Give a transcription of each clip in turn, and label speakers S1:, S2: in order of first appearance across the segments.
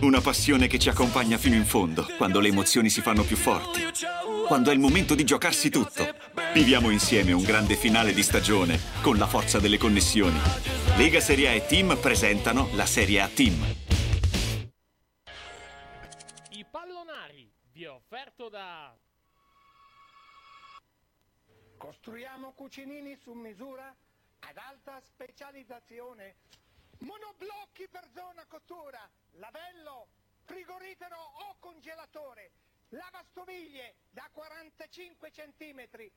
S1: Una passione che ci accompagna fino in fondo, quando le emozioni si fanno più forti. Quando è il momento di giocarsi tutto. Viviamo insieme un grande finale di stagione, con la forza delle connessioni. Lega Serie A e Team presentano la Serie A Team.
S2: I pallonari vi ho offerto da
S3: Costruiamo cucinini su misura ad alta specializzazione. Monoblocchi per zona cottura, lavello, frigorifero o congelatore, lavastoviglie da 45 cm,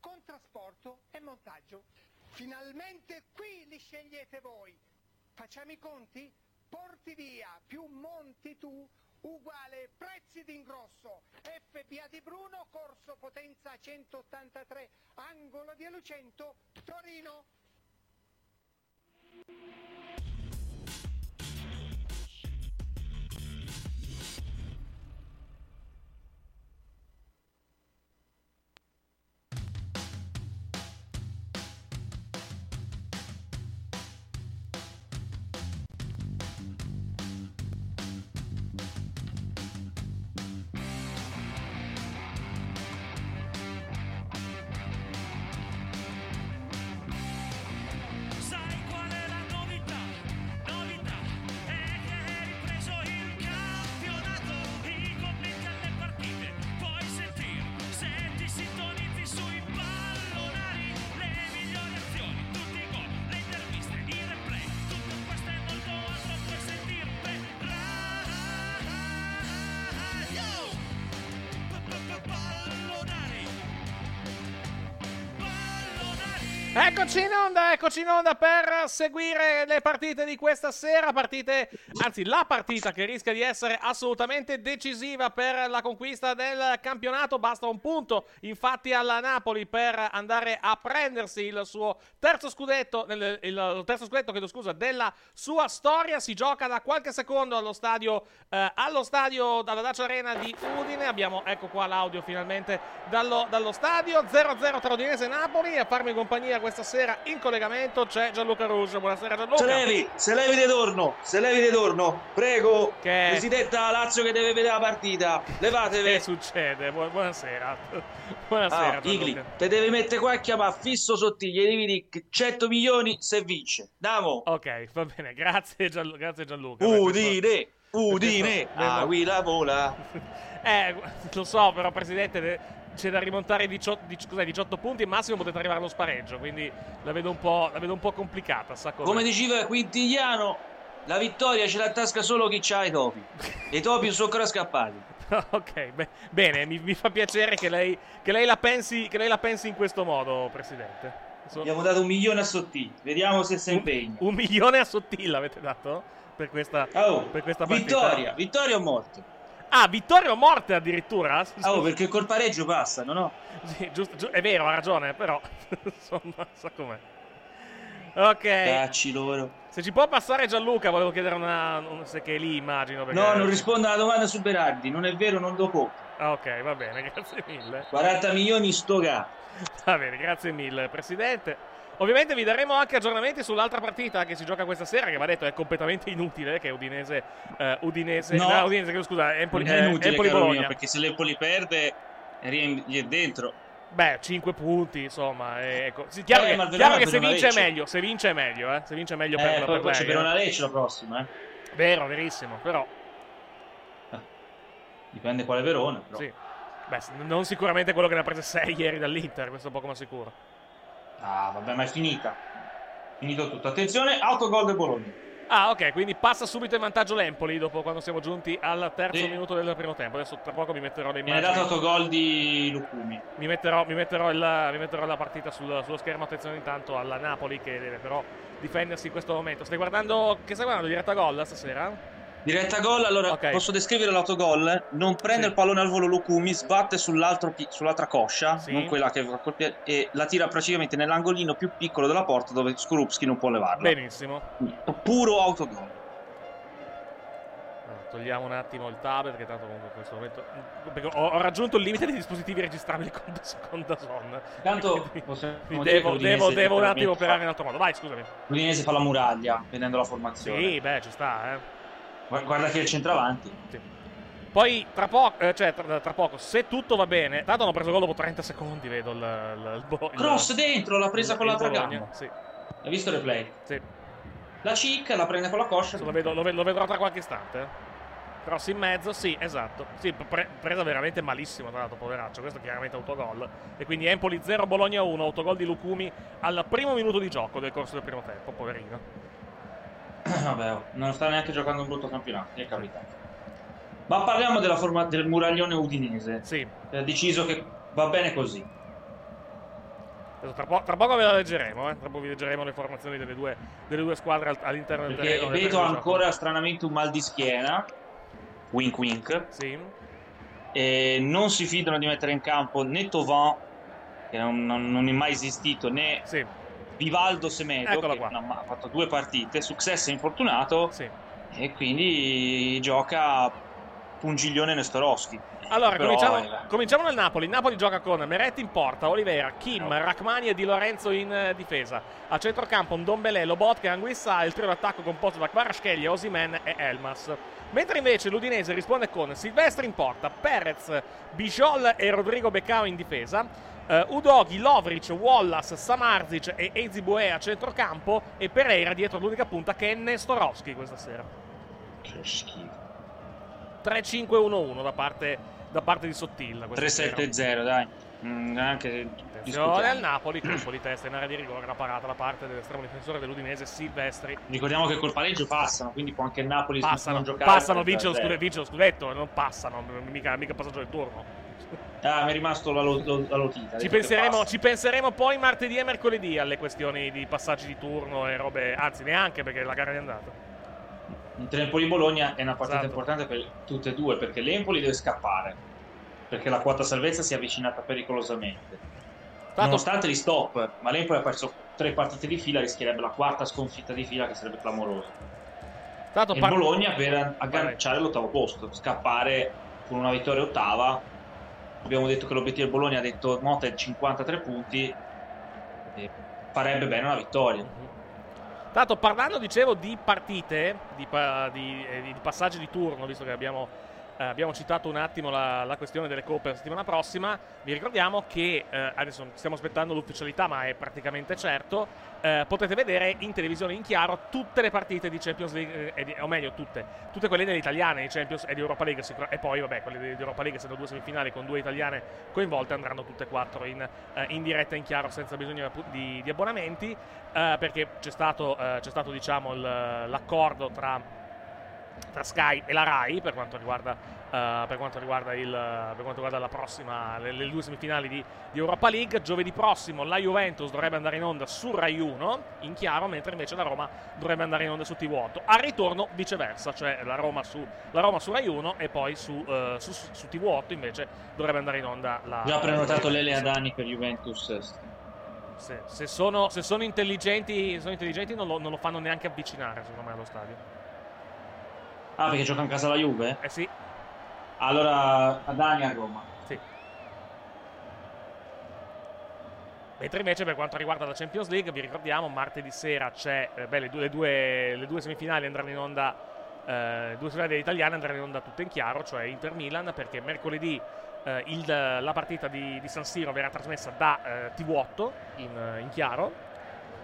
S3: con trasporto e montaggio. Finalmente qui li scegliete voi. Facciamo i conti? Porti via più monti tu uguale prezzi d'ingrosso. FPA di Bruno, corso potenza 183, angolo di Lucento, Torino.
S2: Eccoci in onda, eccoci in onda per seguire le partite di questa sera, partite, anzi la partita che rischia di essere assolutamente decisiva per la conquista del campionato, basta un punto infatti alla Napoli per andare a prendersi il suo terzo scudetto, il, terzo scudetto chiedo scusa, della sua storia, si gioca da qualche secondo allo stadio, eh, allo stadio, dalla Dacia Arena di Udine, abbiamo ecco qua l'audio finalmente dallo, dallo stadio, 0-0 tra Udinese e Napoli, a farmi compagnia questa sera in collegamento c'è Gianluca Ruggio, buonasera Gianluca.
S4: Se levi, se levi di torno, se levi di torno, prego,
S2: Che-
S4: presidenta Lazio che deve vedere la partita,
S2: Che
S4: levatevi.
S2: succede? Bu- buonasera. Buonasera.
S4: Ah, Igli, te devi mettere qua a chiamare fisso sottigli, devi dire 100 milioni se vince. Damo.
S2: Ok, va bene, grazie, Gianlu- grazie Gianluca.
S4: Udine, Udine, ah, qui la vola.
S2: Eh, lo so, però, Presidente, de- c'è da rimontare 18, dic- cos'è, 18 punti, massimo potete arrivare allo spareggio, quindi la vedo un po', la vedo un po' complicata.
S4: Come diceva Quintigliano, la vittoria ce la tasca solo chi c'ha i topi. I topi sono ancora scappati.
S2: ok, be- bene, mi, mi fa piacere che lei, che, lei la pensi, che lei la pensi in questo modo, Presidente. So-
S4: Abbiamo dato un milione a Sottili, vediamo se si
S2: un,
S4: impegna.
S2: un milione a Sottilla avete dato? Per questa,
S4: Oh,
S2: per questa partita?
S4: vittoria, vittoria o morte?
S2: Ah, vittoria o morte addirittura?
S4: Ah, oh, perché col pareggio passano, no?
S2: Sì, giusto, giu- è vero, ha ragione, però insomma, sa com'è. Ok,
S4: Cacci loro.
S2: Se ci può passare Gianluca, volevo chiedere una, un- se che è lì, immagino. Perché...
S4: No, non rispondo alla domanda su Berardi, non è vero, non lo compro.
S2: Ah, ok, va bene, grazie mille.
S4: 40 milioni sto gatto.
S2: Va bene, grazie mille, Presidente. Ovviamente vi daremo anche aggiornamenti sull'altra partita che si gioca questa sera, che va detto è completamente inutile, che è Udinese, eh, Udinese,
S4: No.
S2: no, Udinese, scusa, Empoli,
S4: Non è
S2: eh,
S4: inutile,
S2: Empoli
S4: caro
S2: Bologna.
S4: perché se l'Empoli perde, gli è dentro.
S2: Beh, 5 punti, insomma. e- Ecco. Sì, chiaro
S4: Eh,
S2: che, chiaro
S4: Verona
S2: che se
S4: per
S2: vince è meglio, se vince è meglio, eh. Se vince è meglio per,
S4: Eh,
S2: per
S4: poi, poi c'è
S2: lei,
S4: per
S2: eh.
S4: una Lecce la prossima, eh.
S2: Vero, verissimo, però,
S4: Dipende quale Verona, però.
S2: sì. Beh, non sicuramente quello che ne ha prese 6 ieri dall'Inter, questo è poco ma sicuro.
S4: Ah, vabbè, ma è finita. Finito tutto. Attenzione, autogol del Bologna.
S2: Ah, ok, quindi passa subito in vantaggio l'Empoli dopo quando siamo giunti al terzo
S4: Sì.
S2: minuto del primo tempo. Adesso tra poco mi metterò le immagini.
S4: dato autogol di Lucumi.
S2: Mi metterò, mi metterò, il- mi metterò la partita sul- sullo schermo. Attenzione intanto alla Napoli che deve però difendersi in questo momento. Stai guardando. Che stai guardando? Diretta gol stasera?
S4: Diretta gol, allora
S2: Ok.
S4: posso descrivere l'autogol? Non prende
S2: Sì.
S4: il pallone al volo Lucumi, sbatte pi- sull'altra coscia,
S2: Sì.
S4: non quella che va col piede, e la tira praticamente nell'angolino più piccolo della porta dove Skorupski non può levarla.
S2: Benissimo.
S4: Puro autogol.
S2: Togliamo un attimo il tablet che tanto comunque in questo momento perché ho, ho raggiunto il limite dei dispositivi registrabili con, con Dazon.
S4: Dire
S2: devo,
S4: l'Udinese
S2: devo, devo un attimo operare in altro modo. Vai, scusami.
S4: L'Udinese fa la muraglia vedendo la formazione.
S2: Sì, beh, ci sta, eh.
S4: Gu- Guarda che è il centravanti.
S2: Sì. Poi tra poco, eh, cioè tra, tra poco, se tutto va bene, tanto hanno preso gol dopo 30 secondi, vedo il, il, il,
S4: Cross dentro, l'ha presa
S2: il-
S4: con l'altra gamba.
S2: Sì,
S4: Hai visto il replay?
S2: sì.
S4: La cic la prende con la coscia.
S2: Lo, vedo- lo lo vedrò tra qualche istante. eh. Cross in mezzo, sì, esatto. Sì, pre- presa veramente malissimo, tra l'altro, poveraccio. Questo è chiaramente autogol. E quindi Empoli 0, Bologna 1, autogol di Lucumi al primo minuto di gioco del corso del primo tempo, poverino.
S4: Vabbè, oh, non sta neanche giocando un brutto campionato, è capitato. Ma parliamo della forma del muraglione udinese.
S2: Sì,
S4: Ha deciso che va bene così.
S2: tra, po- tra poco ve la leggeremo, eh. Tra poco vi leggeremo le formazioni delle due, delle due squadre al- all'interno del terreno.
S4: vedo
S2: di gioco.
S4: ancora stranamente un mal di schiena. Wink wink.
S2: Sì,
S4: E non si fidano di mettere in campo né Tovan, che non, non- non è mai esistito, né
S2: sì,
S4: Vivaldo Semedo, che
S2: qua.
S4: non ha fatto due partite. Success è infortunato
S2: sì.
S4: e quindi gioca Pungiglione Nestorowski.
S2: Allora,
S4: Però,
S2: cominciamo,
S4: eh,
S2: cominciamo nel Napoli. Il Napoli gioca con Meretti in porta, Olivera, Kim, Rachmani e Di Lorenzo in eh, difesa. A centrocampo Ndombele, Lobotka e Anguissa, il trio d'attacco composto da Kvaratskhelia, Osimen e Elmas. Mentre invece l'Udinese risponde con Silvestri in porta, Perez, Bijol e Rodrigo Beccao in difesa. Eh, Udoghi, Lovric, Wallace, Samarzic e Ezibue a centrocampo e Pereira dietro l'unica punta che è Nestorowski questa sera.
S4: Che schifo.
S2: 3-5-1-1 da parte, da parte di Sottilla. questa sera.
S4: 3-7-0, dai. Mm, anche
S2: Attenzione al Napoli, colpo di testa in area di rigore, la parata da parte dell'estremo difensore dell'Udinese Silvestri.
S4: Ricordiamo che col pareggio passano, quindi può anche il Napoli
S2: Passano,
S4: non giocare.
S2: passano, vince lo,
S4: 0.
S2: scudetto, vince lo scudetto, non passano, mica, mica passaggio del turno.
S4: Ah, mi è rimasto la, lo- lo- la lotita.
S2: Ci penseremo, ci penseremo poi martedì e mercoledì alle questioni di passaggi di turno e robe, anzi neanche perché la gara è andata.
S4: Mentre Empoli-Bologna è una partita
S2: Esatto.
S4: importante per tutte e due, perché l'Empoli deve scappare, perché la quota salvezza si è avvicinata pericolosamente.
S2: Tanto,
S4: Nonostante gli stop, ma l'Empoli ha perso tre partite di fila, rischierebbe la quarta sconfitta di fila che sarebbe clamorosa.
S2: tanto
S4: E
S2: par-
S4: Bologna per agganciare l'ottavo posto, scappare con una vittoria ottava. Abbiamo detto che l'obiettivo del Bologna ha detto Mota è 53 punti, e farebbe bene una vittoria.
S2: Mhm. Tanto parlando, dicevo, di partite, di, di- eh, di passaggi di turno, visto che abbiamo, eh, abbiamo citato un attimo la, la questione delle coppe la settimana prossima, vi ricordiamo che eh, adesso stiamo aspettando l'ufficialità, ma è praticamente certo. eh, potete vedere in televisione in chiaro tutte le partite di Champions League, eh, di- o meglio, tutte, tutte quelle delle italiane di Champions e di Europa League, sicur- e poi, vabbè, quelle di Europa League, essendo due semifinali con due italiane coinvolte, andranno tutte e quattro in, eh, in diretta in chiaro senza bisogno di, di abbonamenti. Eh, perché c'è stato, c'è stato diciamo, il- l'accordo tra, tra Sky e la Rai per quanto riguarda, eh, per quanto riguarda, il, per quanto riguarda la prossima, le, le due semifinali di, di Europa League. Giovedì prossimo la Juventus dovrebbe andare in onda su Rai 1 in chiaro, mentre invece la Roma dovrebbe andare in onda su TV8. Al ritorno viceversa, cioè la Roma su, la Roma su Rai 1 e poi su, eh, su, su TV8 invece dovrebbe andare in onda la...
S4: Già prenotato Lele Adani per Juventus.
S2: se, se sono, se sono intelligenti, sono intelligenti non, lo, non lo fanno neanche avvicinare, secondo me, allo stadio.
S4: Ah, perché gioca in casa la Juve?
S2: Eh sì,
S4: Allora Adani a Roma.
S2: sì. Mentre invece per quanto riguarda la Champions League, vi ricordiamo, martedì sera c'è, eh, beh, le, due, le, due, le due semifinali andranno in onda, eh, due semifinali italiane andranno in onda tutte in chiaro, cioè Inter-Milan, perché mercoledì eh, il- la partita di, di San Siro verrà trasmessa da eh, TV8 in, in chiaro,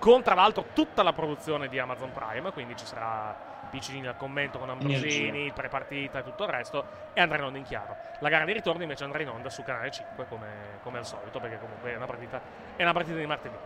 S2: con tra l'altro tutta la produzione di Amazon Prime, quindi ci sarà Piccini al commento con Ambrosini, prepartita e tutto il resto, e andrà in onda in chiaro. La gara di ritorno invece andrà in onda su canale 5 come, come al solito, perché comunque è una partita, è una partita di martedì.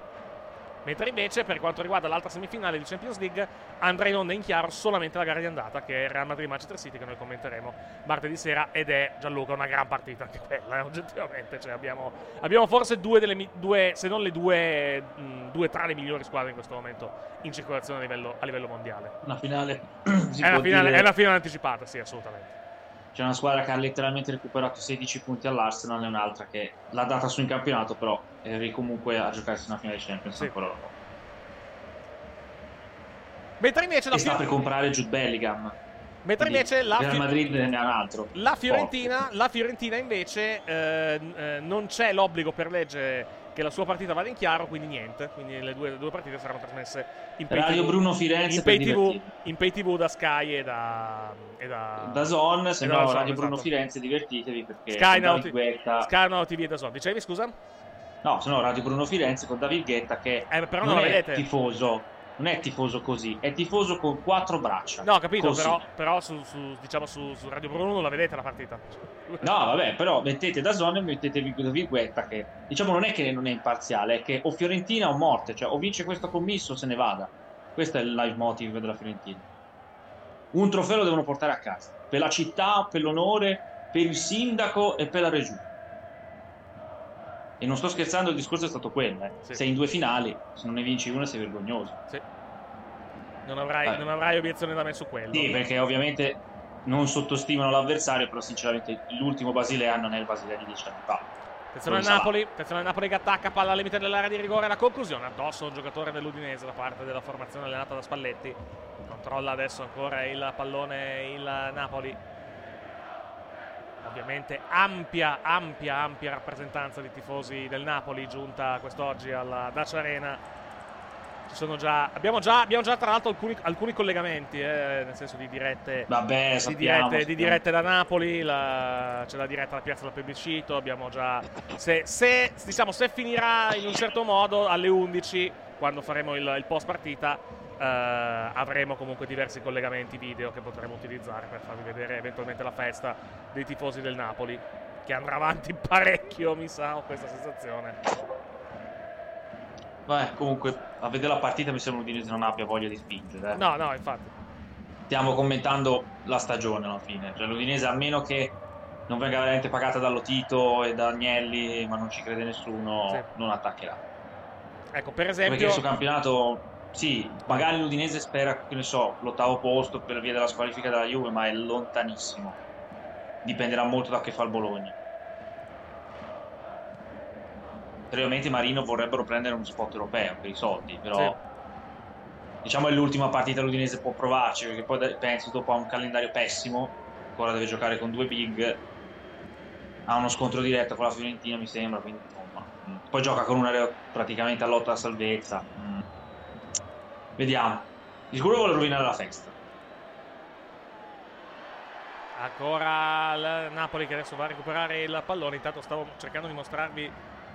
S2: Mentre invece per quanto riguarda l'altra semifinale di Champions League andrà in onda in chiaro solamente la gara di andata che è Real Madrid-Manchester City che noi commenteremo martedì sera ed è Gianluca una gran partita anche quella, eh, oggettivamente. Cioè, abbiamo, abbiamo forse due delle due, se non le due, mh, due tra le migliori squadre in questo momento in circolazione a livello, a livello mondiale.
S4: Una finale.
S2: È una, finale,
S4: dire-
S2: è una finale anticipata, sì, assolutamente.
S4: C'è una squadra che ha letteralmente recuperato 16 punti all'Arsenal e un'altra che l'ha data su in campionato, però è comunque a giocarsi una finale di Champions
S2: Sì.
S4: ancora loro.
S2: Mentre invece la,
S4: E sta
S2: Fior-
S4: per comprare Jude Bellingham.
S2: mentre
S4: Quindi
S2: invece la,
S4: Real Madrid ne ha un altro.
S2: la Fiorentina, la Fiorentina invece eh, eh, non c'è l'obbligo per legge che la sua partita vada in chiaro, quindi niente. Quindi le due, le due partite saranno trasmesse in pay
S4: Radio
S2: TV,
S4: Bruno Firenze
S2: in pay, TV, in pay TV da Sky e da, e da,
S4: Da Zon, se no Radio Bruno
S2: esatto.
S4: Firenze divertitevi perché
S2: Sky Now,
S4: Guetta-
S2: Sky Now TV e da Zon. Dicevi scusa?
S4: No, se no Radio Bruno Firenze con David Guetta che
S2: Eh, però
S4: non,
S2: non
S4: è
S2: vedete.
S4: tifoso, non è tifoso così, è tifoso con quattro braccia.
S2: No, capito,
S4: Così.
S2: però, però su, su- diciamo su, su Radio Bruno non la vedete la partita.
S4: No, vabbè, però mettete da zone e mettetevi David Guetta che diciamo non è che non è imparziale, è che o Fiorentina o morte, cioè o vince questo commisso o se ne vada. Questo è il live motive della Fiorentina. Un trofeo lo devono portare a casa, per la città, per l'onore, per il sindaco e per la regione. E non sto scherzando, il discorso è stato quello. eh.
S2: Sì.
S4: Sei in due finali, se non ne vinci una sei vergognoso.
S2: Sì. Non avrai,
S4: Vai.
S2: non avrai obiezione da me su quello.
S4: Sì, perché ovviamente non sottostimano l'avversario, però sinceramente l'ultimo Basilea non è il Basilea di dieci anni fa.
S2: Attenzione al. Napoli, attenzione al Napoli che attacca palla al limite dell'area di rigore. La conclusione addosso un giocatore dell'Udinese da parte della formazione allenata da Spalletti. Controlla adesso ancora il pallone il Napoli. Ovviamente ampia, ampia, ampia rappresentanza di tifosi del Napoli giunta quest'oggi alla Dacia Arena. Ci sono già, abbiamo già, abbiamo già tra l'altro alcuni, alcuni collegamenti, eh, nel senso di dirette
S4: Vabbè,
S2: di
S4: sappiamo,
S2: dirette, di
S4: sappiamo.
S2: dirette da Napoli, la- c'è la diretta alla piazza del plebiscito, abbiamo già... Se, se, diciamo, se finirà in un certo modo alle 11, quando faremo il, il post partita, eh, avremo comunque diversi collegamenti video che potremo utilizzare per farvi vedere eventualmente la festa dei tifosi del Napoli, che andrà avanti parecchio, mi sa, ho questa sensazione.
S4: Vabbè, comunque, a vedere la partita mi sembra l'Udinese non abbia voglia di spingere. eh.
S2: No, no, infatti.
S4: Stiamo commentando la stagione alla fine. Cioè, l'Udinese, a meno che non venga veramente pagata dallo Tito e da Agnelli, ma non ci crede nessuno,
S2: Sì.
S4: non attaccherà.
S2: Ecco, per
S4: Perché
S2: esempio...
S4: il suo campionato, sì, magari l'Udinese spera, che ne so, l'ottavo posto per via della squalifica della Juve, ma è lontanissimo. Dipenderà molto da che fa il Bologna. Ovviamente Marino vorrebbero prendere uno spot europeo per i soldi, però
S2: Sì.
S4: diciamo è l'ultima partita l'Udinese può provarci, perché poi penso dopo ha un calendario pessimo, ancora deve giocare con due big, ha uno scontro diretto con la Fiorentina mi sembra, quindi insomma, mm. poi gioca con una re- praticamente a lotta alla salvezza. Vediamo. Di sicuro vuole rovinare la festa.
S2: Ancora il Napoli che adesso va a recuperare il pallone. Intanto stavo cercando di mostrarvi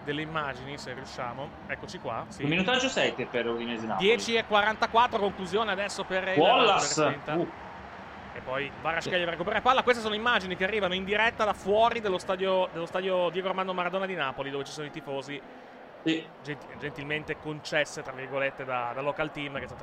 S2: delle immagini, se riusciamo. Eccoci qua. Sì.
S4: Un minutaggio 7 per Udinese Napoli.
S2: 10 e 44, conclusione adesso per
S4: Wallace! Uh,
S2: E poi Varaskelia va a recuperare palla. Queste sono immagini che arrivano in diretta da fuori dello stadio, dello stadio Diego Armando Maradona di Napoli, dove ci sono i tifosi
S4: sì,
S2: genti- gentilmente concesse, tra virgolette, da, da local team che sta,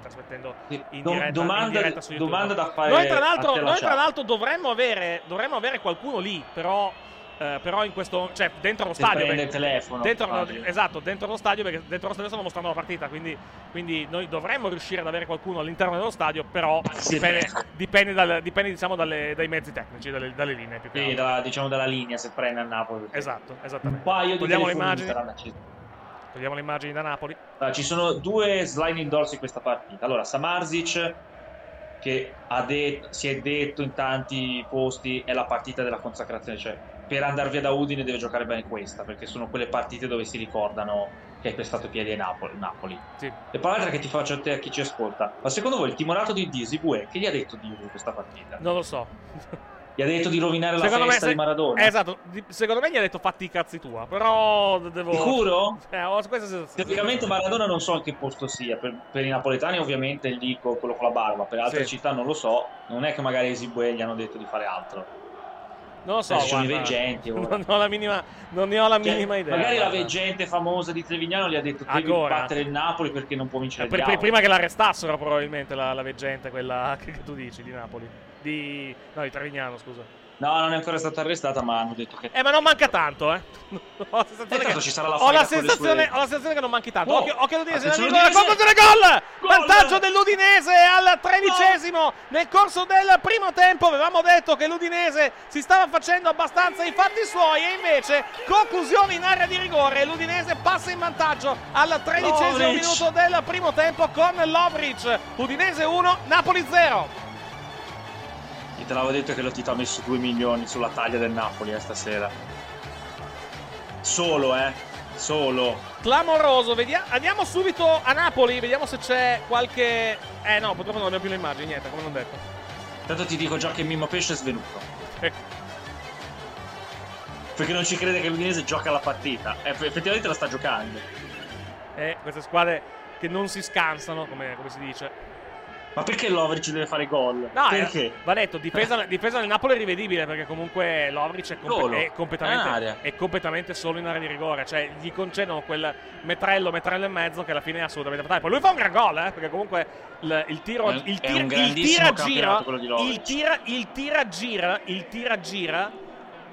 S2: trasmettendo
S4: sì.
S2: in diretta,
S4: domanda,
S2: in diretta su YouTube.
S4: domanda da fare
S2: Noi tra l'altro, noi tra l'altro dovremmo, avere, dovremmo avere qualcuno lì, però, eh, però in questo, cioè dentro lo stadio. perché-
S4: il telefono,
S2: Dentro, esatto, dentro lo stadio, perché dentro lo stadio stanno mostrando la partita, quindi, quindi noi dovremmo riuscire ad avere qualcuno all'interno dello stadio, però
S4: Sì.
S2: dipende, dipende, dal- dipende, diciamo dalle- dai mezzi tecnici, dalle, dalle linee più che
S4: Sì, dalla, diciamo dalla linea se prende a Napoli.
S2: Esatto,
S4: Un
S2: esattamente.
S4: paio di
S2: Togliamo le immagini. Togliamo le immagini da Napoli.
S4: Allora, ci sono due sliding doors in questa partita. Allora, Samarzic, che ha det- si è detto in tanti posti, è la partita della consacrazione. Cioè, per andare via da Udine deve giocare bene questa, perché sono quelle partite dove si ricordano che hai prestato piedi ai Napoli. Napoli.
S2: Sì.
S4: E poi l'altra che ti faccio a te a chi ci ascolta. Ma secondo voi il timorato di Disibue, che gli ha detto di questa partita?
S2: Non lo so.
S4: Gli ha detto di rovinare la
S2: Secondo me,
S4: festa
S2: se-
S4: di Maradona?
S2: eh, esatto, secondo me gli ha detto fatti i cazzi tua, però devo...
S4: Sicuro?
S2: Eh, ho questa sensazione.
S4: Teoricamente Maradona non so in che posto sia, per, per i napoletani ovviamente lì con quello con la barba, per altre
S2: Sì.
S4: città non lo so, non è che magari Esibue gli hanno detto di fare altro.
S2: Non lo so, guarda.
S4: veggenti.
S2: Non ho la minima, non ne ho la
S4: Cioè,
S2: minima idea.
S4: magari la
S2: guarda.
S4: veggente famosa di Trevignano gli ha detto devi
S2: Ancora?
S4: battere il Napoli perché non può vincere
S2: Eh, pri-
S4: diavolo.
S2: prima che l'arrestassero probabilmente la, la veggente, quella che, che tu dici di Napoli. Di... No, di Trevignano, scusa.
S4: No, non è ancora stata arrestata, ma hanno detto che
S2: Eh, ma non manca tanto, eh. Ho la sensazione,
S4: Eh,
S2: che...
S4: ci sarà la
S2: ho, la sensazione, ho la sensazione che non manchi tanto.
S4: Oh,
S2: occhio, occhio rigore,
S4: all'Udinese.
S2: conclusione, gol!
S4: Gol!
S2: Vantaggio dell'Udinese al tredicesimo nel corso del primo tempo. Avevamo detto che l'Udinese si stava facendo abbastanza i fatti suoi e invece conclusione in area di rigore. L'Udinese passa in vantaggio al tredicesimo
S4: Lovric.
S2: minuto del primo tempo con Lovric. Udinese 1, Napoli 0.
S4: Te l'avevo detto che lo Tito ha messo 2 milioni sulla taglia del Napoli eh, stasera. Solo, eh. Solo.
S2: Clamoroso, vediamo, andiamo subito a Napoli, vediamo se c'è qualche... Eh no, purtroppo non abbiamo più le immagini, niente, come non detto.
S4: Tanto ti dico già che Mimmo Pesce è svenuto.
S2: Eh,
S4: Perché non ci crede che l'Udinese gioca la partita. Eh, effettivamente la sta giocando.
S2: eh, queste squadre che non si scansano, come, come si dice.
S4: Ma perché Lovric deve fare gol?
S2: No, eh,
S4: perché?
S2: va detto, difesa, difesa del Napoli è rivedibile perché comunque Lovric è,
S4: Solo.
S2: è completamente, è completamente solo in area di rigore. Cioè, gli concedono quel metrello, metrello e mezzo che alla fine è assolutamente fatale. Poi lui fa un gran gol, eh, perché comunque il, il tiro, il, tir- il
S4: grandissimo
S2: tira gira, il tira, il tira gira, il tira gira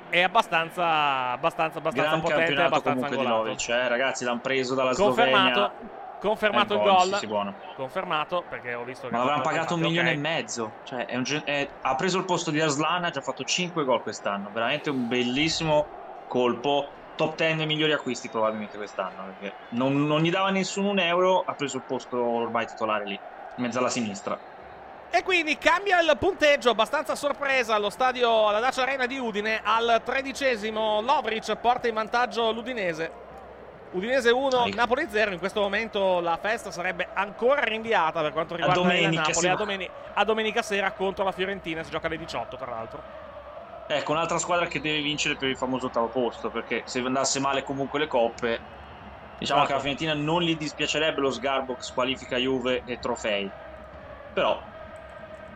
S2: è abbastanza, abbastanza, abbastanza
S4: Gran
S2: potente, abbastanza
S4: comunque di
S2: angolato.
S4: Lovric, eh, ragazzi, l'hanno preso dalla
S2: Confermato,
S4: Slovenia.
S2: Confermato
S4: Eh,
S2: il
S4: buono,
S2: gol.
S4: sì, sì, buono.
S2: Confermato perché ho visto che
S4: Ma l'avranno pagato un milione e mezzo. Cioè, è un è- ha preso il posto di Arslan, ha già fatto 5 gol quest'anno. Veramente un bellissimo colpo. Top 10 dei migliori acquisti probabilmente quest'anno. Perché non, non gli dava nessun un euro, ha preso il posto ormai titolare lì, in mezzo alla sinistra.
S2: E quindi cambia il punteggio, abbastanza sorpresa allo stadio, alla Dacia Arena di Udine. Al tredicesimo Lovric porta in vantaggio l'Udinese. Udinese 1,
S4: Ah,
S2: Napoli 0. In questo momento la festa sarebbe ancora rinviata per quanto riguarda il Napoli. A, domeni- a domenica sera contro la Fiorentina. Si gioca alle 18, tra l'altro.
S4: Ecco, un'altra squadra che deve vincere per il famoso ottavo posto. Perché se andasse male comunque le coppe, diciamo
S2: Esatto.
S4: che alla Fiorentina non gli dispiacerebbe lo sgarbo che squalifica Juve e trofei. Però,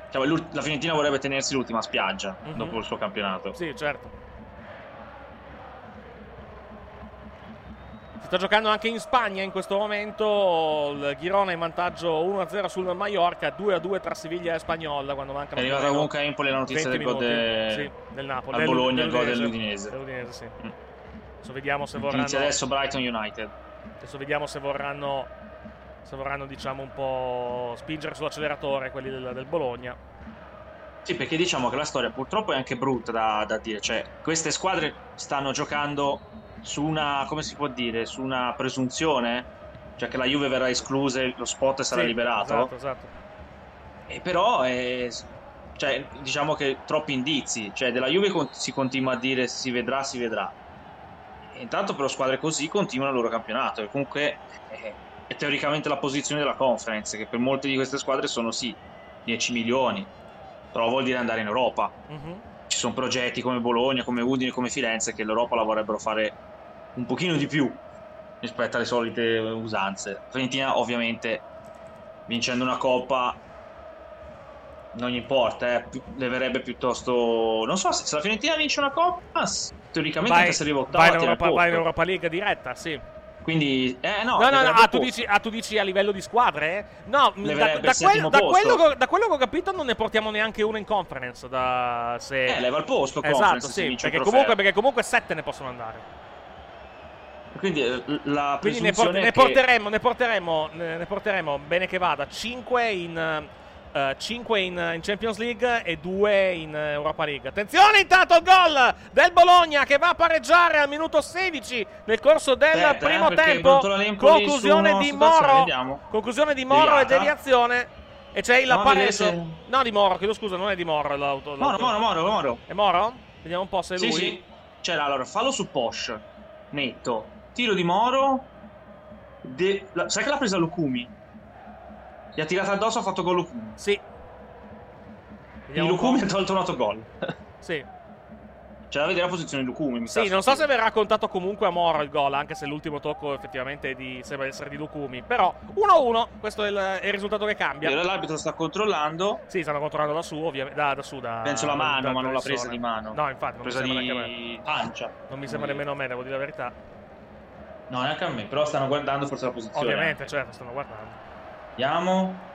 S4: diciamo, la Fiorentina vorrebbe tenersi l'ultima spiaggia
S2: Mhm.
S4: dopo il suo campionato.
S2: Sì, certo. Sta giocando anche in Spagna in questo momento. Il Girona in vantaggio 1-0 sul Mallorca, 2-2 tra Siviglia e Spagnola quando mancano
S4: È arrivata comunque a Empoli la notizia
S2: 20
S4: del gol de-
S2: Sì, del Napoli.
S4: al
S2: del-
S4: Bologna, il gol
S2: dell'Udinese.
S4: dell'Udinese.
S2: Dell'Udinese, sì.
S4: Mm.
S2: Adesso vediamo se vorranno
S4: Inizia adesso Brighton United.
S2: Adesso vediamo se vorranno se vorranno diciamo un po' spingere sull'acceleratore quelli del, del Bologna.
S4: Sì, perché diciamo che la storia purtroppo è anche brutta da, da dire. Cioè, queste squadre stanno giocando su una, come si può dire, su una presunzione, cioè che la Juve verrà esclusa e lo spot sarà
S2: Sì,
S4: liberato.
S2: Esatto, esatto.
S4: E però, eh, cioè, diciamo che troppi indizi. Cioè, della Juve si continua a dire si vedrà, si vedrà. E intanto però squadre così continuano il loro campionato. E comunque eh, è teoricamente la posizione della conference, che per molte di queste squadre sono sì 10 milioni. Però vuol dire andare in Europa.
S2: Mhm.
S4: Ci sono progetti come Bologna, come Udine, come Firenze che l'Europa la vorrebbero fare un pochino di più rispetto alle solite usanze. Fiorentina ovviamente vincendo una coppa non gli importa, eh, leverebbe piuttosto non so se, la Fiorentina vince una coppa teoricamente
S2: Vai,
S4: anche se arriva ottava
S2: vai, in Europa, vai in. Europa League diretta, sì.
S4: quindi eh no,
S2: No, no, no, ah, tu dici, ah, tu dici a livello di squadre? eh? No, da, da quello, da, quello che, da quello che ho capito non ne portiamo neanche uno in conference. Da, se...
S4: eh, leva il posto
S2: Esatto, sì, perché comunque, perché comunque sette ne possono andare.
S4: Quindi eh, la
S2: Quindi ne, por-
S4: presunzione
S2: ne
S4: che-
S2: porteremo, ne, porteremo, ne, porteremo, bene che vada, 5 in, eh, cinque in, in Champions League e 2 in eh, Europa League. Attenzione intanto al gol del Bologna che va a pareggiare al minuto 16 nel corso del
S4: Aspetta, eh,
S2: primo
S4: perché
S2: tempo. Conclusione di Moro.
S4: vediamo.
S2: Conclusione di Moro e deviazione. E c'è il
S4: vedere
S2: pareggio.
S4: se-
S2: No, di Moro, chiedo scusa, non è di Moro l'auto.
S4: Moro,
S2: l'auto-
S4: Moro, Moro, Moro.
S2: È Moro? Vediamo un po' se è
S4: Sì,
S2: lui.
S4: sì. C'era allora, fallo su Posh. Netto. Tiro di Moro. De- la- Sai che l'ha presa Lukumi? Gli ha tirato addosso, ha fatto gol Lukumi.
S2: Sì. Vediamo po'.
S4: Lukumi ha tolto un autogol.
S2: Sì.
S4: C'è da vedere la posizione di Lukumi. Mi
S2: Sì, non so se verrà contato comunque a Moro il gol, anche se l'ultimo tocco effettivamente di, sembra essere di Lukumi. Però 1-1, questo è il, è il risultato che cambia.
S4: Allora L'arbitro sta controllando.
S2: Sì, stanno controllando da su, ovviamente. Da, da su, da.
S4: Penso la mano,
S2: da-
S4: ma non l'ha presa di mano.
S2: No, infatti, non
S4: presa
S2: mi sembra neanche a me.
S4: di pancia.
S2: Non mi sembra nemmeno a me, devo dire la verità.
S4: No, neanche a me, però stanno guardando forse la posizione.
S2: Ovviamente, certo, stanno guardando.
S4: Vediamo.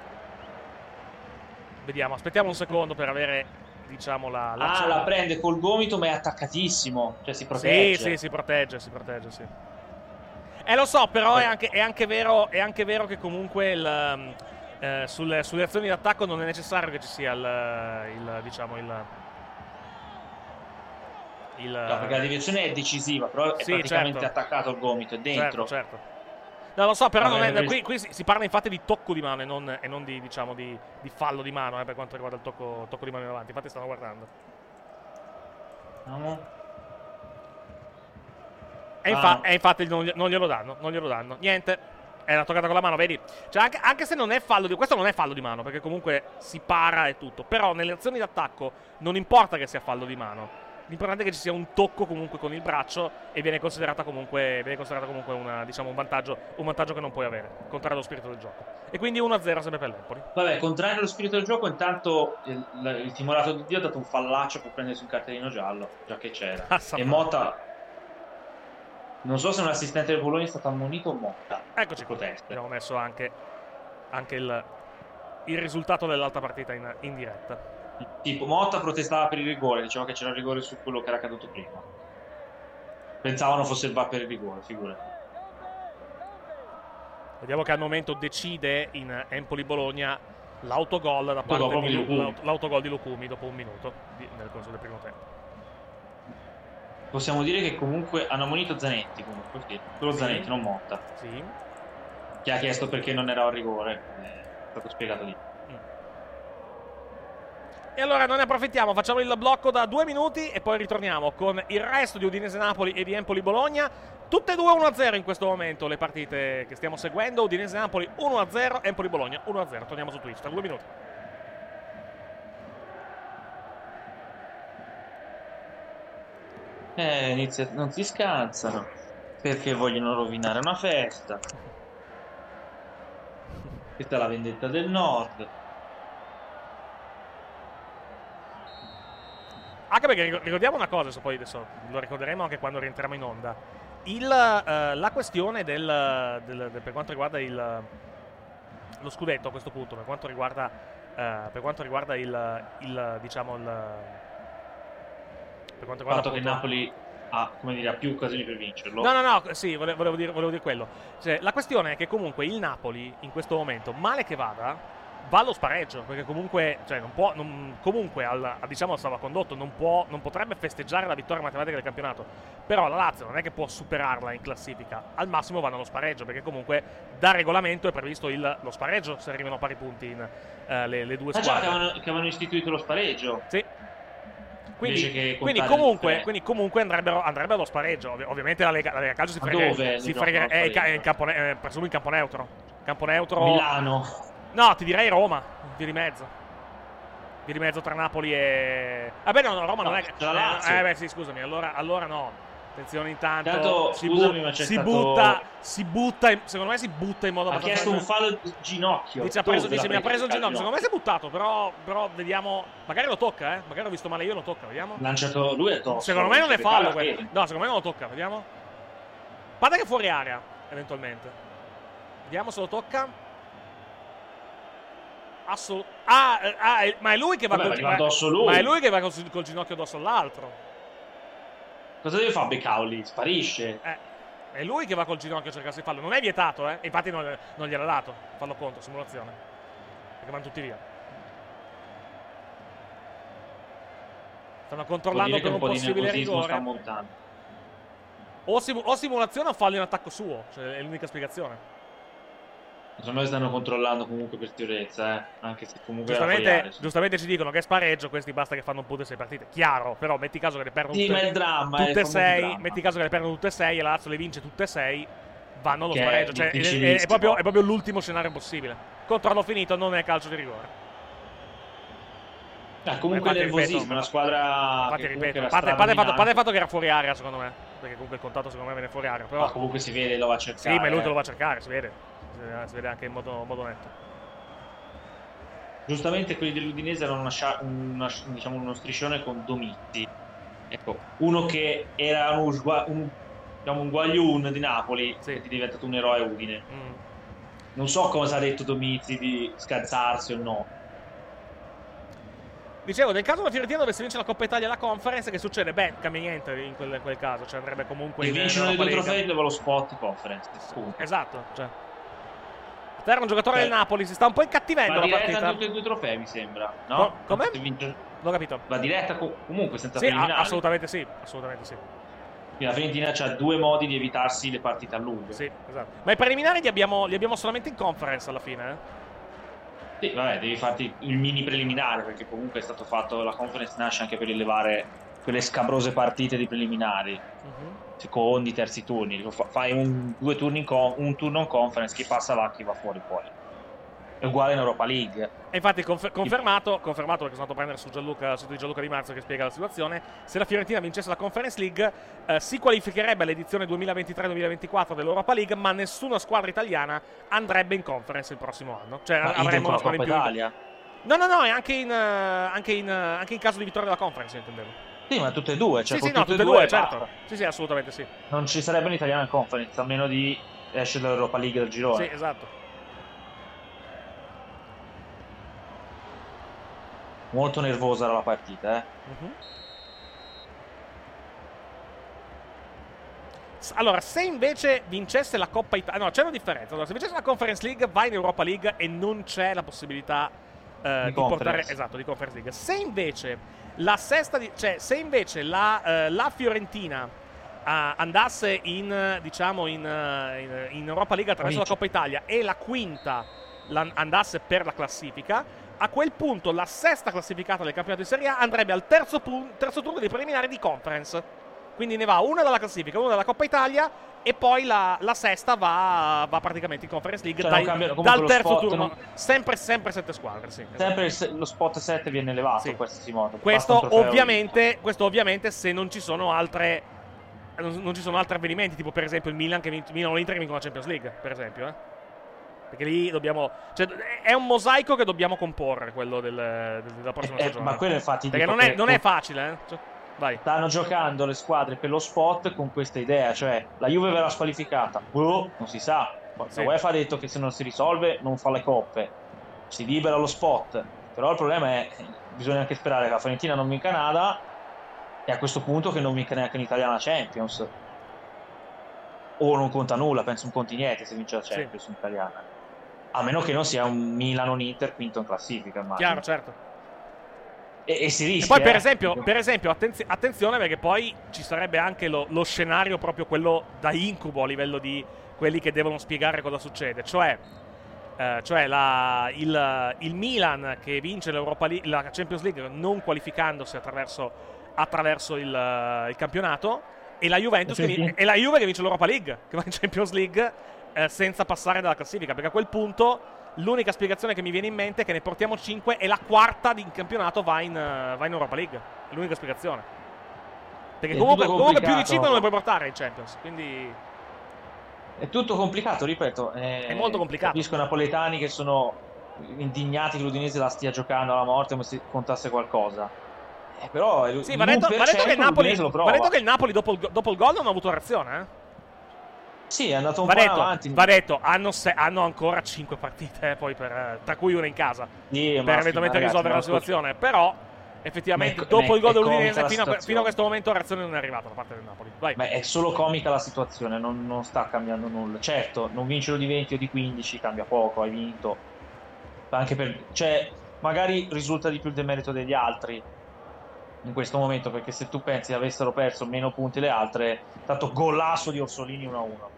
S2: Vediamo, aspettiamo un secondo per avere, diciamo, la. la
S4: Ah, la prende col gomito, ma è attaccatissimo. Cioè si
S2: Sì,
S4: protegge.
S2: sì, si protegge, si protegge, sì. Eh, lo so, però è anche, è anche vero, è anche vero che comunque il, um, eh, sulle, sulle azioni d'attacco non è necessario che ci sia il, il diciamo, il... il
S4: No, perché la deviazione è decisiva, però è
S2: Sì,
S4: praticamente
S2: certo.
S4: attaccato al gomito, è dentro.
S2: Certo, certo. No, lo so, però
S4: Vabbè,
S2: non è- qui, qui si, si parla infatti di tocco di mano e non, e non di, diciamo, di, di fallo di mano eh, per quanto riguarda il tocco, tocco di mano in avanti. Infatti stanno guardando.
S4: Vediamo.
S2: E,
S4: Ah.
S2: infa- e infatti non, non glielo danno, non glielo danno. Niente. È la toccata con la mano, vedi? Cioè, anche, anche se non è fallo di... Questo non è fallo di mano, perché comunque si para e tutto. Però nelle azioni d'attacco non importa che sia fallo di mano. L'importante è che ci sia un tocco comunque con il braccio e viene considerata comunque, viene considerata comunque una, diciamo, un, vantaggio, un vantaggio che non puoi avere, contrario allo spirito del gioco. E quindi 1-0 sempre per l'Empoli.
S4: Vabbè, contrario allo spirito del gioco, intanto il, il- timorato di Dio ha dato un fallaccio per prendersi un cartellino giallo, già che c'era.
S2: Ah, sa
S4: e. Motta. Non so se un assistente del Bologna è stato ammonito o Motta.
S2: Eccoci qua. Abbiamo messo anche, anche il, il risultato dell'altra partita in, in diretta.
S4: Tipo, Motta protestava per il rigore, diceva che c'era il rigore su quello che era accaduto prima. Pensavano fosse il VAR per il rigore, figurati.
S2: Vediamo che al momento decide in Empoli-Bologna l'autogol da parte
S4: Autogol
S2: di,
S4: di
S2: Lu-
S4: Lukumi.
S2: l'aut- l'autogol di Lukumi dopo un minuto di- nel corso del primo tempo.
S4: Possiamo dire che comunque hanno ammonito Zanetti, comunque, sì. Quello
S2: Sì.
S4: Zanetti, non Motta.
S2: Sì.
S4: Che ha chiesto perché non era un rigore. È stato spiegato lì.
S2: E allora non ne approfittiamo, facciamo il blocco da due minuti e poi ritorniamo con il resto di Udinese Napoli e di Empoli Bologna. Tutte e due 1-0 in questo momento le partite che stiamo seguendo. Udinese Napoli 1-0, Empoli Bologna 1-0. Torniamo su Twitch tra due minuti.
S4: Eh, inizia- non si scansano. Perché vogliono rovinare una festa. Questa è la vendetta del nord.
S2: Anche perché ricor- ricordiamo una cosa, adesso poi adesso lo ricorderemo anche quando rientriamo in onda. Il, eh, la questione del, del- del- per quanto riguarda il, lo scudetto a questo punto, per quanto riguarda, eh, per quanto riguarda il, il, diciamo il, per quanto
S4: Il
S2: riguarda
S4: fatto che il
S2: appunto-
S4: Napoli ha, come dire, ha più occasioni per vincerlo.
S2: No, no, no, sì, vole- volevo dire, volevo dire quello. Cioè, la questione è che comunque il Napoli, in questo momento, male che vada, va allo spareggio, perché comunque, cioè, non può, non- comunque, al, diciamo, stava condotto, non, può, non potrebbe festeggiare la vittoria matematica del campionato. Però la Lazio non è che può superarla in classifica, al massimo vanno allo spareggio, perché comunque da regolamento è previsto il- lo spareggio se arrivano a pari punti in, eh, le, le due
S4: già, che
S2: squadre.
S4: avevano, che avevano istituito lo spareggio.
S2: Sì. Quindi, quindi comunque, quindi comunque andrebbero, andrebbero allo spareggio. Ovvi- ovviamente la Lega, la Lega Calcio si
S4: Ma
S2: frega. si frega eh,
S4: al
S2: ne- eh, presumo in campo neutro. Campo neutro.
S4: Milano.
S2: No, ti direi Roma. Via di mezzo. Via di mezzo tra Napoli e. Vabbè, no, no, Roma non
S4: No,
S2: è che. Eh, beh, sì, scusami. Allora, allora no. Attenzione intanto.
S4: Intanto,
S2: si,
S4: scusami, ma c'è
S2: si
S4: stato-
S2: butta. Si butta. in- secondo me si butta in modo
S4: Ha chiesto un fallo di ginocchio.
S2: Dice, ha preso, dice, mi ha preso il ginocchio. Secondo me si è buttato, però, però vediamo. Magari lo tocca, eh. Magari ho visto male io, lo tocca, vediamo.
S4: Lanciato lui addosso.
S2: Secondo me non è fallo quello. No, secondo me non lo tocca, vediamo. A parte che è fuori area, eventualmente. Vediamo se lo tocca. Assolut- ah, eh, ah, è- ma è lui che va
S4: Vabbè,
S2: col
S4: ma lui.
S2: Ma è lui che va col, col ginocchio addosso all'altro.
S4: Cosa deve fare Becauli? Sparisce.
S2: Eh, è lui che va col ginocchio a cercarsi di fallo. Non è vietato, eh. Infatti non, non gliel'ha dato. Fallo contro, simulazione. Perché vanno tutti via. Stanno controllando per un
S4: po'
S2: possibile rigore. O, simu- o simulazione o fallo in attacco suo. Cioè, è l'unica spiegazione.
S4: Secondo me stanno controllando comunque per sicurezza, eh. Anche se comunque
S2: Giustamente, giustamente ci dicono che è spareggio, questi basta che fanno un punto e sei partite. Chiaro, però metti caso che le perdono
S4: Sì,
S2: tutte,
S4: è dramma, è
S2: tutte e
S4: famoso
S2: sei.
S4: dramma.
S2: Metti caso che le perdono tutte e sei e la Lazio le vince tutte e sei. Vanno allo
S4: Che è
S2: spareggio. Cioè, è, è- è
S4: difficilissimo.
S2: proprio, è proprio l'ultimo scenario possibile. Controllo finito, non è calcio di rigore.
S4: Eh, comunque
S2: Infatti,
S4: nervosismo,
S2: ripeto,
S4: una squadra
S2: Infatti, ripeto, a parte, parte fatto, parte il fatto che era fuori area, secondo me. Perché comunque il contatto, secondo me, viene fuori area. Però,
S4: Ma comunque si vede, lo va a cercare.
S2: sì, ma è lui
S4: eh.
S2: lo va a cercare, si vede. Si vede, anche in modo, modo netto.
S4: Giustamente quelli dell'Udinese erano una una- diciamo, uno striscione con Domizzi. Ecco, uno che era sgua- un, diciamo, un guagliun di Napoli
S2: Sì.
S4: è diventato un eroe Udine.
S2: Mm.
S4: Non so cosa ha detto Domizzi di scazzarsi o no.
S2: Dicevo, nel caso la Fiorentina dovesse vincere la Coppa Italia e la Conference, che succede? Beh, cambia niente in quel, in quel caso, cioè andrebbe comunque
S4: E
S2: in
S4: vince uno dei due trofei dove lo spot conference. Punto.
S2: Esatto, cioè. Te era un giocatore del Napoli, si sta un po' incattivendo la partita.
S4: a tutti e due trofei, mi sembra. No?
S2: Co- come?
S4: Se vince-
S2: Non ho capito.
S4: Va diretta co- comunque senza
S2: Sì,
S4: preliminari.
S2: assolutamente sì, assolutamente sì.
S4: Quindi La Fiorentina ha due modi di evitarsi le partite a lungo.
S2: Sì, esatto. Ma i preliminari li abbiamo, li abbiamo solamente in conference alla fine, eh?
S4: Sì, vabbè, devi farti il mini preliminare perché comunque è stato fatto la conference nasce anche per rilevare quelle scabrose partite di preliminari,
S2: Mhm.
S4: Secondi, terzi turni. Fai un, due turni in con- un turno in conference, chi passa va, chi va fuori poi. È uguale in Europa League.
S2: E infatti confer- confermato, confermato perché sono andato a prendere su Gianluca, sito di Gianluca Di Marzio che spiega la situazione, se la Fiorentina vincesse la Conference League eh, si qualificherebbe all'edizione 2023-2024 dell'Europa League, ma nessuna squadra italiana andrebbe in Conference il prossimo anno. Cioè
S4: Ma
S2: avremmo una squadra in più.
S4: Italia.
S2: No, no, no, è anche in, eh, anche in, eh, anche in caso di vittoria della Conference, intendevo.
S4: Sì, ma tutte e due. Cioè
S2: sì, sì, no,
S4: tutte
S2: e due, certo.
S4: basta.
S2: Sì, sì, assolutamente sì.
S4: Non ci sarebbe un italiano in conference, a meno di esce dall'Europa League del girone.
S2: Sì, esatto.
S4: Molto nervosa era la partita, eh.
S2: S- Allora, se invece vincesse la Coppa Italia, no, c'è una differenza. Allora, se vincesse la Conference League, vai in Europa League e non c'è la possibilità eh,
S4: Di
S2: di, portare esatto di Conference League. Se invece la sesta, di- cioè, se invece la, eh, la Fiorentina ah, andasse in, diciamo, in, eh, in- in Europa League attraverso la
S4: Vince.
S2: Coppa Italia e la quinta la- andasse per la classifica, a quel punto la sesta classificata del campionato di Serie A andrebbe al terzo, pun- terzo turno dei preliminari di conference. Quindi ne va una dalla classifica, una dalla Coppa Italia e poi la, la sesta va, va praticamente in Conference League
S4: Cioè,
S2: dai-
S4: cambia-
S2: dal terzo turno.
S4: non-
S2: Sempre, sempre sette squadre, sì. esatto.
S4: Sempre se- lo spot 7 viene elevato
S2: Sì. Questo
S4: trofeo
S2: ovviamente, questo ovviamente se non ci sono altre non, non ci sono altri avvenimenti, tipo per esempio il Milan che vince, Milan o l'Inter che vincono la Champions League, per esempio, eh. Perché lì dobbiamo cioè è un mosaico che dobbiamo comporre quello del, del- della prossima
S4: Eh, eh,
S2: stagione.
S4: ma quello infatti
S2: Perché non è, non è facile, eh. Cioè, vai.
S4: Stanno giocando le squadre per lo spot con questa idea, cioè la Juve verrà squalificata. Boh, non si sa. La
S2: Sì.
S4: UEFA ha detto che se non si risolve non fa le coppe. Si libera lo spot. Però il problema è bisogna anche sperare che la Fiorentina non vinca nada e a questo punto che non vinca neanche in Italiana Champions. O non conta nulla, penso un conti niente se vince la
S2: Sì.
S4: Champions in italiana. A meno che non sia un Milan un Inter quinto in classifica, immagino.
S2: Chiaro, certo.
S4: E, e si
S2: E
S4: rischia.
S2: poi, per
S4: eh.
S2: esempio, per esempio attenzi- attenzione perché poi ci sarebbe anche lo, lo scenario proprio quello da incubo a livello di quelli che devono spiegare cosa succede. Cioè, eh, cioè la- il, il Milan che vince l'Europa League- la Champions League non qualificandosi attraverso, attraverso il, eh, il campionato e la, Juventus che, vi- e la Juve che vince l'Europa League, che va in Champions League eh, senza passare dalla classifica. Perché a quel punto l'unica spiegazione che mi viene in mente è che ne portiamo 5 e la quarta di in campionato va in, eh, va in Europa League. È l'unica spiegazione. Perché
S4: È
S2: comunque, comunque più di
S4: complicato.
S2: 5 non le puoi portare in Champions. Quindi
S4: È tutto complicato, ripeto. eh,
S2: È molto complicato.
S4: Capisco i napoletani che sono indignati che l'Udinese la stia giocando alla morte come se contasse qualcosa. Eh, però
S2: Sì, va detto, va detto che il
S4: 1%
S2: Napoli, va detto che il Napoli dopo il, dopo il gol non ha avuto reazione. Eh?
S4: Sì, è andato un
S2: Va
S4: po'
S2: detto,
S4: avanti.
S2: va detto hanno, se- hanno ancora 5 partite, eh, poi per, eh, tra cui una in casa,
S4: Sì,
S2: per eventualmente
S4: ragazzi,
S2: risolvere la situazione. Però, effettivamente,
S4: è-
S2: dopo
S4: ma
S2: il gol
S4: è
S2: dell'Udinese,
S4: la
S2: fino a, fino a questo momento reazione non è arrivata da parte del Napoli. Vai.
S4: Ma è solo comica la situazione, non, non sta cambiando nulla. Certo, non vincere di 20 o di 15 cambia poco, hai vinto. Anche per... Cioè, magari risulta di più il demerito degli altri in questo momento, perché se tu pensi avessero perso meno punti le altre, tanto golasso di Orsolini 1-1.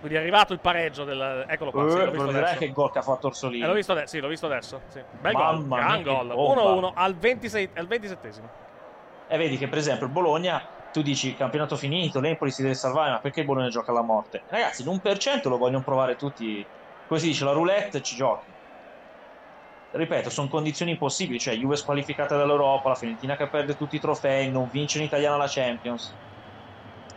S2: Quindi è arrivato il pareggio del... Eccolo qua, sì, l'ho
S4: Eh,
S2: visto
S4: vedrai
S2: adesso.
S4: che gol che ha fatto Orsolini.
S2: Eh, l'ho visto adesso, sì, l'ho visto adesso. Sì. Bel
S4: Mamma
S2: gol, gran gol.
S4: bomba.
S2: 1-1 al, 26, al 27esimo.
S4: E vedi che per esempio il Bologna, tu dici campionato finito, l'Empoli si deve salvare, ma perché il Bologna gioca alla morte? Ragazzi, l'1% lo vogliono provare tutti. Come si dice, la roulette ci giochi. ripeto, sono condizioni impossibili, cioè Juve squalificata dall'Europa, la Fiorentina che perde tutti i trofei, non vince in italiano la Champions.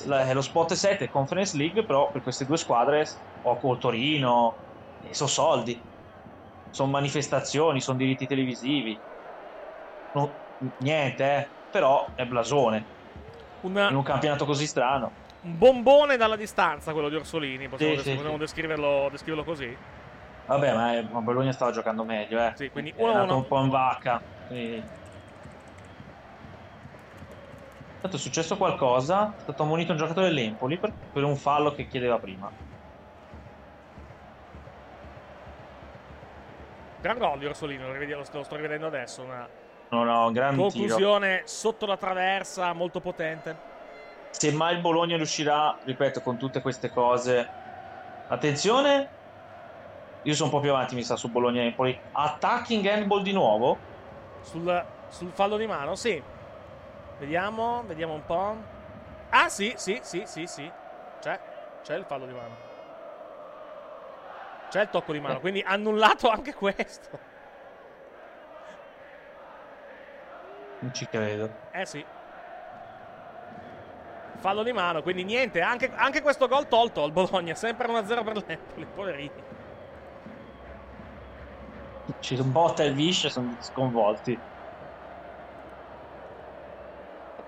S4: La- eh, lo spot è 7 Conference League, però per queste due squadre, o col Torino, eh, sono soldi, sono manifestazioni, sono diritti televisivi. No- niente, eh, però è blasone.
S2: Un,
S4: In un campionato così strano.
S2: un bombone dalla distanza quello di Orsolini, possiamo,
S4: Sì,
S2: des-
S4: sì,
S2: possiamo
S4: sì.
S2: descriverlo, descriverlo così?
S4: Vabbè, ma, ma Bologna stava giocando meglio, eh.
S2: Sì, quindi
S4: è andato
S2: 1-1.
S4: un po' in vacca. quindi- Tanto è successo qualcosa, è stato ammonito un giocatore dell'Empoli per, per un fallo che chiedeva prima.
S2: Gran gol di Orsolini, lo, lo sto, rivedendo adesso. Una
S4: No, no, gran tiro.
S2: conclusione sotto la traversa, molto potente.
S4: Se mai il Bologna riuscirà, ripeto, con tutte queste cose. Attenzione, io sono un po' più avanti, mi sa, su Bologna-Empoli. Attacking handball di nuovo.
S2: Sul, sul fallo di mano, sì. Vediamo, vediamo un po'. Ah, sì, sì, sì, sì, sì. C'è, c'è il fallo di mano. C'è il tocco di mano,
S4: Eh.
S2: quindi annullato anche questo.
S4: Non ci credo.
S2: Eh sì. Fallo di mano, quindi niente, anche, anche questo gol tolto al Bologna, sempre 1-0 per l'Empoli, poverini.
S4: Ci botta il Vish e sono sconvolti.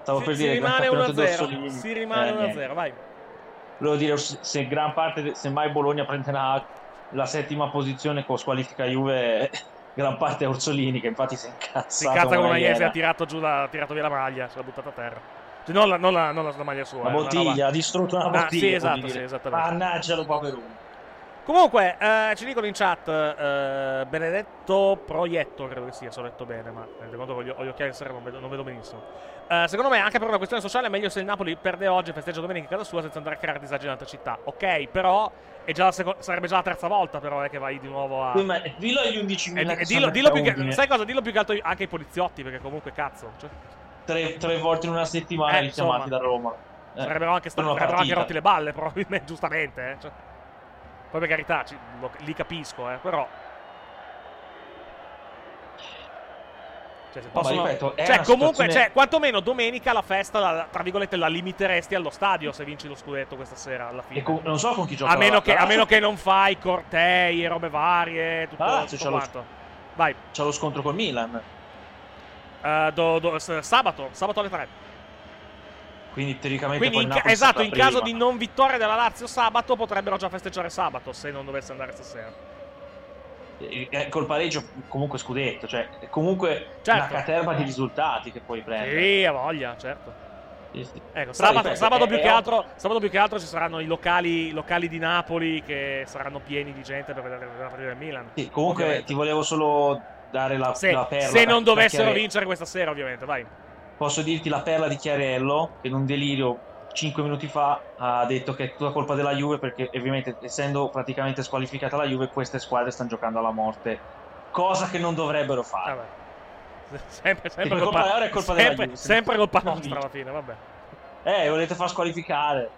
S4: Stavo
S2: Si,
S4: per
S2: si
S4: dire gran
S2: rimane
S4: campionato
S2: 1-0,
S4: d'Orsolini.
S2: si rimane
S4: Eh,
S2: 1-0,
S4: niente.
S2: vai.
S4: Volevo dire, se gran parte, de- se mai Bologna prenderà la settima posizione con squalifica Juve, gran parte è Orsolini, che infatti si è incazzato.
S2: Si incazza con. Iesi, ha tirato, giù la, ha tirato via la maglia, se l'ha buttata a terra. Cioè, non, la, non, la, non la- la maglia sua.
S4: Una
S2: eh,
S4: bottiglia, ha distrutto una
S2: Ah,
S4: bottiglia.
S2: sì,
S4: come
S2: esatto, sì, esattamente.
S4: Mannaggia lo povero.
S2: Comunque, eh, ci dicono in chat, eh, Benedetto Proietto, credo che sia, se ho letto bene, ma conto che ho gli, ho gli occhiali non vedo, non vedo benissimo. Eh, secondo me, anche per una questione sociale, è meglio se il Napoli perde oggi e festeggia domenica in casa sua senza andare a creare disagi in altre città. Ok, però è già seco- sarebbe già la terza volta, però, eh, che vai di nuovo a...
S4: Ma dillo agli 11.000
S2: E, di-
S4: che
S2: e
S4: sono
S2: dillo, dillo più che, sai cosa? Dillo più che altro anche ai poliziotti, perché comunque cazzo. Cioè,
S4: tre, tre volte in una settimana
S2: Eh,
S4: richiamati da Roma. Eh,
S2: sarebbero anche, sta- sarebbero anche rotti le balle, probabilmente, giustamente. Eh. Cioè, poi per carità, ci- lo- li capisco, eh, però. Cioè, se possono-
S4: ripeto, è
S2: cioè, comunque,
S4: situazione-
S2: cioè, quantomeno domenica la festa, la- tra virgolette, la limiteresti allo stadio se vinci lo scudetto questa sera alla fine.
S4: Con- non so con chi gioca.
S2: a, meno che, a meno che non fai cortei e robe varie, tutto,
S4: Lazio
S2: tutto
S4: lo-
S2: quanto. Vai,
S4: C'ha lo scontro col Milan.
S2: eh, do- do- sabato, sabato alle 3.
S4: Quindi teoricamente
S2: Quindi, in ca- esatto, in caso
S4: prima.
S2: di non vittoria della Lazio sabato, potrebbero già festeggiare sabato se non dovesse andare stasera.
S4: Eh, col pareggio comunque scudetto, cioè è comunque
S2: Certo.
S4: una caterva di risultati che puoi prendere.
S2: Sì, a voglia, certo. Ecco, sabato, sabato
S4: è-
S2: più
S4: ovvio-
S2: altro, sabato più che altro ci saranno i locali, locali di Napoli che saranno pieni di gente per vedere la partita del Milan.
S4: Sì, comunque
S2: Ovviamente.
S4: ti volevo solo dare la,
S2: Se,
S4: la perla.
S2: se non dovessero vincere questa sera, ovviamente, vai.
S4: Posso dirti la perla di Chiarello, che in un delirio 5 minuti fa ha detto che è tutta colpa della Juve perché ovviamente essendo praticamente squalificata la Juve queste squadre stanno giocando alla morte, cosa che non dovrebbero fare.
S2: Vabbè. Sempre, sempre colpa,
S4: colpa- è colpa della
S2: sempre,
S4: Juve, se
S2: sempre colpa nostra alla fine, vabbè.
S4: Eh, volete far squalificare.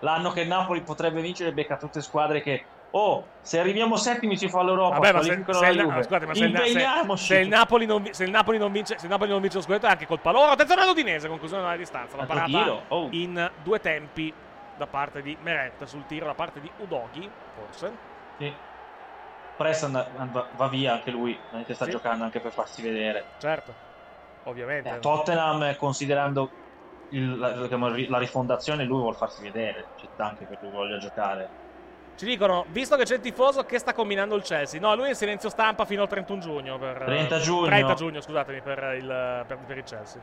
S4: L'anno che il Napoli potrebbe vincere becca tutte squadre che Oh, se arriviamo settimi ci fa l'Europa,
S2: Vabbè, ma se, se il, Na- scusate, ma se il, se- il Napoli non, se il Napoli non vince, se il Napoli non vince lo scudetto è anche colpa loro. Attenzione all'Udinese, conclusione della distanza. La parata
S4: oh.
S2: in due tempi da parte di Meret sul tiro da parte di Udoghi, forse.
S4: Sì. Preston va- via anche lui, veramente sta
S2: Sì.
S4: giocando anche per farsi vedere.
S2: Certo, ovviamente.
S4: Eh, Tottenham, considerando il- la, la rifondazione, lui vuole farsi vedere. C'è anche che lui voglia giocare.
S2: Ci dicono, visto che c'è il tifoso, che sta combinando il Chelsea? No, lui è in silenzio stampa fino al 31 giugno. Per,
S4: 30 giugno.
S2: 30 giugno, scusatemi, per il, per, per il Chelsea.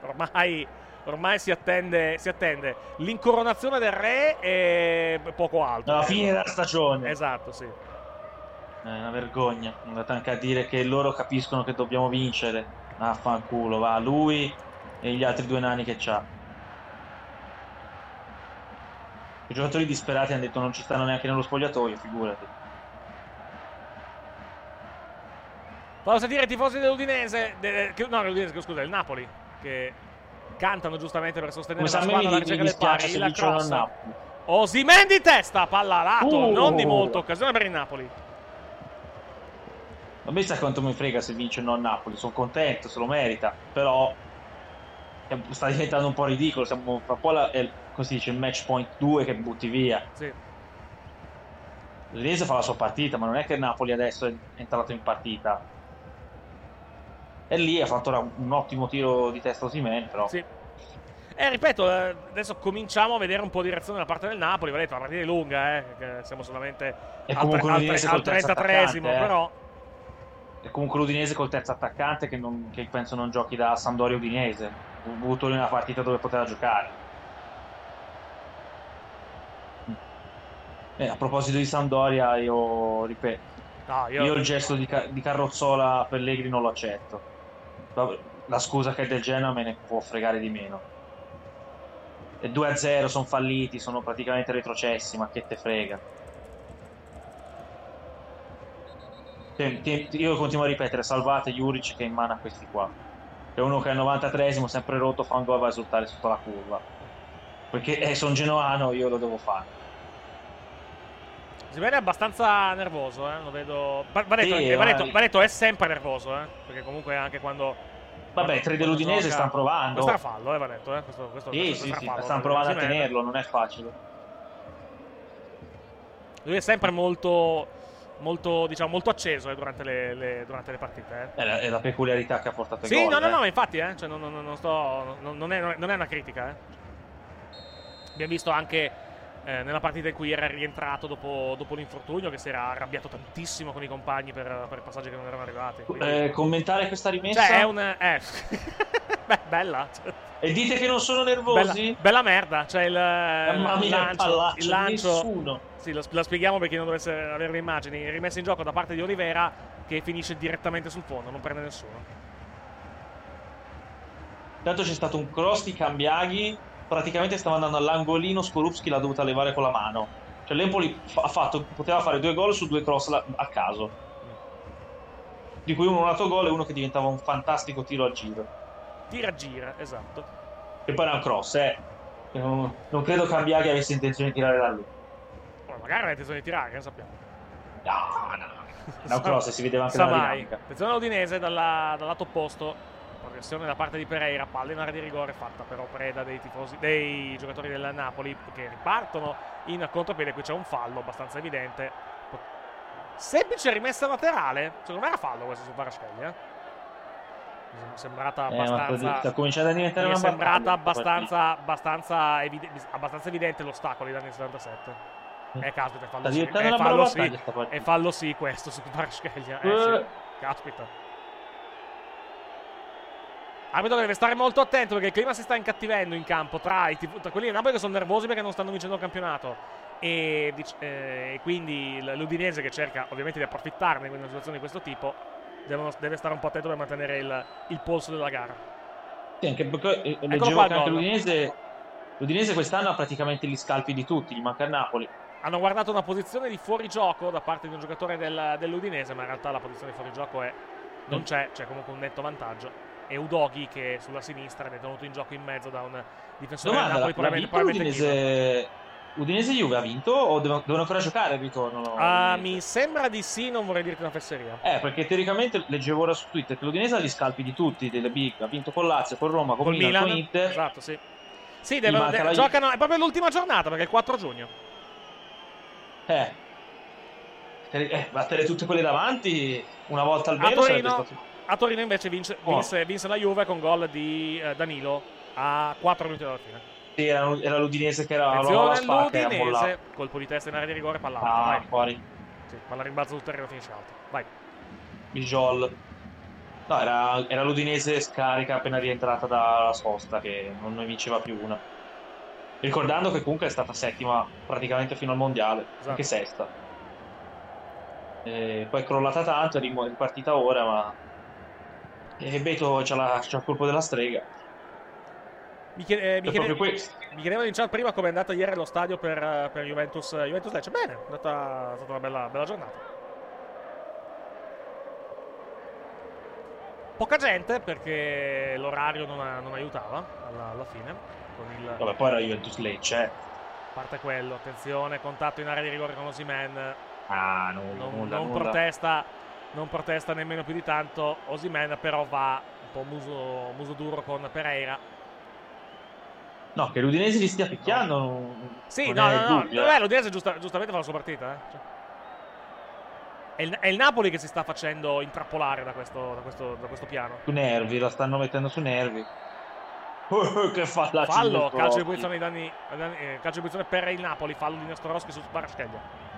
S2: Ormai, ormai si, attende, si attende l'incoronazione del re e poco altro.
S4: Alla fine della stagione.
S2: Esatto, sì.
S4: È una vergogna. Andate anche a dire che loro capiscono che dobbiamo vincere. Affanculo, va lui e gli altri due nani che c'ha. I giocatori disperati hanno detto non ci stanno neanche nello spogliatoio, figurati.
S2: Fallo sentire i tifosi dell'Udinese, de- che- no, dell'Udinese, scusa, del Napoli, che cantano giustamente per sostenere
S4: Come
S2: la squadra alla ricerca del pari.
S4: se
S2: La cross.
S4: Napoli.
S2: Osimen di testa, palla a lato,
S4: Uh.
S2: non di molto, occasione per il Napoli.
S4: Me sa quanto mi frega se vince o no Napoli, sono contento, se lo merita, però sta diventando un po' ridicolo, siamo fra poi la- è come si dice, il match point 2 che butti via.
S2: Sì.
S4: L'Udinese fa la sua partita, ma non è che Napoli adesso è entrato in partita. E lì ha fatto un ottimo tiro di testa Osimhen, però
S2: Sì. Eh, ripeto, eh, adesso cominciamo a vedere un po' di reazione da parte del Napoli. Va detto, la partita è lunga, eh, siamo solamente
S4: E
S2: al, tre- al, tre- al
S4: col terzo
S2: 33esimo,
S4: attaccante, eh.
S2: però...
S4: è comunque l'Udinese col terzo attaccante che, non- che penso non giochi da Sampdoria Udinese. Avuto una partita dove poteva giocare. Eh, a proposito di Sampdoria, io ripeto,
S2: No,
S4: io,
S2: io...
S4: il gesto di, Ca- di Carrozzola a Pellegrini non lo accetto. Vabbè, La scusa che è del Genoa me ne può fregare di meno. E 2-0 sono falliti, sono praticamente retrocessi, ma che te frega. Io continuo a ripetere, salvate Juric che è in mano a questi qua. È uno che al 93esimo, sempre rotto, fa un gol va a esultare sotto la curva. Perché eh, sono genoano, io lo devo fare.
S2: Osimhen è abbastanza nervoso, eh, lo vedo... Detto,
S4: Sì,
S2: va detto, è sempre nervoso, eh, perché comunque anche quando...
S4: Vabbè, tre dell'Udinese
S2: gioca-
S4: stanno provando.
S2: Questo era fallo, eh, va detto, eh, questo, questo,
S4: Sì,
S2: questo
S4: sì, sì, stanno provando a tenerlo, non è facile.
S2: Lui è sempre molto, molto, diciamo, molto acceso eh, durante, le, le- durante le partite, eh.
S4: È la, è la peculiarità che ha portato
S2: Sì,
S4: gol.
S2: no, no,
S4: eh.
S2: no, infatti, eh, cioè, non, non- non sto, non, non è, non è una critica. Eh. Abbiamo visto anche eh, nella partita in cui era rientrato dopo, dopo l'infortunio che si era arrabbiato tantissimo con i compagni per, per passaggi che non erano arrivati. quindi-
S4: Eh, commentare questa rimessa
S2: cioè, è un. Eh. Beh, bella.
S4: e dite che non sono
S2: bella.
S4: nervosi?
S2: Bella merda. Cioè, il,
S4: Mamma mia, il
S2: lancio.
S4: pallaccio,
S2: Il lancio
S4: nessuno.
S2: sì, lo, la spieghiamo per chi non dovesse avere le immagini. Rimessa in gioco da parte di Olivera che finisce direttamente sul fondo, non prende nessuno.
S4: Intanto c'è stato un cross di Cambiaghi, praticamente stava andando all'angolino, Skorupski l'ha dovuta levare con la mano. Cioè l'Empoli ha fatto, poteva fare due gol su due cross la- a caso. Di cui uno un lato gol e uno che diventava un fantastico tiro a giro.
S2: Tira gira, esatto.
S4: Che poi era un cross, eh. Non, non credo Cambiaghi avesse intenzione di tirare da lì.
S2: Poi magari ha intenzione di tirare, che ne sappiamo.
S4: No, no. Era un cross e si vedeva anche
S2: Sa
S4: dalla
S2: mai.
S4: dinamica.
S2: Attenzione all'Udinese dalla- dal lato opposto. Progressione da parte di Pereira, palla in area di rigore fatta però preda dei tifosi, dei giocatori del Napoli che ripartono in contropiede. Qui c'è un fallo abbastanza evidente. Semplice rimessa laterale. Secondo me era fallo questo su Paraschelli, eh. Mi è sembrata
S4: Eh,
S2: abbastanza.
S4: sta cominciando a diventare
S2: Mi è sembrata abbastanza, abbastanza, evide- abbastanza evidente l'ostacolo di Dani 77. Eh, caspita, fallo sì.
S4: una
S2: fallo sì. È fallo sì questo su Parascheglia. Eh,
S4: Eh.
S2: sì. Caspita. Arbitro deve stare molto attento perché il clima si sta incattivendo in campo tra, i tif- tra quelli del Napoli che sono nervosi perché non stanno vincendo il campionato e, eh, quindi l'Udinese che cerca ovviamente di approfittarne in una situazione di questo tipo devono- deve stare un po' attento per mantenere il, il polso della gara.
S4: Sì, anche perché eh, leggevo
S2: qua
S4: che anche l'Udinese, l'Udinese quest'anno ha praticamente gli scalpi di tutti, gli manca il Napoli.
S2: Hanno guardato una posizione di fuorigioco da parte di un giocatore del- dell'Udinese, ma in realtà la posizione di fuorigioco è, non
S4: Mm.
S2: c'è, c'è comunque un netto vantaggio. E Udoghi che sulla sinistra è tenuto in gioco in mezzo da un difensore
S4: Domanda,
S2: Napoli probabilmente, probabilmente
S4: l'Udinese... Udinese Juve ha vinto o devono, devono ancora giocare il ritorno? no?
S2: Ah, mi sembra di sì, non vorrei dirti una fesseria.
S4: Eh, perché teoricamente leggevo ora su Twitter che l'Udinese ha gli scalpi di tutti, delle big, ha vinto con Lazio, con Roma, con
S2: Col
S4: Milan,
S2: Milan,
S4: con Inter.
S2: esatto, sì. Sì, devono- de-
S4: la-
S2: giocano, è proprio l'ultima giornata perché è il 4 giugno.
S4: Eh. Eh, battere tutte quelle davanti una volta al
S2: A
S4: vero sarebbe
S2: Torino,
S4: stato...
S2: a Torino invece vince,
S4: Oh.
S2: vinse, vinse la Juve con gol di eh, Danilo a 4 minuti dalla fine.
S4: Sì, era, era l'Udinese che era la spacca e mollato.
S2: colpo di testa in area di rigore, palla alta,
S4: Ah,
S2: vai.
S4: fuori.
S2: Sì, palla rimbalza sul terreno, finisce alto. Vai.
S4: Bijol. No, era, era l'Udinese scarica appena rientrata dalla sosta che non ne vinceva più una. Ricordando che comunque è stata settima praticamente fino al mondiale,
S2: Esatto.
S4: anche sesta. E poi è crollata tanto, è ripartita ora, ma. E Beto c'ha, la- c'ha il colpo della strega.
S2: Mi, chiede- eh, mi chiede- mi chiedevano in chat prima come è andata ieri allo stadio per, eh, per Juventus, Juventus Lecce. Bene, è andata- è stata una bella, bella giornata. Poca gente perché l'orario non, ha- non aiutava alla, alla fine. Con il,
S4: Vabbè, poi era Juventus Lecce. eh.
S2: a parte quello, attenzione, contatto in area di rigore con Osimen.
S4: Ah, no,
S2: Non,
S4: nulla,
S2: non
S4: nulla.
S2: protesta non protesta nemmeno più di tanto. Osimen però va un po' muso, muso duro con Pereira.
S4: No, che l'Udinese li stia picchiando. non-
S2: Sì, no, no, no.
S4: eh.
S2: Beh, l'Udinese giusta- giustamente fa la sua partita. eh. Cioè. È, il, è il Napoli che si sta facendo intrappolare da questo, da questo- da questo piano.
S4: Su nervi, la stanno mettendo su nervi. che falla
S2: Fallo, calcio di punizione, danni, danni- eh, calcio di punizione per il Napoli, fallo di Nestorowski su Sbarascheglia.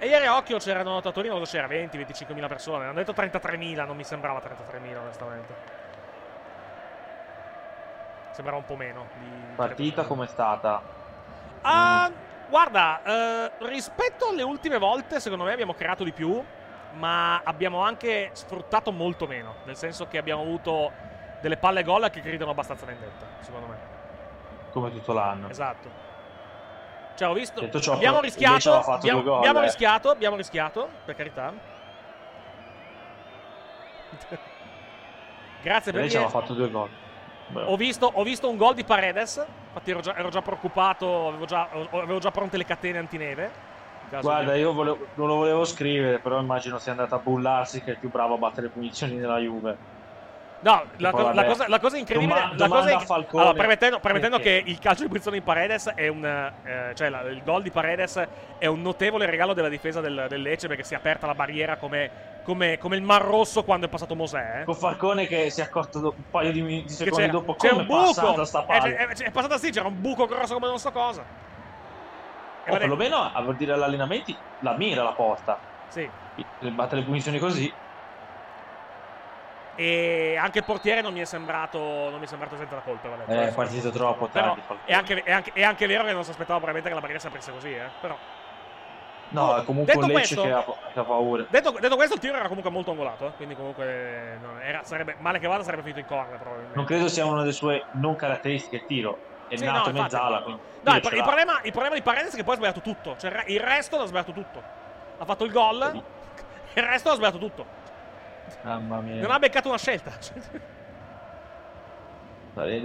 S2: E ieri a occhio c'erano a Torino, c'era? 20-25 mila persone. Hanno detto 33.000, non mi sembrava 33.000 onestamente. Sembrava un po' meno. di-
S4: Partita com'è stata?
S2: Ah, guarda, eh, rispetto alle ultime volte, secondo me abbiamo creato di più, ma abbiamo anche sfruttato molto meno. Nel senso che abbiamo avuto delle palle gol che gridano abbastanza vendetta, secondo me.
S4: Come tutto l'anno.
S2: Esatto. Cioè, ho visto.
S4: Detto ciò,
S2: abbiamo
S4: invece
S2: rischiato. Abbiamo,
S4: gol,
S2: abbiamo
S4: eh.
S2: rischiato, abbiamo rischiato, per carità. Grazie per
S4: ci aveva fatto due gol.
S2: Ho visto, ho visto un gol di Paredes. Infatti ero già, ero già preoccupato, avevo già, avevo già pronte le catene antineve.
S4: Guarda,
S2: di-
S4: io volevo- non lo volevo scrivere, però immagino sia andato a bullarsi che è il più bravo a battere punizioni nella Juve.
S2: No, la, co- la cosa, la cosa incredibile.
S4: Doma-
S2: la cosa
S4: Falcone.
S2: allora, premettendo, premettendo che il calcio di punizione di Paredes è un. eh, cioè, la- il gol di Paredes è un notevole regalo della difesa del, del Lecce perché si è aperta la barriera come, come- come il Mar Rosso quando è passato Mosè. eh.
S4: Con Falcone che si è accorto do- un paio di, di secondi
S2: c'era,
S4: dopo come
S2: un
S4: è passata
S2: buco.
S4: sta
S2: È, è- è passata sì, c'era un buco grosso come non so cosa. E
S4: Oh, perlomeno a vuol dire agli allenamenti la mira la porta.
S2: sì.
S4: Battere le punizioni così.
S2: E anche il portiere non mi è sembrato, non mi è sembrato esente da colpa. vabbè.
S4: Eh, è partito troppo tardi.
S2: È anche, è anche- è anche vero che non si aspettava probabilmente che la barriera si aprisse così, eh. Però.
S4: No, è comunque
S2: detto questo-
S4: che ha, che ha paura.
S2: Detto, detto questo, il tiro era comunque molto angolato. eh, Quindi, comunque, non- era- sarebbe, male che vada, sarebbe finito in corner.
S4: Non credo sia una delle sue non caratteristiche il tiro. È
S2: Sì,
S4: nato
S2: no,
S4: mezzala. Quindi
S2: No, il, il problema, il problema di Paredes è che poi ha sbagliato tutto. Cioè, il re- il resto l'ha sbagliato tutto. Ha fatto il gol, il resto l'ha sbagliato tutto.
S4: Mamma mia.
S2: Non ha beccato una scelta.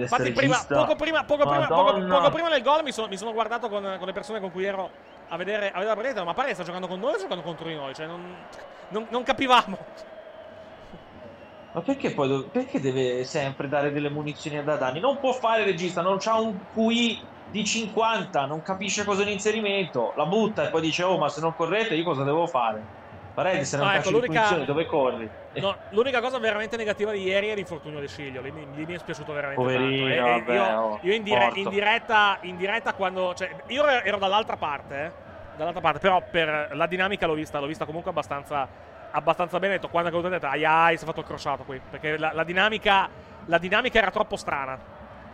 S2: Infatti, prima, poco, prima, poco, prima, poco, poco prima del gol mi sono, mi sono guardato con, con le persone con cui ero a vedere, a vedere la partita. Ma Paredes sta giocando con noi o giocando contro di noi? Cioè, non, non- non capivamo.
S4: Ma perché poi perché deve sempre dare delle munizioni a Dadani? Non può fare regista, non c'ha un QI di 50, non capisce cos'è l'inserimento, la butta e poi dice "Oh, ma se non correte io cosa devo fare?". Paredes se non
S2: No, ecco, l'unica-
S4: dove corri? Eh,
S2: No, l'unica cosa veramente negativa di ieri è l'infortunio di Sciglio. Lì mi, lì mi è spiaciuto veramente
S4: Poverino,
S2: tanto. E- e
S4: vabbè,
S2: io,
S4: oh,
S2: io in, dire- in diretta, in diretta quando. Cioè, io ero dall'altra parte, eh, dall'altra parte, però per la dinamica l'ho vista, l'ho vista comunque abbastanza, abbastanza bene. Ho detto, quando ho detto, ai ai, si è fatto il crociato qui. Perché la, la dinamica, la dinamica era troppo strana.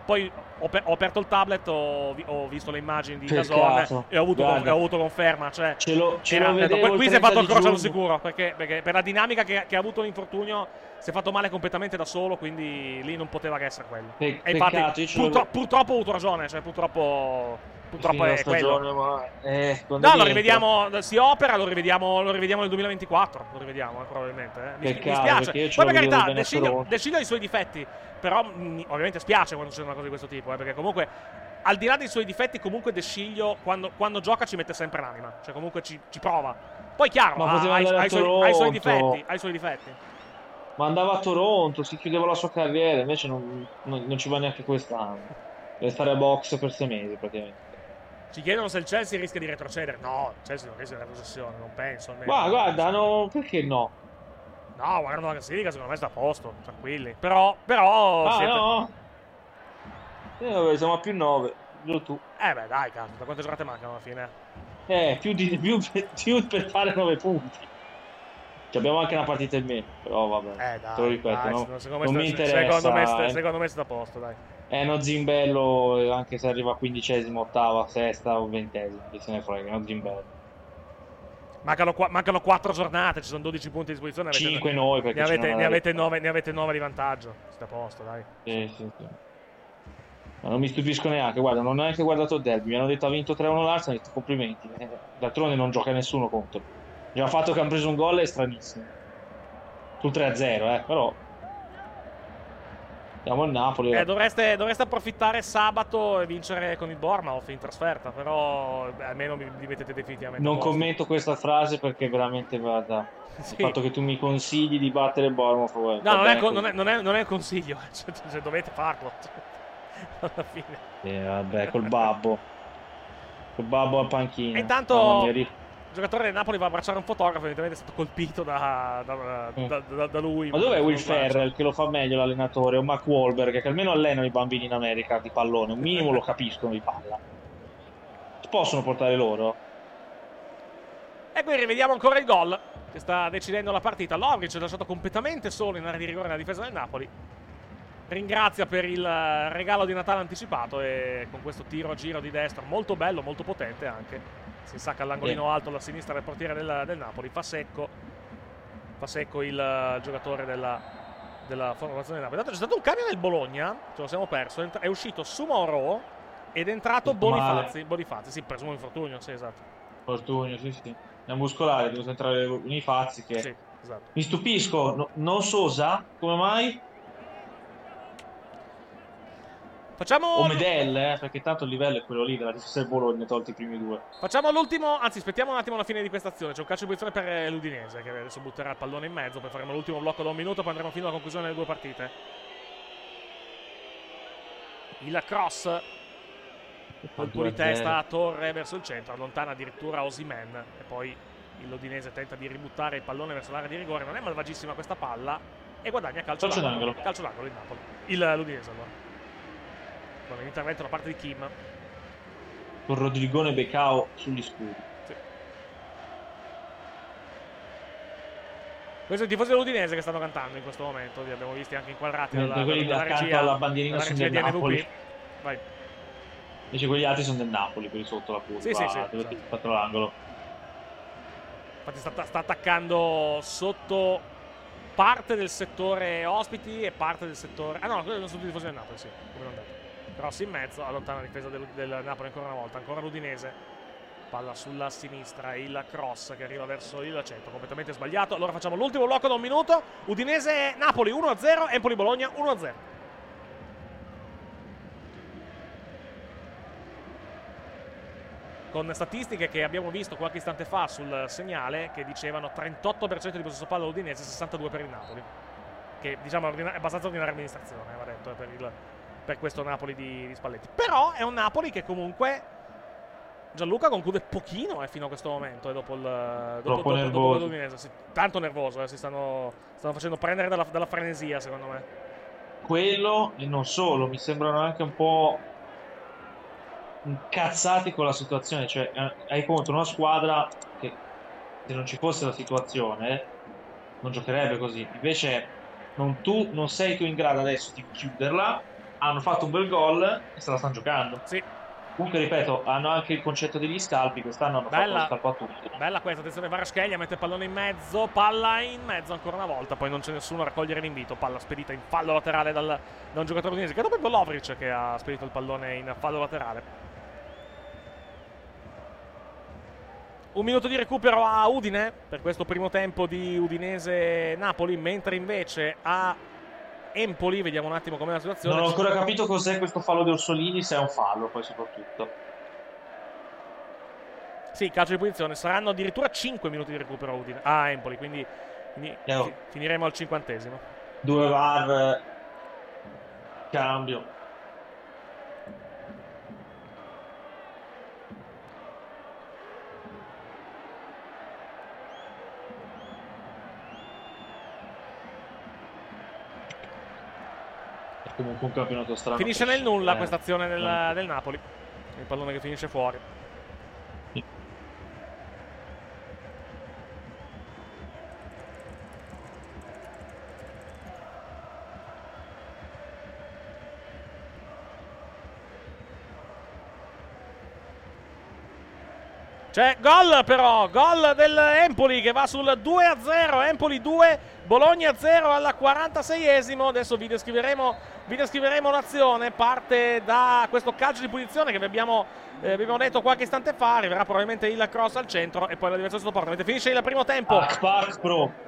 S2: Poi ho, ho aperto il tablet, ho, vi- ho visto le immagini di. Dazon e ho avuto, con- ho avuto conferma. Cioè,
S4: Ce lo, ce
S2: era-
S4: lo
S2: qui, si è fatto
S4: 30
S2: il crociato
S4: giugno.
S2: sicuro perché, perché per la dinamica che, che ha avuto l'infortunio si è fatto male completamente da solo quindi lì non poteva che essere quello
S4: Pe-
S2: e infatti
S4: peccato,
S2: purtro- purtroppo ho avuto ragione cioè purtroppo purtroppo è quello
S4: stagione, ma eh,
S2: no lo rivediamo si opera lo rivediamo, lo rivediamo nel 2024 lo rivediamo eh, probabilmente eh. mi, mi
S4: Peccato,
S2: spiace
S4: perché io ce
S2: poi per carità
S4: bene a
S2: De Sciglio,
S4: Toronto.
S2: De Sciglio ha i suoi difetti però mm, ovviamente spiace quando succede una cosa di questo tipo eh, perché comunque al di là dei suoi difetti comunque De Sciglio quando, quando gioca ci mette sempre l'anima cioè comunque ci, ci prova poi chiaro ha, i- suoi, ha i suoi
S4: Toronto.
S2: difetti ha i suoi difetti
S4: Ma andava a Toronto, si chiudeva la sua carriera, invece non, non- non ci va neanche quest'anno. Deve stare a box per sei mesi praticamente.
S2: Ci chiedono se il Chelsea rischia di retrocedere. No, il Chelsea non rischia di retrocessione, non penso. almeno.
S4: Ma guarda, no, perché no?
S2: No, guardando la classifica, secondo me sta a posto, tranquilli. Però, però.
S4: Ah
S2: siete-
S4: no? Eh, vabbè, siamo a più 9, giù tu.
S2: Eh beh, dai, cazzo, da quante giornate mancano alla fine?
S4: Eh, più, di, più, più per fare 9 punti. Abbiamo anche una partita in meno, però vabbè.
S2: Eh, dai.
S4: Te lo ripeto,
S2: dai,
S4: no?
S2: secondo me,
S4: non
S2: sta,
S4: mi interessa.
S2: secondo, me sta,
S4: eh.
S2: secondo me sta a posto, dai.
S4: È uno zimbello, eh, anche se arriva a quindicesima, ottava, sesta o ventesima, chi se ne frega, è uno zimbello.
S2: Mancano, qua- mancano 4 giornate, ci sono 12 punti a disposizione. avete-
S4: 5 noi perché
S2: ne avete, ne avete
S4: restare.
S2: 9, ne avete 9 di vantaggio. Sta a posto, dai.
S4: Sì, sì, sì. Ma non mi stupisco neanche, guarda, non ho neanche guardato il derby, mi hanno detto ha vinto 3-1 l'Arsenal, ho detto complimenti. Eh, d'altronde non gioca nessuno contro. Già il fatto che hanno preso un gol è stranissimo. Sul 3-0, eh, però Siamo il Napoli.
S2: Eh, dovreste, dovreste approfittare sabato e vincere con il Bournemouth in trasferta, però beh, almeno vi, vi mettete definitivamente
S4: non commento questa frase perché veramente vada.
S2: Sì.
S4: Il fatto che tu mi consigli di battere Bournemouth.
S2: No, non è,
S4: bene
S2: co-
S4: così.
S2: non, è, non, è, non è un consiglio, cioè, cioè, dovete farlo. Alla fine.
S4: Eh, vabbè, col babbo. Col babbo a panchina.
S2: E intanto-
S4: ri-
S2: Il giocatore del Napoli va a abbracciare un fotografo, evidentemente è stato colpito da, da, da- da- da lui.
S4: Mm. Ma dov'è Will. Ferrell che lo fa meglio l'allenatore? O Mark Wahlberg che almeno allenano i bambini in America di pallone. Un minimo lo capiscono di palla. Possono portare loro?
S2: E qui rivediamo ancora il gol che sta decidendo la partita. Lovric è lasciato completamente solo in area di rigore nella difesa del Napoli. Ringrazia per il eh, regalo di Natale anticipato e con questo tiro a giro di destra molto bello, molto potente anche. Si insacca all'angolino alto alla sinistra del portiere del, del Napoli. Fa secco. Fa secco il eh, giocatore della, della formazione del Napoli. Intanto c'è stato un cambio nel Bologna, ce lo siamo perso. È È uscito Sumoro ed è entrato
S4: male.
S2: Bonifazzi. Bonifazzi, sì, presumo infortunio, sì, esatto.
S4: Fortunio, sì, sì. È muscolare, devo entrare nei Fazzi che...
S2: Sì, esatto.
S4: Mi stupisco, no- non Sosa, come mai?
S2: Facciamo,
S4: O Medel, eh, perché tanto il livello è quello lì della difesa del Bologna, tolti i primi due.
S2: facciamo l'ultimo, anzi aspettiamo un attimo la fine di questa azione. C'è un calcio di posizione per eh, l'Udinese che adesso butterà il pallone in mezzo. Poi faremo l'ultimo blocco da un minuto, poi andremo fino alla conclusione delle due partite. Il cross, colpo di testa a Torre verso il centro, allontana addirittura Osimen. E poi l'Udinese tenta di ributtare il pallone verso l'area di rigore. Non è malvagissima questa palla e guadagna calcio,
S4: Calcio
S2: d'angolo.
S4: d'angolo.
S2: Calcio d'angolo il Napoli. Il l'Udinese allora. Con l'intervento da parte di Kim.
S4: Con Rodrigone Becao sugli scudi.
S2: Questo è il tifoso dell'Udinese che stanno cantando in questo momento. Li abbiamo visti anche inquadrati dalla,
S4: Mentre quelli
S2: dalla regia,
S4: alla bandierina
S2: dalla
S4: sono
S2: regia
S4: del
S2: di.
S4: Napoli.
S2: Vai.
S4: Invece quegli altri sono del Napoli, quelli sotto la curva,
S2: Sì, sì, sì,
S4: dove
S2: esatto.
S4: fatto l'angolo.
S2: Infatti sta, sta attaccando sotto parte del settore ospiti e parte del settore... Ah no, quello sono tutti tifosi del Napoli, sì, come non detto. Cross in mezzo, allontana la difesa del, del Napoli ancora una volta, ancora l'Udinese. Palla sulla sinistra, il cross che arriva verso il centro, completamente sbagliato. Allora facciamo l'ultimo blocco da un minuto. Udinese-Napoli 1-0, Empoli-Bologna 1-0. con statistiche che abbiamo visto qualche istante fa sul segnale che dicevano 38% di possesso palla all'Udinese, 62 per il Napoli. Che diciamo è abbastanza ordinaria amministrazione, va detto, per, il- per questo Napoli di, di Spalletti. Però è un Napoli che comunque Gianluca conclude pochino eh, fino a questo momento, eh, dopo il dopo, dopo- dopo
S4: nervoso.
S2: l'Udinese. Sì, tanto nervoso, eh, si stanno, stanno facendo prendere dalla, dalla frenesia, secondo me.
S4: Quello e non solo, mi sembrano anche un po' incazzati con la situazione. Cioè, eh, hai contro una squadra che se non ci fosse la situazione non giocherebbe così. Invece non, tu, non sei tu in grado adesso di chiuderla. Hanno fatto un bel gol e se la stanno giocando.
S2: Sì,
S4: Comunque, ripeto, hanno anche il concetto degli scalpi. Quest'anno hanno
S2: Bella.
S4: fatto lo scalpo a tutti.
S2: Bella questa, attenzione Varascheglia, mette il pallone in mezzo, palla in mezzo ancora una volta, poi non c'è nessuno a raccogliere l'invito, palla spedita in fallo laterale dal- da un giocatore udinese, credo proprio Lovric che ha spedito il pallone in fallo laterale. Un minuto di recupero a Udine per questo primo tempo di Udinese-Napoli, mentre invece a Empoli, vediamo un attimo com'è la situazione.
S4: Non ho ancora capito cos'è questo fallo di Orsolini, se è un fallo, poi soprattutto.
S2: Sì, calcio di posizione, saranno addirittura 5 minuti di recupero a Empoli, quindi, quindi fi- finiremo al cinquantesimo.
S4: Due VAR, cambio. Comunque un campionato strano.
S2: Finisce nel nulla
S4: eh,
S2: questa azione del, del Napoli. Il pallone che finisce fuori. C'è gol però, gol del Empoli che va sul 2-0, Empoli 2, Bologna 0 alla 46esimo. Adesso vi descriveremo, vi descriveremo l'azione, parte da questo calcio di punizione che vi abbiamo, eh, abbiamo detto qualche istante fa, arriverà probabilmente il cross al centro e poi la direzione sotto porta. Finisce il primo tempo.
S4: Ah.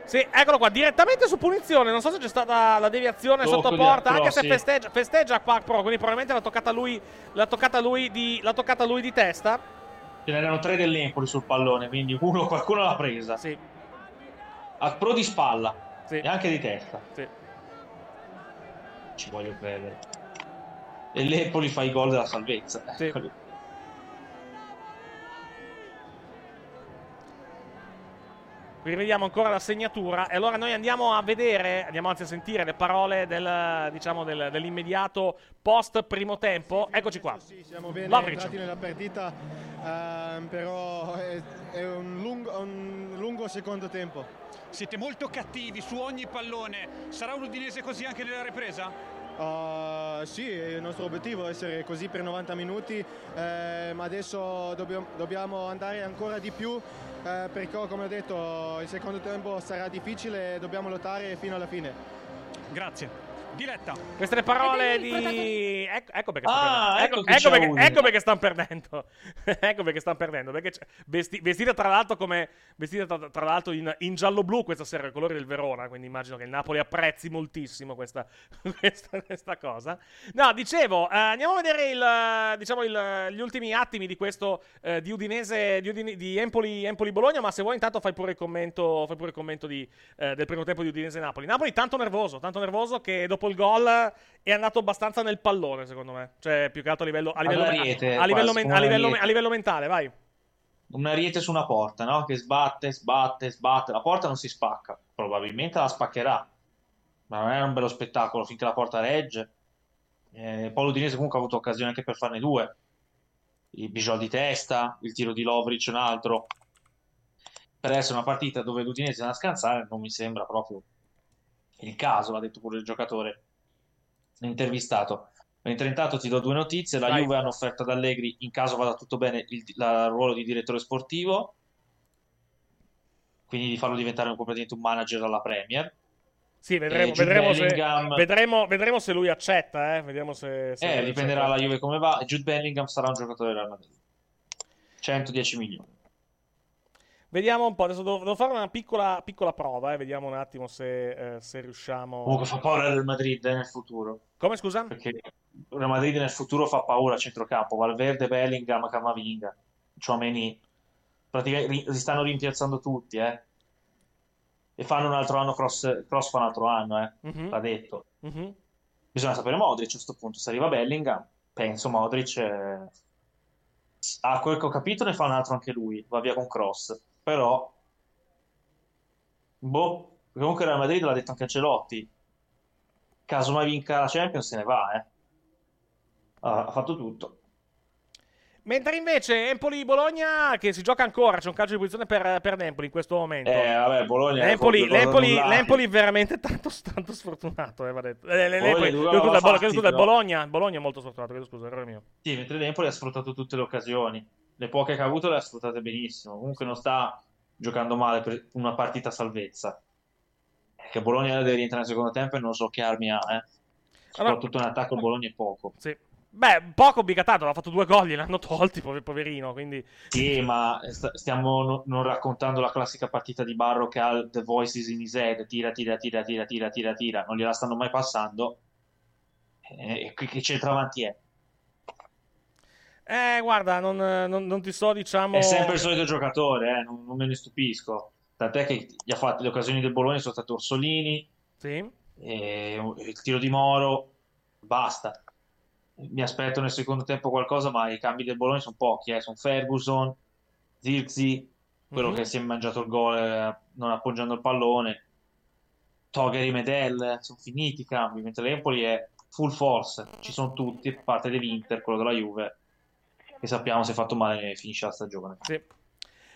S2: Sì, eccolo qua, direttamente su punizione. Non so se c'è stata la deviazione
S4: Tocco
S2: sotto porta, anche se
S4: sì.
S2: festeggia, festeggia Quark Pro, quindi probabilmente l'ha toccata lui, l'ha toccata lui di, l'ha toccata lui di testa.
S4: Ce n'erano tre dell'Empoli sul pallone, quindi uno, qualcuno l'ha presa.
S2: Sì,
S4: A Pro di spalla
S2: sì,
S4: e anche di testa.
S2: sì.
S4: Ci voglio credere. E l'Empoli fa i gol della salvezza.
S2: Sì.
S4: Eccoli.
S2: Rivediamo ancora la segnatura e allora noi andiamo a vedere, andiamo anzi a sentire le parole del, diciamo, del- dell'immediato post primo tempo. Eccoci qua.
S5: Sì, siamo bene
S2: Lavric.
S5: entrati nella partita, ehm, però è, è un, lungo, un lungo secondo tempo.
S6: Siete molto cattivi su ogni pallone. Sarà un udinese così anche nella ripresa?
S5: Uh, sì, il nostro obiettivo è essere così per 90 minuti, eh, ma adesso dobbiamo, dobbiamo andare ancora di più eh, perché come ho detto il secondo tempo sarà difficile e dobbiamo lottare fino alla fine.
S6: Grazie. Diletta.
S2: Queste le parole di. Ecco, ecco perché stanno
S4: Ah,
S2: perdendo.
S4: ecco
S2: Ecco, ecco perché, ecco perché stanno perdendo. ecco perché stanno perdendo. Perché vesti- vestita tra l'altro come. Vestita tra, tra l'altro in, in giallo-blu questa sera, i colori del Verona. Quindi immagino che il Napoli apprezzi moltissimo questa, questa, questa cosa. No, dicevo, eh, andiamo a vedere il, diciamo il- gli ultimi attimi di questo eh, di Udinese, di, Udine- di Empoli, Empoli-Bologna. Ma se vuoi, intanto fai pure il commento, fai pure il commento di, eh, del primo tempo di Udinese-Napoli. Napoli tanto nervoso, tanto nervoso che dopo il gol è andato abbastanza nel pallone, secondo me. Cioè, più che altro a livello, a livello,
S4: All'ariete,
S2: a livello,
S4: quasi,
S2: men- a livello- a livello mentale, vai.
S4: Un ariete su una porta, no? Che sbatte, sbatte, sbatte. La porta non si spacca. Probabilmente la spaccherà. Ma non è un bello spettacolo finché la porta regge. Eh, poi l'Udinese comunque ha avuto occasione anche per farne due. Il Bijol di testa, il tiro di Lovric, un altro. Per essere una partita dove l'Udinese è da scansare, non mi sembra proprio il caso, l'ha detto pure il giocatore intervistato. Mentre intanto ti do due notizie: la
S2: Vai.
S4: Juve hanno offerto ad Allegri, in caso vada tutto bene, il, la- il ruolo di direttore sportivo, quindi di farlo diventare un- completamente un manager alla Premier.
S2: Sì, vedremo,
S4: Eh, Jude
S2: vedremo, se, vedremo, vedremo se lui accetta, eh. Vediamo se... se
S4: Eh, dipenderà
S2: accetta.
S4: dalla Juve come va. Jude Bellingham sarà un giocatore del Real Madrid. 110 milioni.
S2: Vediamo un po', adesso devo, devo fare una piccola, piccola prova, eh. Vediamo un attimo se, eh, se riusciamo...
S4: Comunque fa paura Real Madrid eh, nel futuro.
S2: Come, scusa?
S4: Perché il Madrid nel futuro fa paura a centrocampo. Valverde, Bellingham, Camavinga, Tchouameni. Praticamente si stanno rimpiazzando tutti, eh. E fanno un altro anno, cross, cross fa un altro anno, eh.
S2: Mhm,
S4: L'ha detto.
S2: mhm.
S4: Bisogna sapere Modric a questo punto. Se arriva Bellingham, penso Modric, eh, a quel che ho capito, ne fa un altro anche lui. Va via con cross. Però, boh, comunque Real Madrid l'ha detto anche Ancelotti. Caso mai vinca la Champions, se ne va, eh. Ha, ha fatto tutto.
S2: Mentre invece Empoli-Bologna, che si gioca ancora, c'è un calcio di posizione per, per l'Empoli in questo momento.
S4: Eh, vabbè, Bologna è
S2: L'Empoli, l'Empoli, l'Empoli veramente tanto, tanto sfortunato, eh, va detto. Eh, l'Empoli- scusa,
S4: fatti.
S2: Bologna, Bologna è molto sfortunato, scusa, errore mio.
S4: Sì, mentre l'Empoli ha sfruttato tutte le occasioni. Le poche che ha avuto le ha sfruttate benissimo. Comunque non sta giocando male per una partita salvezza. Che Bologna deve rientrare nel secondo tempo e non so che armi ha, eh. Soprattutto in attacco Bologna è poco.
S2: Sì. Beh, poco Bicatato, ha fatto due gol, gliel'hanno tolti, pover- poverino, quindi...
S4: Sì, ma sta- stiamo no- non raccontando la classica partita di Barro che ha The Voices in his head, tira, tira, tira, tira, tira, tira, tira, non gliela stanno mai passando. E che, che centravanti è?
S2: Eh, guarda, non, non- non ti so, diciamo...
S4: È sempre il solito giocatore, eh, non, non me ne stupisco. Tant'è che gli ha fatto le occasioni del Bologna sono state Orsolini,
S2: Sì.
S4: il tiro di Moro, basta. Mi aspetto nel secondo tempo qualcosa, ma i cambi del Bologna sono pochi, eh. Sono Ferguson, Zirzi, quello
S2: Mhm.
S4: che si è mangiato il gol eh, non appoggiando il pallone, Togeri Medel, sono finiti i cambi, mentre l'Empoli è full force, ci sono tutti, a parte dell'Inter, quello della Juve, che sappiamo se fatto male finisce la stagione.
S2: Sì.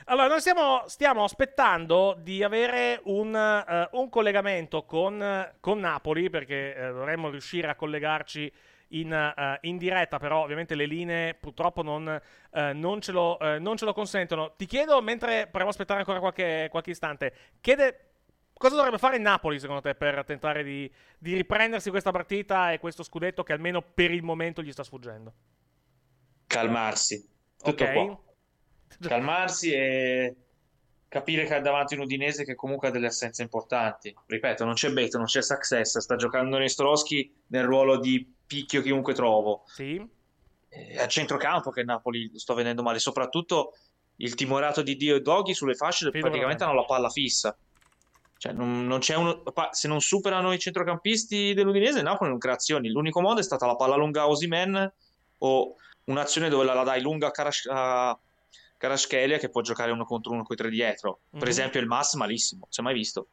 S2: Allora, noi stiamo, stiamo aspettando di avere un, eh, un collegamento con, con Napoli, perché eh, dovremmo riuscire a collegarci in, eh, in diretta, però ovviamente le linee purtroppo non, non, ce, lo, non ce lo consentono. Ti chiedo, mentre proviamo a aspettare ancora qualche, qualche istante, chiede cosa dovrebbe fare il Napoli secondo te per tentare di, di riprendersi questa partita e questo scudetto che almeno per il momento gli sta sfuggendo?
S4: Calmarsi. Tutto
S2: Ok.
S4: qua. Calmarsi e capire che ha davanti un Udinese che comunque ha delle assenze importanti. Ripeto, non c'è Beto, non c'è Success, sta giocando Nestroschi nel ruolo di picchio chiunque trovo.
S2: Sì.
S4: È a centrocampo che Napoli sto vedendo male, soprattutto il timorato di Dio e Doghi sulle fasce
S2: Sì,
S4: praticamente hanno la palla fissa. Cioè, non, non c'è uno, se non superano i centrocampisti dell'Udinese, Napoli non crea azioni. L'unico modo è stata la palla lunga a Osimen o un'azione dove la, la dai lunga a, Karash- a Kvaratskhelia che può giocare uno contro uno con i tre dietro. Per
S2: Mhm.
S4: esempio il Mas malissimo, si è mai visto.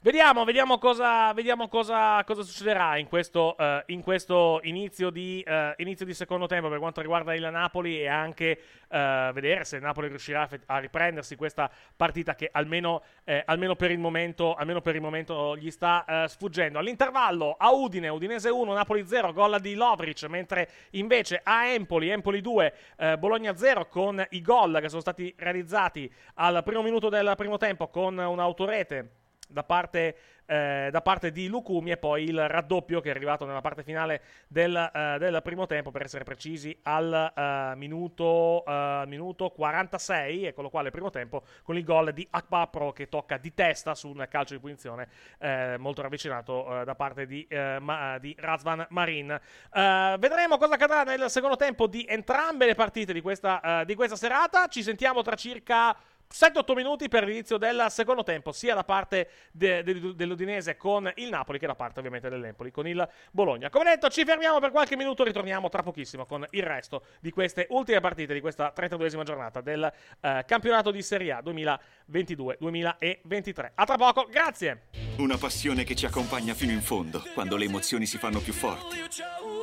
S2: Vediamo, vediamo, cosa, vediamo cosa, cosa succederà in questo, eh, in questo inizio, di, eh, inizio di secondo tempo per quanto riguarda il Napoli e anche eh, vedere se il Napoli riuscirà a riprendersi questa partita che almeno, eh, almeno per, il momento, almeno per il momento gli sta sfuggendo. All'intervallo a Udine, Udinese 1, Napoli 0, gol di Lovric, mentre invece a Empoli, Empoli 2, eh, Bologna 0 con i gol che sono stati realizzati al primo minuto del primo tempo con un'autorete da parte, eh, da parte di Lucumi e poi il raddoppio che è arrivato nella parte finale del, eh, del primo tempo per essere precisi al eh, minuto, eh, minuto 46 eccolo qua il primo tempo con il gol di Akbar Pro che tocca di testa su un calcio di punizione eh, molto ravvicinato eh, da parte di, ma- di Razvan Marin. Vedremo cosa accadrà nel secondo tempo di entrambe le partite di questa, di questa serata. Ci sentiamo tra circa 7-8 minuti per l'inizio del secondo tempo, sia da parte de- de- dell'Udinese con il Napoli che da parte ovviamente dell'Empoli con il Bologna. Come detto, ci fermiamo per qualche minuto, ritorniamo tra pochissimo con il resto di queste ultime partite di questa 32esima giornata del eh, campionato di Serie A 2022-2023. A tra poco, grazie!
S1: Una passione che ci accompagna fino in fondo, quando le emozioni si fanno più forti.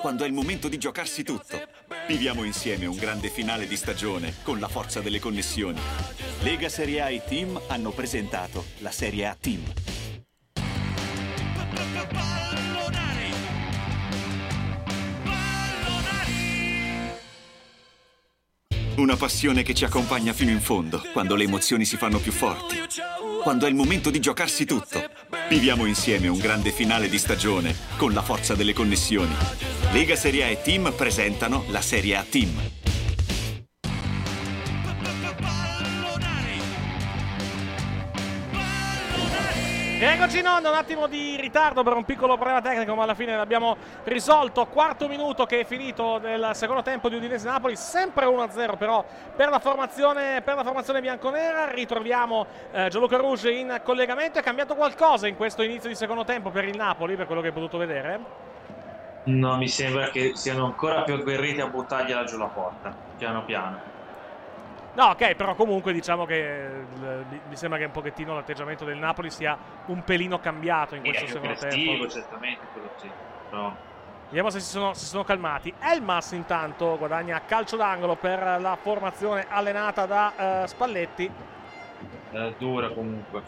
S1: Quando è il momento di giocarsi tutto. Viviamo insieme un grande finale di stagione con la forza delle connessioni.
S7: Lega Serie A e Team hanno presentato la Serie A Team.
S1: Una passione che ci accompagna fino in fondo, quando le emozioni si fanno più forti. Quando è il momento di giocarsi tutto. Viviamo insieme un grande finale di stagione con la forza delle connessioni. Lega Serie A e Team presentano la Serie A Team.
S2: Eccoci in onda, un attimo di ritardo per un piccolo problema tecnico, ma alla fine l'abbiamo risolto. Quarto minuto che è finito del secondo tempo di Udinese Napoli, sempre 1-0 però per la formazione, per la formazione bianconera. Ritroviamo eh, Gianluca Rouge in collegamento. È cambiato qualcosa in questo inizio di secondo tempo per il Napoli, per quello che hai potuto vedere?
S4: No, mi sembra che siano ancora più agguerriti a buttargliela giù la porta, piano piano.
S2: No, ok, però comunque diciamo che eh, mi- sembra che un pochettino l'atteggiamento del Napoli sia un pelino cambiato in questo secondo tempo.
S4: certamente, quello sì. Però
S2: Vediamo se si sono, si sono calmati. Elmas intanto guadagna calcio d'angolo per la formazione allenata da eh, Spalletti.
S4: è dura comunque.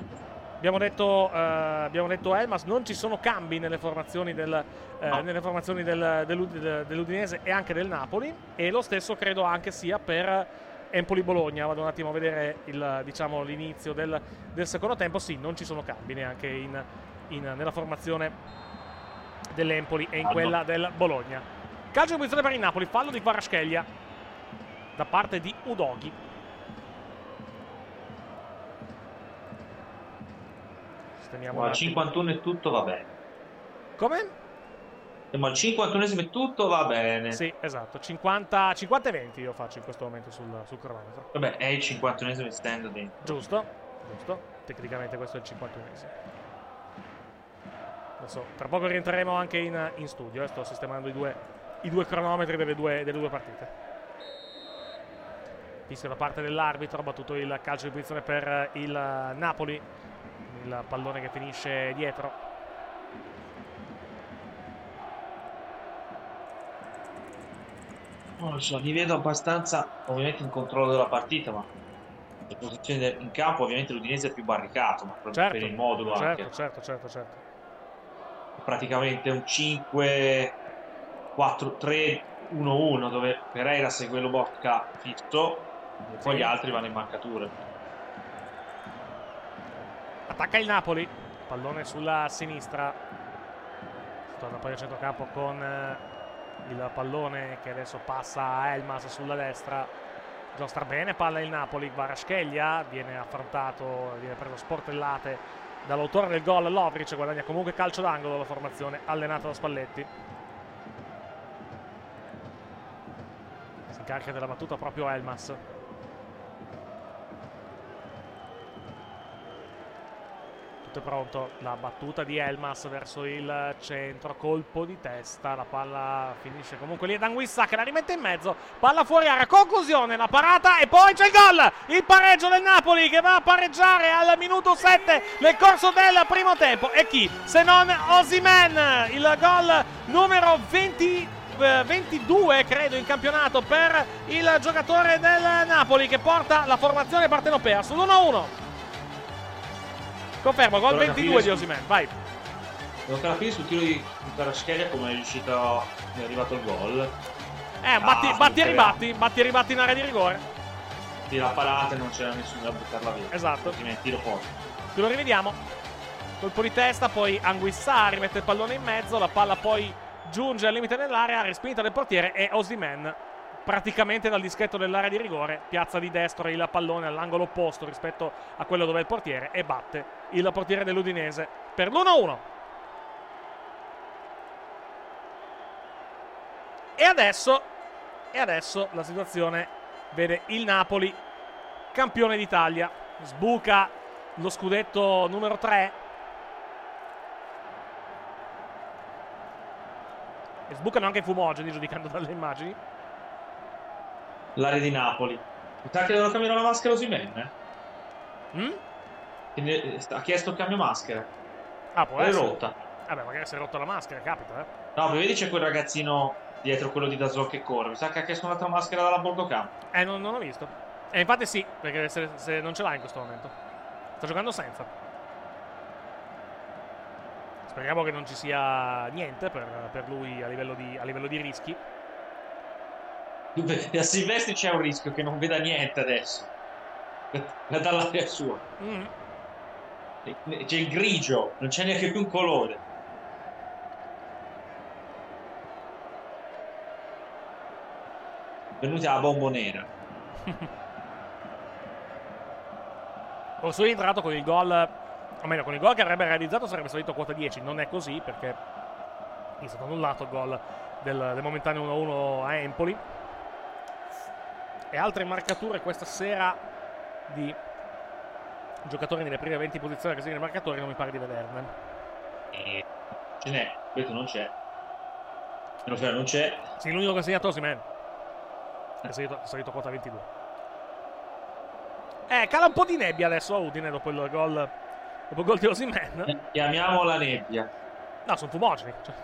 S2: Abbiamo detto, eh, abbiamo detto Elmas, non ci sono cambi nelle formazioni, del, eh,
S4: No.
S2: nelle formazioni del- dell'Ud- del- dell'Udinese e anche del Napoli. E lo stesso credo anche sia per Empoli-Bologna. Vado un attimo a vedere il, diciamo, l'inizio del, del secondo tempo. Sì, non ci sono cambi neanche in- in- nella formazione dell'Empoli e in quella del Bologna. Calcio di posizione per il Napoli, fallo di Kvaratskhelia da parte di Udoghi. Sistemiamo un
S4: Ma al
S2: attimo.
S4: 51 e tutto va bene.
S2: Come?
S4: Ma al 51esimo e tutto va bene.
S2: Sì, esatto. 50, 50 e 20 io faccio in questo momento sul, sul cronometro.
S4: Vabbè, è il 51esimo essendo dentro.
S2: Giusto? Giusto. Tecnicamente questo è il 51esimo. Adesso, tra poco rientreremo anche in, in studio. eh, Sto sistemando i due, i due cronometri delle due, delle due partite. Fischio da parte dell'arbitro, ha battuto il calcio di posizione per il Napoli. Il pallone che finisce dietro.
S4: Non lo so, mi vedo abbastanza ovviamente in controllo della partita, ma le posizioni in campo ovviamente l'Udinese è più barricato, ma proprio
S2: Certo,
S4: per il modulo
S2: certo,
S4: anche.
S2: certo, certo, certo.
S4: Praticamente un 5 4-3-1-1 dove Pereira segue Lobotka fisso e poi gli altri vanno in marcature.
S2: Attacca il Napoli. Pallone sulla sinistra. Torna poi al centrocampo con eh, il pallone che adesso passa a Elmas sulla destra. Giostra bene, palla il Napoli. Varascheglia viene affrontato, viene preso sportellate dall'autore del gol Lovric. Guadagna comunque calcio d'angolo la formazione allenata da Spalletti. Si incarica della battuta proprio Elmas. Tutto è pronto, la battuta di Elmas verso il centro, colpo di testa, la palla finisce comunque lì. Ad Anguissa che la rimette in mezzo, palla fuori area, conclusione, la parata e poi c'è il gol, il pareggio del Napoli che va a pareggiare al minuto 7 nel corso del primo tempo. E chi? Se non Osimen, il gol numero 20 eh, 22 credo in campionato per il giocatore del Napoli che porta la formazione partenopea sull'1-1 Confermo, gol
S4: Allora,
S2: 22 di Osimen, vai.
S4: Devo capire sul tiro di Kvaratskhelia come è riuscito, è arrivato il gol.
S2: Eh, batti,
S4: Ah,
S2: batti e ribatti, batti e ribatti in area di rigore.
S4: Tira parata e non c'era nessuno da buttarla via.
S2: Esatto.
S4: Altrimenti tiro fuori.
S2: Ce lo rivediamo. Colpo di testa, poi Anguissà rimette il pallone in mezzo, la palla poi giunge al limite dell'area, respinta del portiere e Osimen praticamente dal dischetto dell'area di rigore piazza di destro il pallone all'angolo opposto rispetto a quello dove è il portiere e batte il portiere dell'Udinese per l'1-1. E adesso, e adesso la situazione vede il Napoli campione d'Italia. Sbuca lo scudetto numero 3. E sbucano anche i fumogeni, giudicando dalle immagini.
S4: L'area di Napoli. Mi sa che devono cambiare la maschera Osimen, eh?
S2: Mm?
S4: Quindi, eh, Ha chiesto il cambio maschera.
S2: Ah, può essere.
S4: rotta.
S2: Vabbè, magari si è rotto la maschera, capita, eh.
S4: No, vedi c'è quel ragazzino dietro quello di Dazon che corre. Mi sa che ha chiesto un'altra maschera dalla Borgo Campo.
S2: Eh, non, non ho visto. E infatti sì, perché se, se non ce l'ha in questo momento. Sta giocando senza. Speriamo che non ci sia niente per, per lui a livello di, a livello di rischi.
S4: A Silvestri c'è un rischio che non veda niente adesso. Dall'area sua.
S2: Mm.
S4: C'è il grigio, non c'è neanche più un colore. Venuti alla bombonera.
S2: O su entrato con il gol, o meglio, con il gol che avrebbe realizzato sarebbe salito a quota 10. Non è così perché è stato annullato il gol del, del momentaneo 1-1 a Empoli. E altre marcature questa sera di giocatori nelle prime 20 posizioni che seguono i marcatori non mi pare di vederne.
S4: E ce n'è, questo non c'è. Meno non c'è.
S2: Sì, l'unico che ha segnato Osimen. È salito, è salito a quota 22. Eh, cala un po' di nebbia adesso a Udine dopo il gol, dopo il gol di Osimen.
S4: Chiamiamo la nebbia.
S2: No, sono fumogeni. cioè.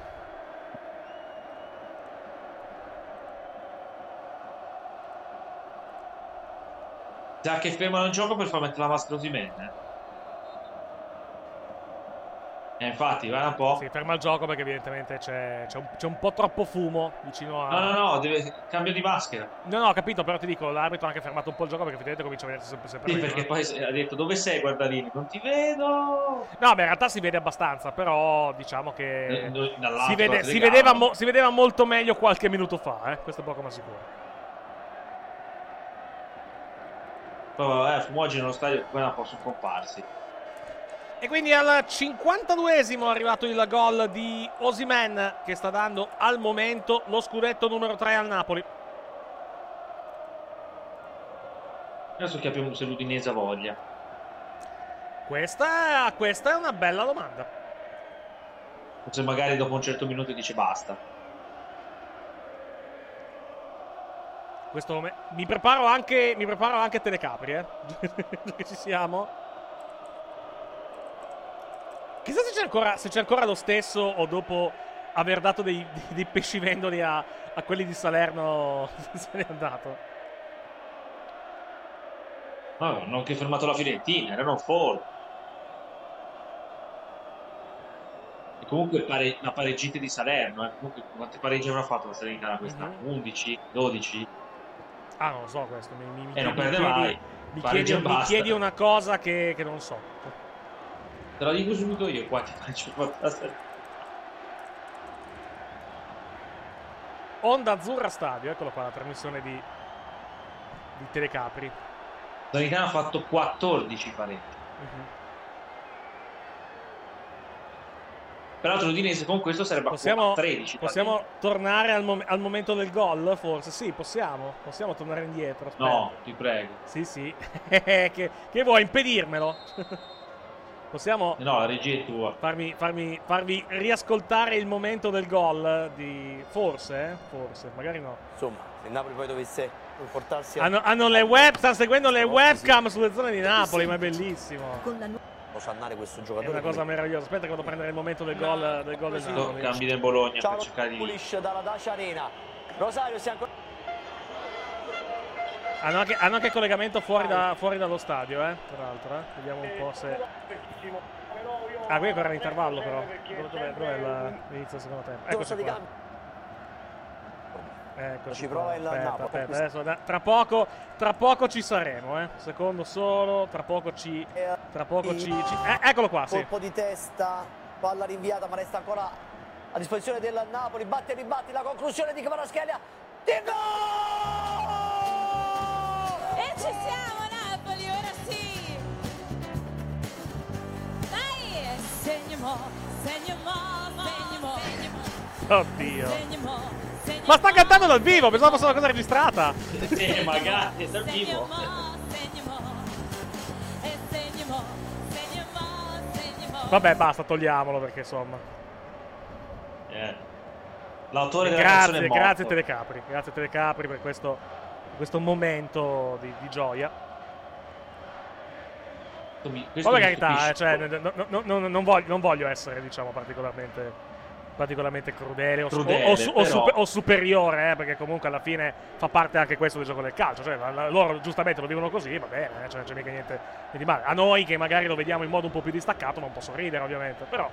S4: Sa che fermano il gioco per far mettere la maschera Osimen. Eh, Eh, infatti, guarda un po'.
S2: Si ferma il gioco perché evidentemente c'è, c'è un, c'è un po' troppo fumo vicino a...
S4: No, no, no, deve... cambio di maschera.
S2: No, no, ho capito, però ti dico, l'arbitro ha anche fermato un po' il gioco perché effettivamente comincia a vedersi sempre, sempre
S4: Sì, perché poi ha detto dove sei guardarini? Non ti vedo.
S2: No, beh, in realtà si vede abbastanza, però diciamo che
S4: Eh,
S2: si, vede- si vedeva, mo- si vedeva molto meglio qualche minuto fa, eh? questo è poco ma sicuro.
S4: Poi, eh, fumogeni nello stadio, non possono comparsi.
S2: E quindi al 52esimo è arrivato il gol di Osimen che sta dando al momento lo scudetto numero 3 al Napoli.
S4: Adesso capiamo se l'Udinese ha voglia.
S2: Questa, questa è una bella domanda.
S4: Se magari dopo un certo minuto dice basta.
S2: Questo me- mi preparo anche mi preparo anche telecapri, eh. che ci siamo. Chissà se c'è ancora, se c'è ancora lo stesso o dopo aver dato dei, dei pescivendoli a, a quelli di Salerno se n'è andato.
S4: No, hanno anche fermato la Fiorentina, erano fuori. E comunque pare- la pareggita di Salerno, eh. comunque quante pareggi avrà fatto la Salernitana quest'anno?
S2: Mhm.
S4: 11, 12?
S2: Ah, non lo so questo. Mi, mi, mi
S4: E non
S2: mi
S4: perde
S2: chiedi-
S4: mai.
S2: Mi chiedi, mi chiedi una cosa che, che non so.
S4: Te la dico subito io ha fatto la Salernitana.
S2: Onda Azzurra Stadio, eccolo qua, la trasmissione di, di Telecapri.
S4: Salernitana ha fatto 14 pareggi.
S2: Mhm.
S4: Peraltro l'Udinese con questo sarebbe a
S2: Possiamo,
S4: 13
S2: possiamo tornare al, mom- al momento del gol, forse? Sì, possiamo. Possiamo tornare indietro. aspetta.
S4: No, ti prego.
S2: Sì, sì. che, che vuoi impedirmelo? possiamo
S4: No, la regia è tua.
S2: farmi, farmi- farvi riascoltare il momento del gol di... Forse, eh? Forse, magari no.
S8: Insomma, se il Napoli poi dovesse portarsi a...
S2: Hanno, hanno le web, stanno seguendo le webcam sulle zone di Napoli, ma è bellissimo.
S8: Osannare questo
S2: È
S8: giocatore.
S2: una cosa
S8: come-
S2: meravigliosa. Aspetta che vado a prendere il momento del gol del, gol Napoli.
S4: cambi del Bologna
S8: Ciao,
S4: per cercare di
S8: Pulish dalla Dacia Arena. Rosario, sei ancora...
S2: Hanno anche, hanno anche collegamento fuori, da- fuori dallo stadio, eh, tra l'altro. Eh. Vediamo un po' se... Ah, qui è ancora l'intervallo però. Dove- Dov'è, la- l'inizio del secondo tempo? Eccoci qua. Eccoci
S8: Ci
S2: qua.
S8: prova il
S2: Aspetta,
S8: Napoli.
S2: aspetta, adesso, da- tra, poco, tra poco ci saremo, eh. Secondo solo, tra poco ci... Tra poco ci... ci- eh, eccolo qua, sì.
S8: Colpo di testa, palla rinviata ma resta ancora a disposizione del Napoli. Batte e ribatti la conclusione di Kvaratskhelia. Di gol!
S9: E ci siamo Napoli, ora sì! Dai! Segniamo, segniamo, segniamo,
S2: Oddio.
S9: segniamo, segniamo.
S2: Ma sta cantando dal vivo, pensavo fosse una cosa registrata.
S4: Eh, magari, è dal vivo.
S9: E.
S2: Vabbè, basta, togliamolo perché insomma.
S4: Eh. L'autore della canzone
S2: Grazie,
S4: è morto.
S2: grazie Telecapri. Grazie Telecapri per questo, questo momento di, di gioia.
S4: Questo mi- questo
S2: Poi per carità, eh, cioè, no- no- no- non, voglio, non voglio essere, diciamo, particolarmente, particolarmente crudele, o,
S4: Crudele,
S2: o o
S4: però-
S2: o superiore, eh, perché comunque alla fine fa parte anche questo del gioco del calcio. Cioè, loro giustamente lo vivono così, va bene, eh, cioè, non c'è mica niente, di male. A noi che magari lo vediamo in modo un po' più distaccato non posso ridere, ovviamente, però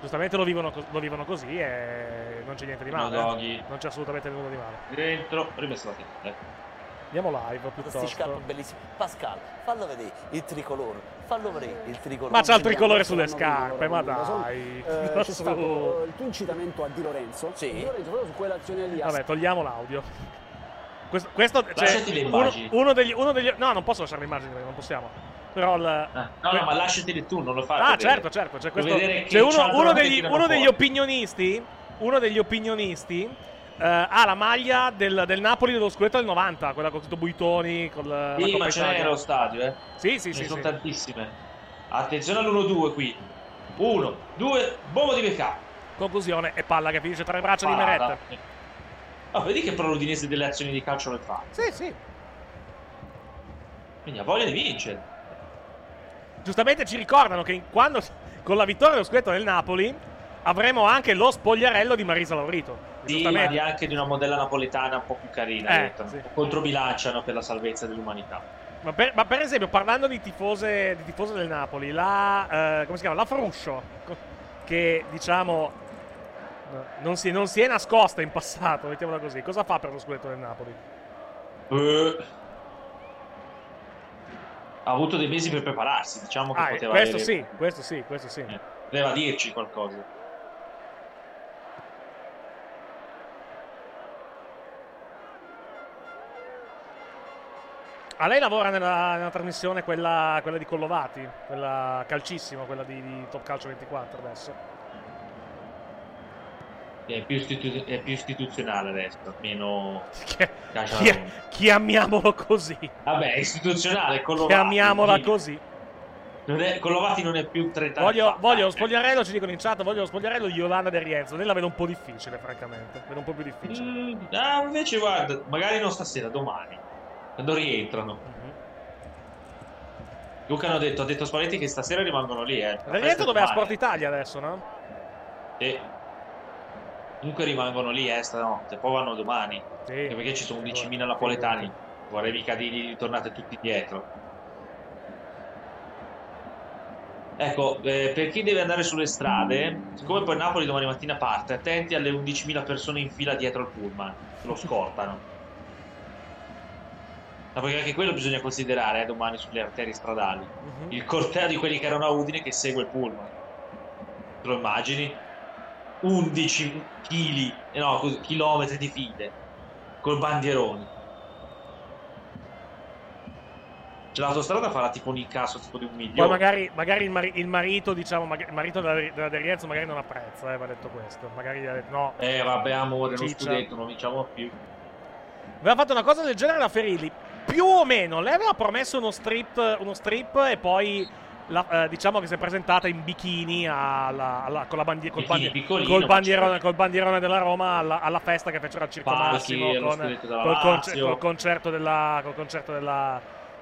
S2: giustamente lo vivono, lo vivono così e non c'è niente di
S4: No,
S2: male. eh.
S4: doggy.
S2: Non c'è assolutamente nulla di male.
S4: Dentro, rimesso la testa.
S2: Andiamo live
S8: Questi scarpe
S2: piuttosto.
S8: bellissimi. Pascal, fallo vedere il tricolore. Fallo vedere il tricolore.
S2: Ma c'ha il tricolore sulle scarpe, ma dai.
S10: Eh, c'è stato il tuo incitamento a Di Lorenzo.
S8: Sì.
S10: Di Lorenzo proprio su quell'azione lì.
S2: Vabbè, togliamo l'audio. Questo, questo cioè,
S4: Lasciati le
S2: uno,
S4: immagini.
S2: uno degli, uno degli- No, non posso lasciare le immagini perché non possiamo. Però il.
S4: Ah, no, no, ma lasciateli tu, non lo fai.
S2: Ah,
S4: vedere.
S2: certo, certo. C'è
S4: Vuoi
S2: questo, c'è
S4: che
S2: uno, uno degli, degli opinionisti. Uno degli opinionisti. Eh, ha la maglia del, del Napoli dello scudetto del 90, quella con tutto Buitoni. La
S4: Sì, ma ce n'è allo stadio, eh.
S2: Sì, sì,
S4: Ce
S2: sì.
S4: ne sono
S2: sì.
S4: tantissime. Attenzione all'1-2 qui. 1, 2, bombo di backup.
S2: Conclusione e palla che finisce tra le braccia di
S4: Parata.
S2: Meret.
S4: Ah, vedi che però l'Udinese delle azioni di calcio le fa.
S2: Sì, sì.
S4: Quindi ha voglia di vincere.
S2: Giustamente ci ricordano che quando con la vittoria dello scudetto del Napoli avremo anche lo spogliarello di Marisa Laurito.
S4: Sì, ma anche di una modella napoletana un po' più carina.
S2: Eh, sì.
S4: Controbilanciano per la salvezza dell'umanità.
S2: Ma per, ma per esempio, parlando di tifose, di tifose del Napoli, la, eh, come si chiama? La Fruscio, che diciamo no, non si, non si è nascosta in passato, mettiamola così. Cosa fa per lo scudetto del Napoli?
S4: Eh, ha avuto dei mesi per prepararsi, diciamo che
S2: Ah, eh,
S4: poteva
S2: questo
S4: avere-
S2: sì, questo sì, questo sì.
S4: eh, Poteva dirci qualcosa.
S2: A lei lavora nella, nella trasmissione quella, quella di Collovati, quella calcissima, quella di, di Top Calcio 24 adesso.
S4: È più, istitu- è più istituzionale adesso, meno...
S2: Che- chi- chiamiamolo così.
S4: Vabbè, è istituzionale, Collovati.
S2: Chiamiamola
S4: quindi
S2: così.
S4: Non è, Collovati non è più 30 anni
S2: Voglio,
S4: fa.
S2: voglio lo spogliarello, ci dicono in chat, voglio lo spogliarello di Yolanda del Rienzo. Lei la vedo un po' difficile, francamente. Vedo un po' più difficile.
S4: Mm, ah, invece guarda, magari non stasera, domani. Quando rientrano.
S2: Mhm.
S4: Luca hanno detto, ha detto Spalletti che stasera rimangono lì, eh. È
S2: dove è. Sport Italia adesso, no?
S4: Sì. Comunque rimangono lì, eh, stanotte. Poi vanno domani.
S2: Sì.
S4: Perché ci sono 11.000 napoletani. Vorrei mica dirgli tornate tutti dietro. Ecco, eh, per chi deve andare sulle strade, siccome poi Napoli domani mattina parte, attenti alle 11.000 persone in fila dietro al pullman, lo scortano. Ma perché anche quello bisogna considerare eh, domani sulle arterie stradali.
S2: Mhm.
S4: Il corteo di quelli che erano a Udine che segue il pullman. Te lo immagini? 11 chili, eh no, chilometri di file, col bandierone. Cioè, l'autostrada farà tipo un incasso tipo di un milione.
S2: Poi magari, magari il, mari- il marito, diciamo, maga- il marito della, della De Rienzo magari non apprezza, eh, va detto questo. Magari detto no.
S4: Eh vabbè amore, lo scudetto non vinciamo più.
S2: Aveva fatto una cosa del genere la Ferilli. Più o meno, lei aveva promesso uno strip, uno strip e poi la- eh, diciamo che si è presentata in bikini alla- alla- con la bandiera, col, bandi- col bandierone, col bandierone della Roma alla, alla festa che fecero al Circo
S4: Palchi,
S2: Massimo con, col, conce-
S4: Lazio.
S2: col concerto della col concerto della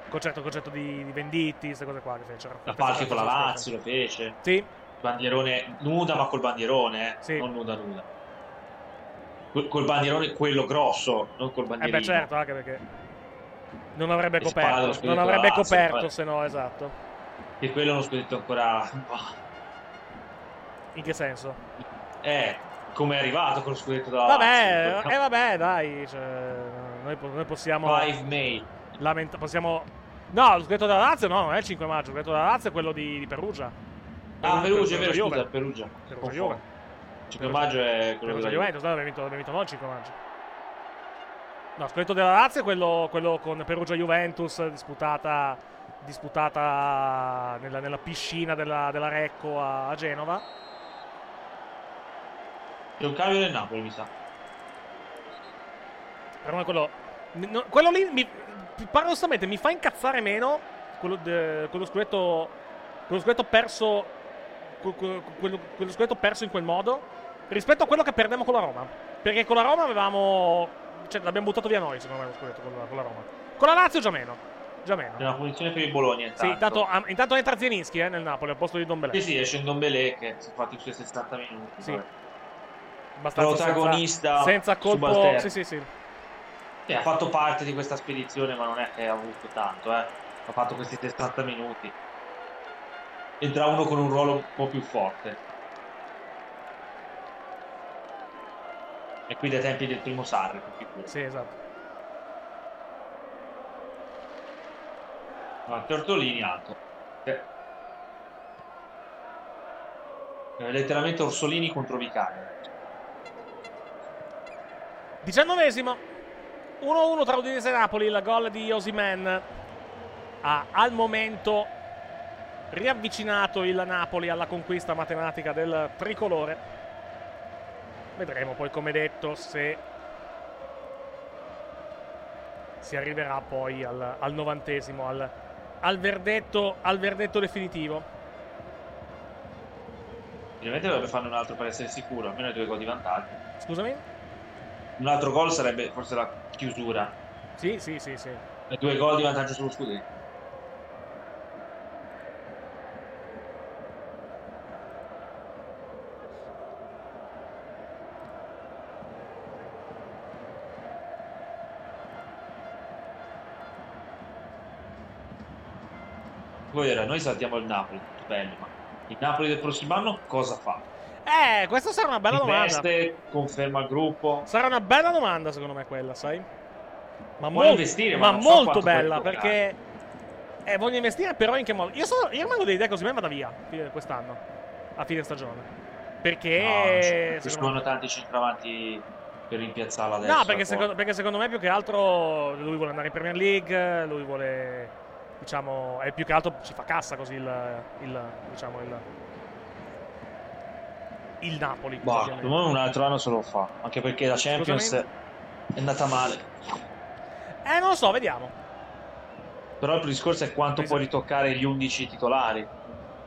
S2: concerto, concerto di, di Venditti, queste cose qua che fecero.
S4: La Palchi con la Lazio lo fece.
S2: Sì.
S4: Bandierone nuda ma col bandierone, eh. Non nuda nuda. Col, bandierone quello grosso, non col
S2: Eh
S4: bandierino.
S2: beh certo, anche perché non avrebbe
S4: spalla
S2: coperto,
S4: scudetto
S2: non avrebbe coperto se no, esatto.
S4: E quello è uno scudetto ancora...
S2: In che senso?
S4: Eh, come è arrivato con lo scudetto della
S2: Vabbè,
S4: Lazio.
S2: eh, vabbè, dai. Cioè, noi, noi possiamo.
S4: 5 May.
S2: lamenta- possiamo. No, lo scudetto della Lazio no, non è il 5 maggio. Lo scudetto della Lazio è quello di, di Perugia.
S4: Ah, Perugia, è vero, scusa, Perugia.
S2: Perugia
S4: Confondo.
S2: Juve.
S4: 5 maggio è quello della
S2: Juventus, no, abbiamo vinto, abbiamo vinto noi il 5 maggio. No, scudetto della Lazio è quello, quello con Perugia Juventus disputata, disputata nella, nella piscina della, della Recco a, a Genova.
S4: È un cambio del Napoli, mi sa.
S2: Per me quello. no, quello lì, mi, paradossalmente, mi fa incazzare meno quello, de- quello scudetto. Quello scudetto perso. que- que- Quello, quello scudetto perso in quel modo. Rispetto a quello che perdemmo con la Roma. Perché con la Roma avevamo. Cioè, l'abbiamo buttato via noi, secondo me, lo scudetto con la, con la Roma. Con la Lazio già meno. Già meno.
S4: C'è una punizione per il Bologna,
S2: Sì,
S4: intanto.
S2: intanto, ah, intanto entra Zielinski eh, nel Napoli al posto di Dombele.
S4: Sì, sì, esce un Dombele che si è fatto i suoi 60 minuti.
S2: Sì.
S4: protagonista
S2: Senza, senza colpo. Sì, sì, sì.
S4: Sì, ha fatto parte di questa spedizione, ma non è che ha avuto tanto, eh. Ha fatto questi 60 minuti. Entra uno con un ruolo un po' più forte. E qui dai tempi del primo Sarri.
S2: Sì, esatto.
S4: Ah, Tortolini alto. Eh. Eh, letteralmente Orsolini contro Vicario.
S2: Diciannovesimo 1-1 tra Udinese e Napoli. Il gol di Osimen ha al momento riavvicinato il Napoli alla conquista matematica del tricolore. Vedremo poi, come detto, se si arriverà poi al, al novantesimo, al, al verdetto, al verdetto definitivo.
S4: Ovviamente dovrebbe fare un altro per essere sicuro, almeno due gol di vantaggio.
S2: Scusami?
S4: Un altro gol sarebbe forse la chiusura.
S2: Sì, sì, sì, sì.
S4: E due gol di vantaggio sullo scudetto. Poi era, noi saltiamo il Napoli, tutto bello, ma il Napoli del prossimo anno cosa fa?
S2: Eh, questa sarà una bella domanda.
S4: Investe, conferma il gruppo.
S2: Sarà una bella domanda, secondo me, quella, sai? Ma,
S4: Vuole investire, ma so
S2: molto
S4: puoi
S2: bella, perché... Eh, voglio investire, però in che modo? Io, sono, io rimango dell'idea che Osimhen vada via quest'anno, a fine stagione. Perché...
S4: No, ci- sono tanti centravanti per rimpiazzarla adesso.
S2: No, perché
S4: ecco.
S2: secondo, perché secondo me più che altro lui vuole andare in Premier League, lui vuole, diciamo, e più che altro ci fa cassa così il, il diciamo, il, il Napoli.
S4: Secondo me un altro anno se lo fa. Anche perché la Champions è andata male.
S2: Eh, non lo so, vediamo.
S4: Però il discorso è quanto puoi ritoccare gli 11 titolari.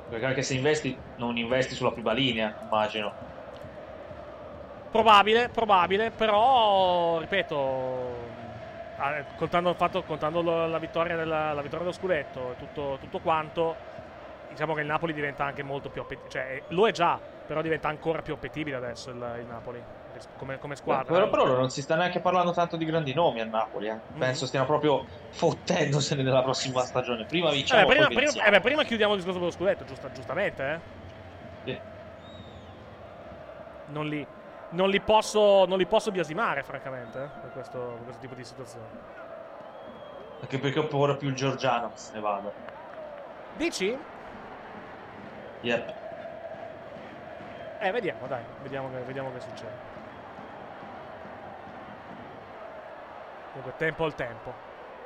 S4: Perché anche se investi, non investi sulla prima linea, immagino.
S2: Probabile, probabile, però, ripeto, contando, il fatto, contando la, vittoria della, la vittoria dello scudetto e tutto, tutto quanto, diciamo che il Napoli diventa anche molto più appetibile. Cioè, lo è già, però diventa ancora più appetibile adesso il, il Napoli. Come, come squadra.
S4: Però, però non si sta neanche parlando tanto di grandi nomi a Napoli. eh.
S2: Mm.
S4: Penso stiano proprio fottendosene nella prossima stagione. Prima
S2: Eh,
S4: vinciamo,
S2: beh, prima, prima- eh, beh, prima chiudiamo il discorso dello scudetto, giusta- giustamente, eh?
S4: Sì.
S2: Non li, non li posso, non li posso biasimare, francamente, eh, per questo, per questo tipo di situazione.
S4: Anche perché ho paura più il Giorgiano se ne vada.
S2: Dici?
S4: Yep.
S2: Eh, vediamo, dai, vediamo che, vediamo che succede. Comunque, tempo al tempo.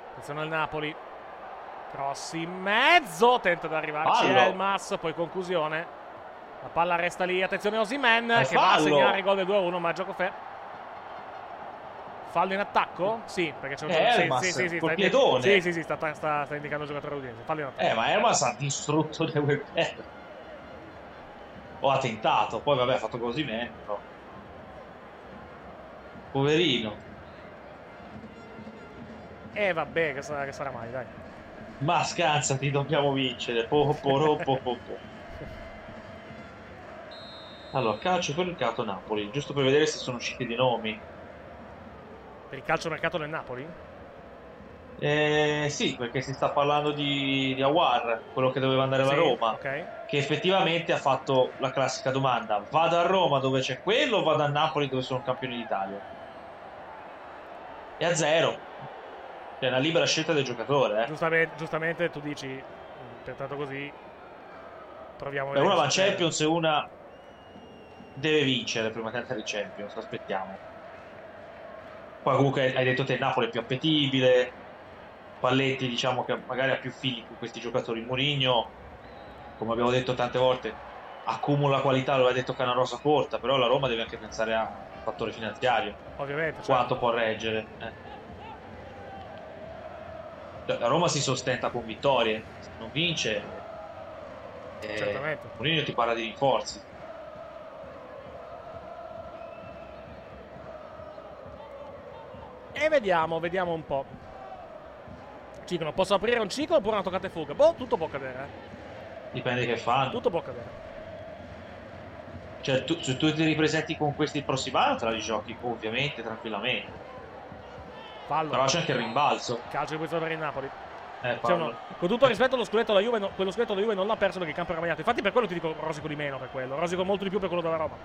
S2: Attenzione al Napoli. Cross in mezzo. Tenta di arrivarci. Elmas. Poi conclusione. La palla resta lì. Attenzione Osimen che va a
S4: fallo.
S2: segnare gol del 2-1. Ma gioco fe. Fallo in attacco? Sì, perché c'è un
S4: Eh. Elmas,
S2: sì, sì, sì,
S4: col piedone.
S2: sì, sì, sì, sta, sta, sta- indicando il giocatore udinese. Fallo in attacco.
S4: Eh, ma Hermas ha distrutto De Weber. O ha tentato, poi vabbè ha fatto così però. Poverino.
S2: Eh, vabbè, che sarà, che sarà mai, dai.
S4: Ma scansati, dobbiamo vincere. Po, po, po, po, po. Allora, calcio per il mercato Napoli, giusto per vedere se sono usciti dei nomi.
S2: Per il calciomercato del Napoli?
S4: Eh, sì, perché si sta parlando di, di Awar, quello che doveva andare alla
S2: Sì,
S4: Roma,
S2: ok.
S4: che effettivamente ha fatto la classica domanda: vado a Roma dove c'è quello o vado a Napoli dove sono campioni d'Italia? E a zero. È una libera scelta del giocatore, eh.
S2: Giustamente, giustamente tu dici, mm, pertanto così proviamo a
S4: Beh, una va Champions e una deve vincere prima di andare in Champions, aspettiamo. Poi comunque hai detto te il Napoli è più appetibile, Palletti diciamo che magari ha più figli con questi giocatori, Mourinho, come abbiamo detto tante volte, accumula qualità, lo ha detto Canarosa corta, però la Roma deve anche pensare al fattore finanziario,
S2: Ovviamente. certo.
S4: quanto può reggere. eh. Cioè, La Roma si sostenta con vittorie, se non vince, eh. Mourinho ti parla di rinforzi.
S2: E vediamo, vediamo un po'. Ciclo, posso aprire un ciclo oppure una toccata e fuga? Boh, tutto può accadere. eh.
S4: Dipende che fanno.
S2: Tutto può accadere.
S4: Cioè, tu, se tu ti ripresenti con questi il prossimo anno, te la rigiochi ovviamente, tranquillamente.
S2: Fallo.
S4: Però c'è anche il rimbalzo.
S2: Calcio di posizione per il Napoli.
S4: Eh, fallo.
S2: uno- con tutto rispetto, lo scudetto della Juve, no- quello scudetto della Juve non l'ha perso perché il campo era bagnato. Infatti, per quello ti dico rosico di meno per quello. Rosico molto di più per quello della Roma.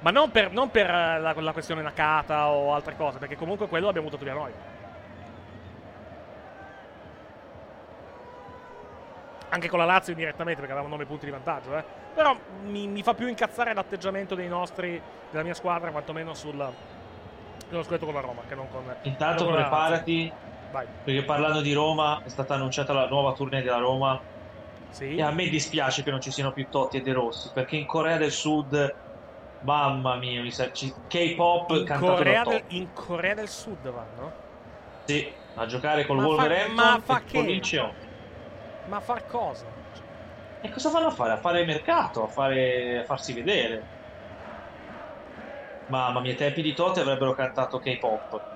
S2: Ma non per, non per eh, la, la questione Nakata o altre cose, perché comunque quello l'abbiamo buttato via noi. Anche con la Lazio indirettamente, perché avevamo 9 punti di vantaggio, eh. Però mi, mi fa più incazzare l'atteggiamento dei nostri, della mia squadra, quantomeno sul nello scudetto con la Roma, che non con
S4: Intanto
S2: non con
S4: preparati,
S2: Vai.
S4: perché parlando di Roma, è stata annunciata la nuova tournée della Roma.
S2: Sì.
S4: E a me dispiace che non ci siano più Totti e De Rossi, perché in Corea del Sud, mamma mia, mi sa, K-pop
S2: In
S4: cantato
S2: Corea, del, in Corea del Sud vanno?
S4: Sì, a giocare col
S2: Ma fa-
S4: Wolverhampton
S2: ma fa
S4: e
S2: che?
S4: con l'Incheon.
S2: Ma a far cosa?
S4: E cosa vanno a fare? A fare mercato, a, fare, a farsi vedere. Mamma mia, ai tempi di Totti avrebbero cantato K-pop.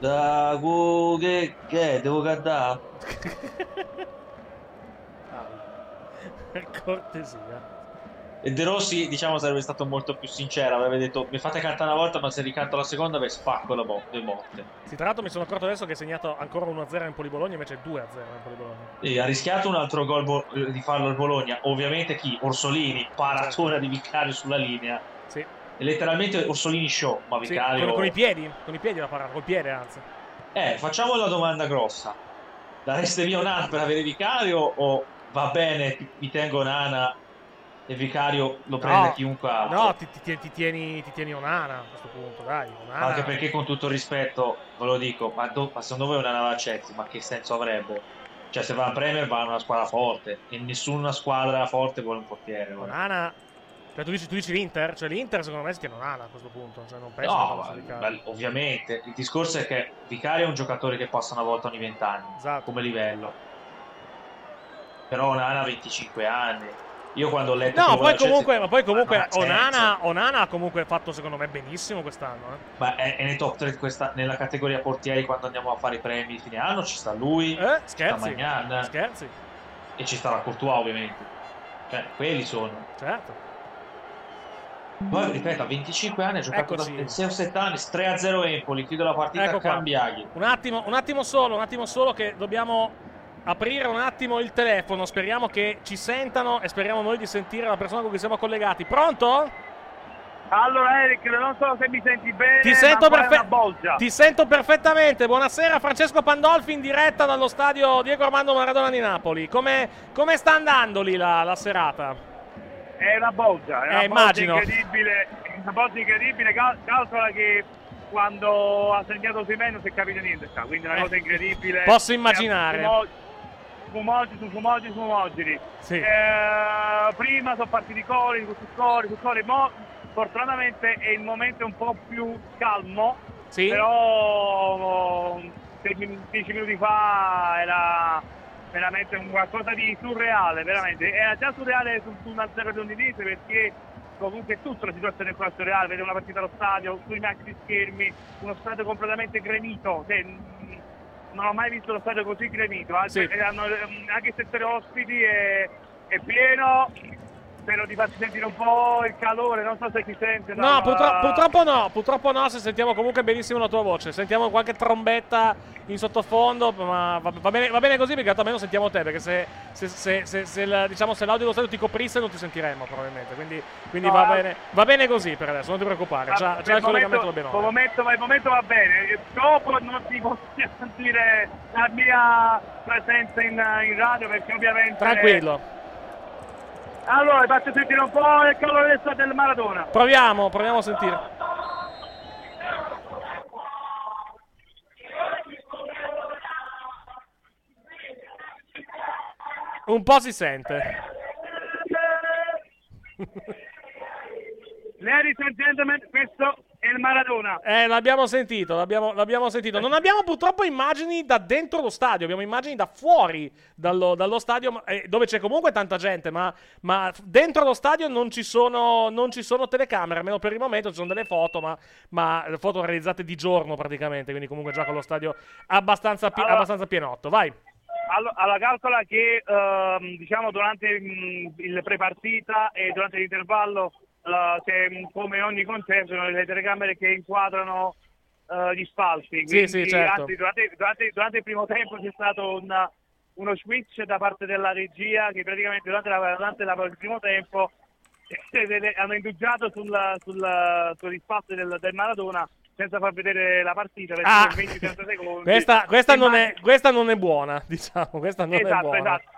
S4: Da gu- che, che devo cantare?
S2: Per cortesia.
S4: E De Rossi, diciamo, sarebbe stato molto più sincero. Avrebbe detto: Mi fate cantare una volta, ma se ricanto la seconda, vi spacco la bo- le botte.
S2: Sì, tra l'altro mi sono accorto adesso che hai segnato ancora 1-0 in Bologna, invece 2-0 in Bologna.
S4: E ha rischiato un altro gol bo- di farlo il Bologna. Ovviamente chi? Orsolini, paratona di Vicario sulla linea.
S2: Sì.
S4: E letteralmente Orsolini show, ma
S2: Sì,
S4: Vicario.
S2: con, con i piedi, con i piedi la parata, col piede anzi.
S4: Eh, facciamo la domanda grossa. Dareste via Onana per avere Vicario o va bene, mi tengo Onana e Vicario lo prende chiunque altro?
S2: no ti, ti- ti tieni, ti tieni Onana a questo punto, dai. Onana.
S4: Anche perché con tutto il rispetto, ve lo dico, ma, do- ma secondo voi Onana Chelsea, ma che senso avrebbe? Cioè se va a Premier va a una squadra forte e nessuna squadra forte vuole un portiere.
S2: Onana. Cioè, tu dici, tu dici l'Inter? Cioè l'Inter secondo me si tiene Onana a questo punto. Cioè non penso
S4: No, ma- ma ovviamente. Il discorso è che Vicario è un giocatore che passa una volta ogni vent'anni
S2: Esatto.
S4: come livello. Però Onana ha 25 anni. Io quando ho letto
S2: No, poi
S4: a
S2: comunque, ma poi comunque
S4: Ma.
S2: Onana, Onana ha comunque fatto secondo me benissimo quest'anno. Eh.
S4: Ma è, è nei top 3 questa, nella categoria portieri quando andiamo a fare i premi di fine anno ci sta lui,
S2: Eh,
S4: ci sta
S2: scherzi?
S4: Magnan.
S2: Scherzi?
S11: E ci starà Courtois ovviamente. Cioè, quelli sono.
S2: Certo.
S11: Poi, ripeto, a 25 anni ha giocato
S2: Eccoci.
S11: da 6 o 7 anni, 3-0 Empoli, chiudo la partita
S2: Ecco
S11: a. Cambiaghi.
S2: Un attimo, un attimo solo, un attimo solo che dobbiamo aprire un attimo il telefono. Speriamo che ci sentano e speriamo noi di sentire la persona con cui siamo collegati. Pronto?
S12: Allora Eric, non so se mi senti bene,
S2: Ti sento,
S12: è
S2: perfe-
S12: una bolgia.
S2: ti sento perfettamente. Buonasera, Francesco Pandolfi in diretta dallo stadio Diego Armando Maradona di Napoli. Come, come sta andando lì la, la serata?
S12: È una bolgia, è una
S2: Eh,
S12: bolgia
S2: immagino.
S12: incredibile, una bolgia incredibile, cal- calcola che quando ha segnato Simen non si è capito niente, sta, quindi è una
S2: Eh,
S12: cosa incredibile.
S2: posso immaginare.
S12: Fumo- Fumogeni su fumogeni su fumogeni.
S2: Sì.
S12: Eh, prima sono partiti cori, su cori, su cori, mo fortunatamente è il momento un po' più calmo,
S2: Sì.
S12: però 10 minuti fa era veramente un qualcosa di surreale, veramente. Era già surreale su, su una 0 di Udinese perché comunque è tutta la situazione qua è surreale, vedere una partita allo stadio, sui maxi schermi, uno stadio completamente gremito, cioè, non ho mai visto lo stadio così gremito, anche,
S2: Sì.
S12: eh, hanno- anche se essere ospiti è, è pieno, spero di farci sentire un po' il calore, non so se si sente.
S2: No,
S12: dalla-
S2: purtro- purtroppo no, purtroppo no, se sentiamo comunque benissimo la tua voce. Sentiamo qualche trombetta in sottofondo, ma va, va bene, va bene così perché almeno sentiamo te, perché se, se, se- se- il, diciamo, se l'audio dello stadio ti coprisse non ti sentiremmo probabilmente, quindi, quindi
S12: No,
S2: va, bene, va bene così per adesso, non ti preoccupare,
S12: per
S2: già il collegamento va bene.
S12: per momento, il momento va bene, dopo non ti posso sentire la mia presenza in, in radio perché ovviamente...
S2: Tranquillo,
S12: Allora, faccio sentire un po' il calore del Maradona.
S2: proviamo, proviamo a sentire. Un po' si sente.
S12: Ladies and gentlemen, questo è il Maradona.
S2: Eh, l'abbiamo sentito, l'abbiamo, l'abbiamo sentito. Non abbiamo purtroppo immagini da dentro lo stadio, abbiamo immagini da fuori dallo, dallo stadio, eh, dove c'è comunque tanta gente, ma, ma dentro lo stadio non ci, sono, non ci sono telecamere, almeno per il momento ci sono delle foto, ma, ma foto realizzate di giorno praticamente, quindi comunque già con lo stadio abbastanza, pi-
S12: Allora-
S2: abbastanza pienotto. Vai.
S12: Allora, allora, calcola che ehm, diciamo durante mm, il prepartita e durante l'intervallo c'è mm, come ogni concerto sono le telecamere che inquadrano eh, gli spalti.
S2: Sì, sì, certo.
S12: anzi, durante, durante- durante il primo tempo c'è stato un- uno switch da parte della regia che praticamente durante, la- durante la- il primo tempo hanno indugiato sul, sul, sugli spazi del, del Maradona senza far vedere la partita perché
S2: Ah.
S12: per 20-30 secondi.
S2: Questa, questa non è, questa non è buona, diciamo, questa non è
S12: esatto,
S2: buona.
S12: esatto.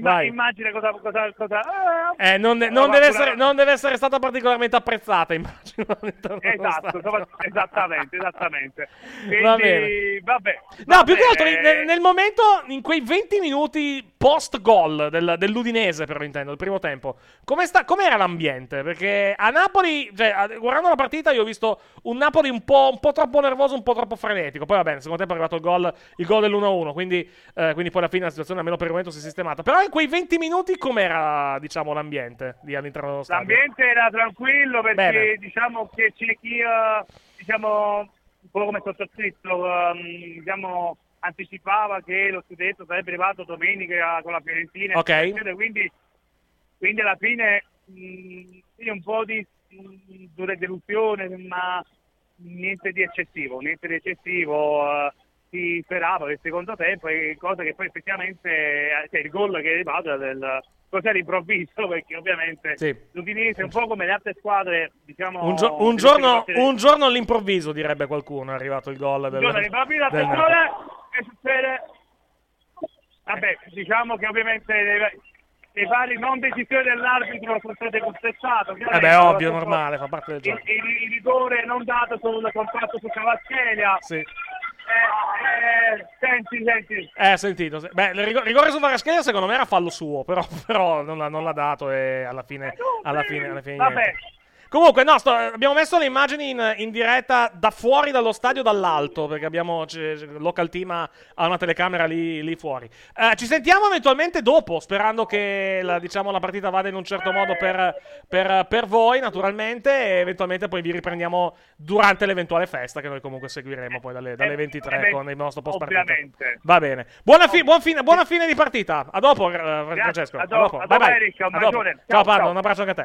S2: Vai.
S12: immagina cosa... cosa, cosa
S2: Eh, non,
S12: eh,
S2: non deve essere, non deve essere stata particolarmente apprezzata, immagino.
S12: Esatto, esattamente, esattamente. Quindi,
S2: Va bene.
S12: vabbè.
S2: No, più che altro nel, nel momento, in quei 20 minuti post gol del- dell'Udinese, però intendo, il primo tempo, come sta, com'era l'ambiente? Perché a Napoli, cioè, guardando la partita, io ho visto un Napoli un po', un po' troppo nervoso, un po' troppo frenetico. Poi va bene, secondo tempo è arrivato il gol, il gol dell'1-1, quindi, eh, quindi poi alla fine la situazione, almeno per il momento, si è sistemata. Però in quei 20 minuti com'era, diciamo, l'ambiente lì all'interno dello stadio?
S12: L'ambiente era tranquillo perché
S2: Bene.
S12: diciamo che c'è chi, eh, diciamo, un po' come sottoscritto, ehm, diciamo, anticipava che lo scudetto sarebbe arrivato domenica con la Fiorentina.
S2: Ok.
S12: eccetera, Quindi, quindi alla fine mh, sì, un po' di mh, delusione, ma niente di eccessivo, niente di eccessivo. eh, si sperava per il secondo tempo e cosa che poi effettivamente eh, cioè il gol che è arrivato era del cos'è l'improvviso perché ovviamente
S2: Sì.
S12: l'Udinese un po' come le altre squadre diciamo
S2: Un, gio- un giorno, un giorno all'improvviso, direbbe qualcuno, è arrivato il gol del,
S12: un giorno all'improvviso
S2: del Napoli.
S12: attenzione che succede vabbè diciamo che ovviamente le, le varie non decisioni dell'arbitro sono state contestate
S2: Eh beh, ovvio, normale, fa parte del
S12: il,
S2: gioco.
S12: il- il rigore non dato sul contratto su Cavascheglia
S2: Sì.
S12: Eh, eh, senti senti
S2: Eh, sentito. se- Beh, il rigo- rigore su Varascheglia secondo me era fallo suo, però, però non, l'ha, non l'ha dato e alla fine, alla fine, alla fine
S12: Vabbè.
S2: niente. Comunque, no, sto- abbiamo messo le immagini in, in diretta da fuori dallo stadio dall'alto, perché abbiamo c- local team ha, una telecamera lì, lì fuori. Eh, ci sentiamo eventualmente dopo, sperando che la, diciamo, la partita vada in un certo modo per, per- per voi, naturalmente, e eventualmente poi vi riprendiamo durante l'eventuale festa, che noi comunque seguiremo poi dalle, dalle 23
S12: Eh,
S2: con il nostro post partita.
S12: Ovviamente.
S2: Va bene. Buona, fi- buon fine, buona fine di partita. A dopo, Francesco.
S12: a
S2: A
S12: dopo, a
S2: Bye
S12: dopo,
S2: bye. A dopo.
S12: bacione.
S2: Ciao,
S12: Ciao,
S2: Parlo,
S12: ciao.
S2: un abbraccio anche a te.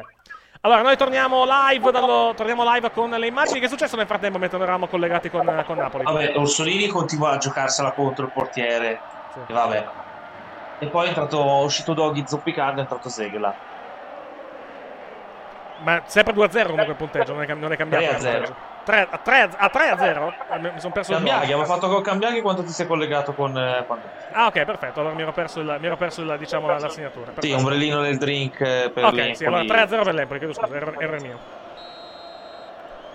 S2: Allora, noi torniamo live, dallo- torniamo live con le immagini. Che è successo nel frattempo mentre noi eravamo collegati con, con Napoli?
S4: Vabbè, Orsolini continua a giocarsela contro il portiere. E vabbè. E poi è entrato, è uscito Doggy zoppicando, è entrato Segla.
S2: Ma sempre 2-0 comunque il punteggio, non è, non è cambiato.
S4: 3 a
S2: il
S4: 0.
S2: punteggio. 3 a 3 a, 3 a 0? Eh, Mi sono perso il
S4: Cambiaghi,
S2: gol.
S4: aveva fatto con Cambiaghi quando ti sei collegato con... eh,
S2: Ah, ok, perfetto. Allora mi ero perso, il, mi ero perso il, diciamo, la, la segnatura.
S4: Sì,
S2: Perfetto.
S4: ombrellino nel drink eh, per
S2: Ok,
S4: l'Empoli.
S2: sì, allora 3-0 per l'Empoli, chiedo scusa, errore errore mio.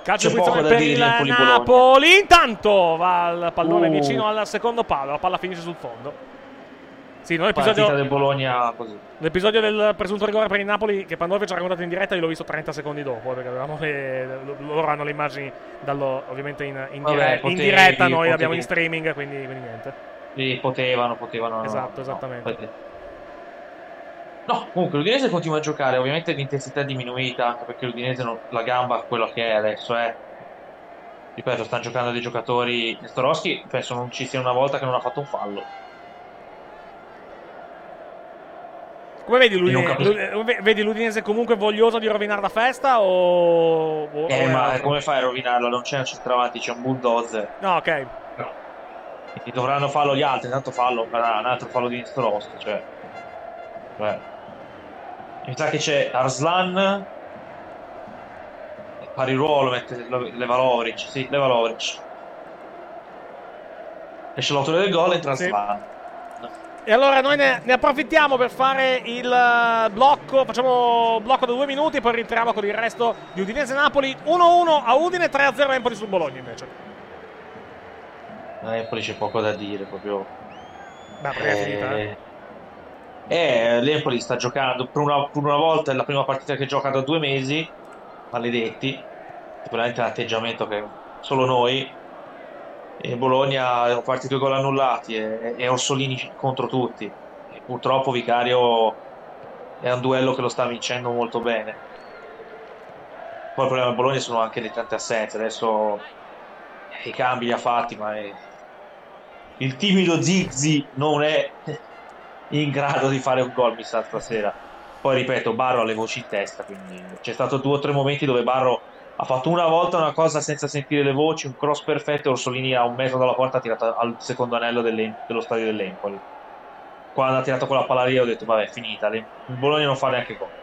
S2: Calcio
S4: C'è
S2: punizione per il
S4: Empoli-Bologna.
S2: Napoli. Intanto va il pallone
S4: Uh.
S2: vicino al secondo palo, la palla finisce sul fondo. Sì, no, l'episodio,
S4: del Bologna così.
S2: l'episodio del presunto rigore per il Napoli che Pandolfi ci ha raccontato in diretta, io l'ho visto 30 secondi dopo, perché avevamo le- loro hanno le immagini dallo, ovviamente in, in
S4: Vabbè,
S2: dire- in
S4: potevi,
S2: diretta, noi
S4: potevi.
S2: abbiamo in streaming, quindi, quindi niente.
S4: Sì, potevano, potevano.
S2: Esatto,
S4: no,
S2: esattamente.
S4: No, No, comunque l'Udinese continua a giocare, ovviamente l'intensità è diminuita, anche perché l'Udinese non- la gamba è quello che è adesso, è. Ripeto, stanno giocando dei giocatori. Nestorowski penso non ci sia una volta che non ha fatto un fallo.
S2: Come vedi l'Udinese, vedi l'Udinese comunque voglioso di rovinare la festa o... o-
S4: Eh, ma
S2: altro?
S4: come fai a rovinarlo? Non c'è un centravanti, c'è un bulldozer.
S2: No, ok.
S4: Quindi dovranno farlo gli altri, intanto fallo, un altro fallo di Nestorowski, cioè. Cioè. Mi sa che c'è Arslan. Pari ruolo, mette Leva Lovric, sì, Leva Lovric. Esce l'autore del gol, entra
S2: Sì.
S4: Arslan.
S2: E allora noi ne, ne approfittiamo per fare il eh, blocco, facciamo blocco da due minuti, poi rientriamo con il resto di Udinese Napoli 1-1 a Udine, 3-0 Empoli sul Bologna invece.
S4: A Empoli c'è poco da dire, proprio.
S2: Beh, perché è finita, eh.
S4: Eh, l'Empoli sta giocando per una, per una volta, è la prima partita che gioca da due mesi. Maledetti. Sicuramente un atteggiamento che solo noi. E Bologna ha partito i gol annullati e, e Orsolini contro tutti. E purtroppo Vicario è un duello che lo sta vincendo molto bene. Poi il problema del Bologna sono anche le tante assenze. Adesso i cambi li ha fatti, ma è- il timido Zizzi non è in grado di fare un gol, mi sa, stasera. Poi ripeto, Barro ha le voci in testa, quindi c'è stato due o tre momenti dove Barro ha fatto una volta una cosa senza sentire le voci, un cross perfetto e Orsolini a un metro dalla porta ha tirato al secondo anello dello stadio dell'Empoli. Quando ha tirato quella palla lì ho detto, vabbè, finita, l'Em- il Bologna non fa neanche gol.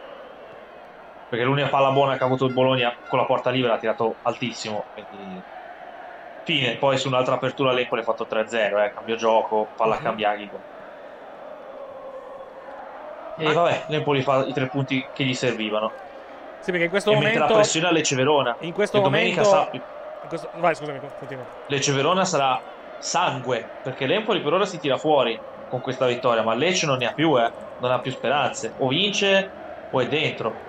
S4: Perché l'unica palla buona che ha avuto il Bologna con la porta libera ha tirato altissimo, quindi fine. Poi su un'altra apertura l'Empoli ha fatto 3-0, eh, cambio gioco, palla a cambiaghi. E vabbè, l'Empoli fa i tre punti che gli servivano.
S2: Sì, perché in questo
S4: e mette la
S2: momento...
S4: pressione a Lecce Verona.
S2: In questo
S4: E
S2: momento...
S4: sa-
S2: in questo- Vai, scusami, continua.
S4: Lecce Verona sarà sangue, perché l'Empoli per ora si tira fuori con questa vittoria, ma Lecce non ne ha più, eh, non ha più speranze. O vince o è dentro.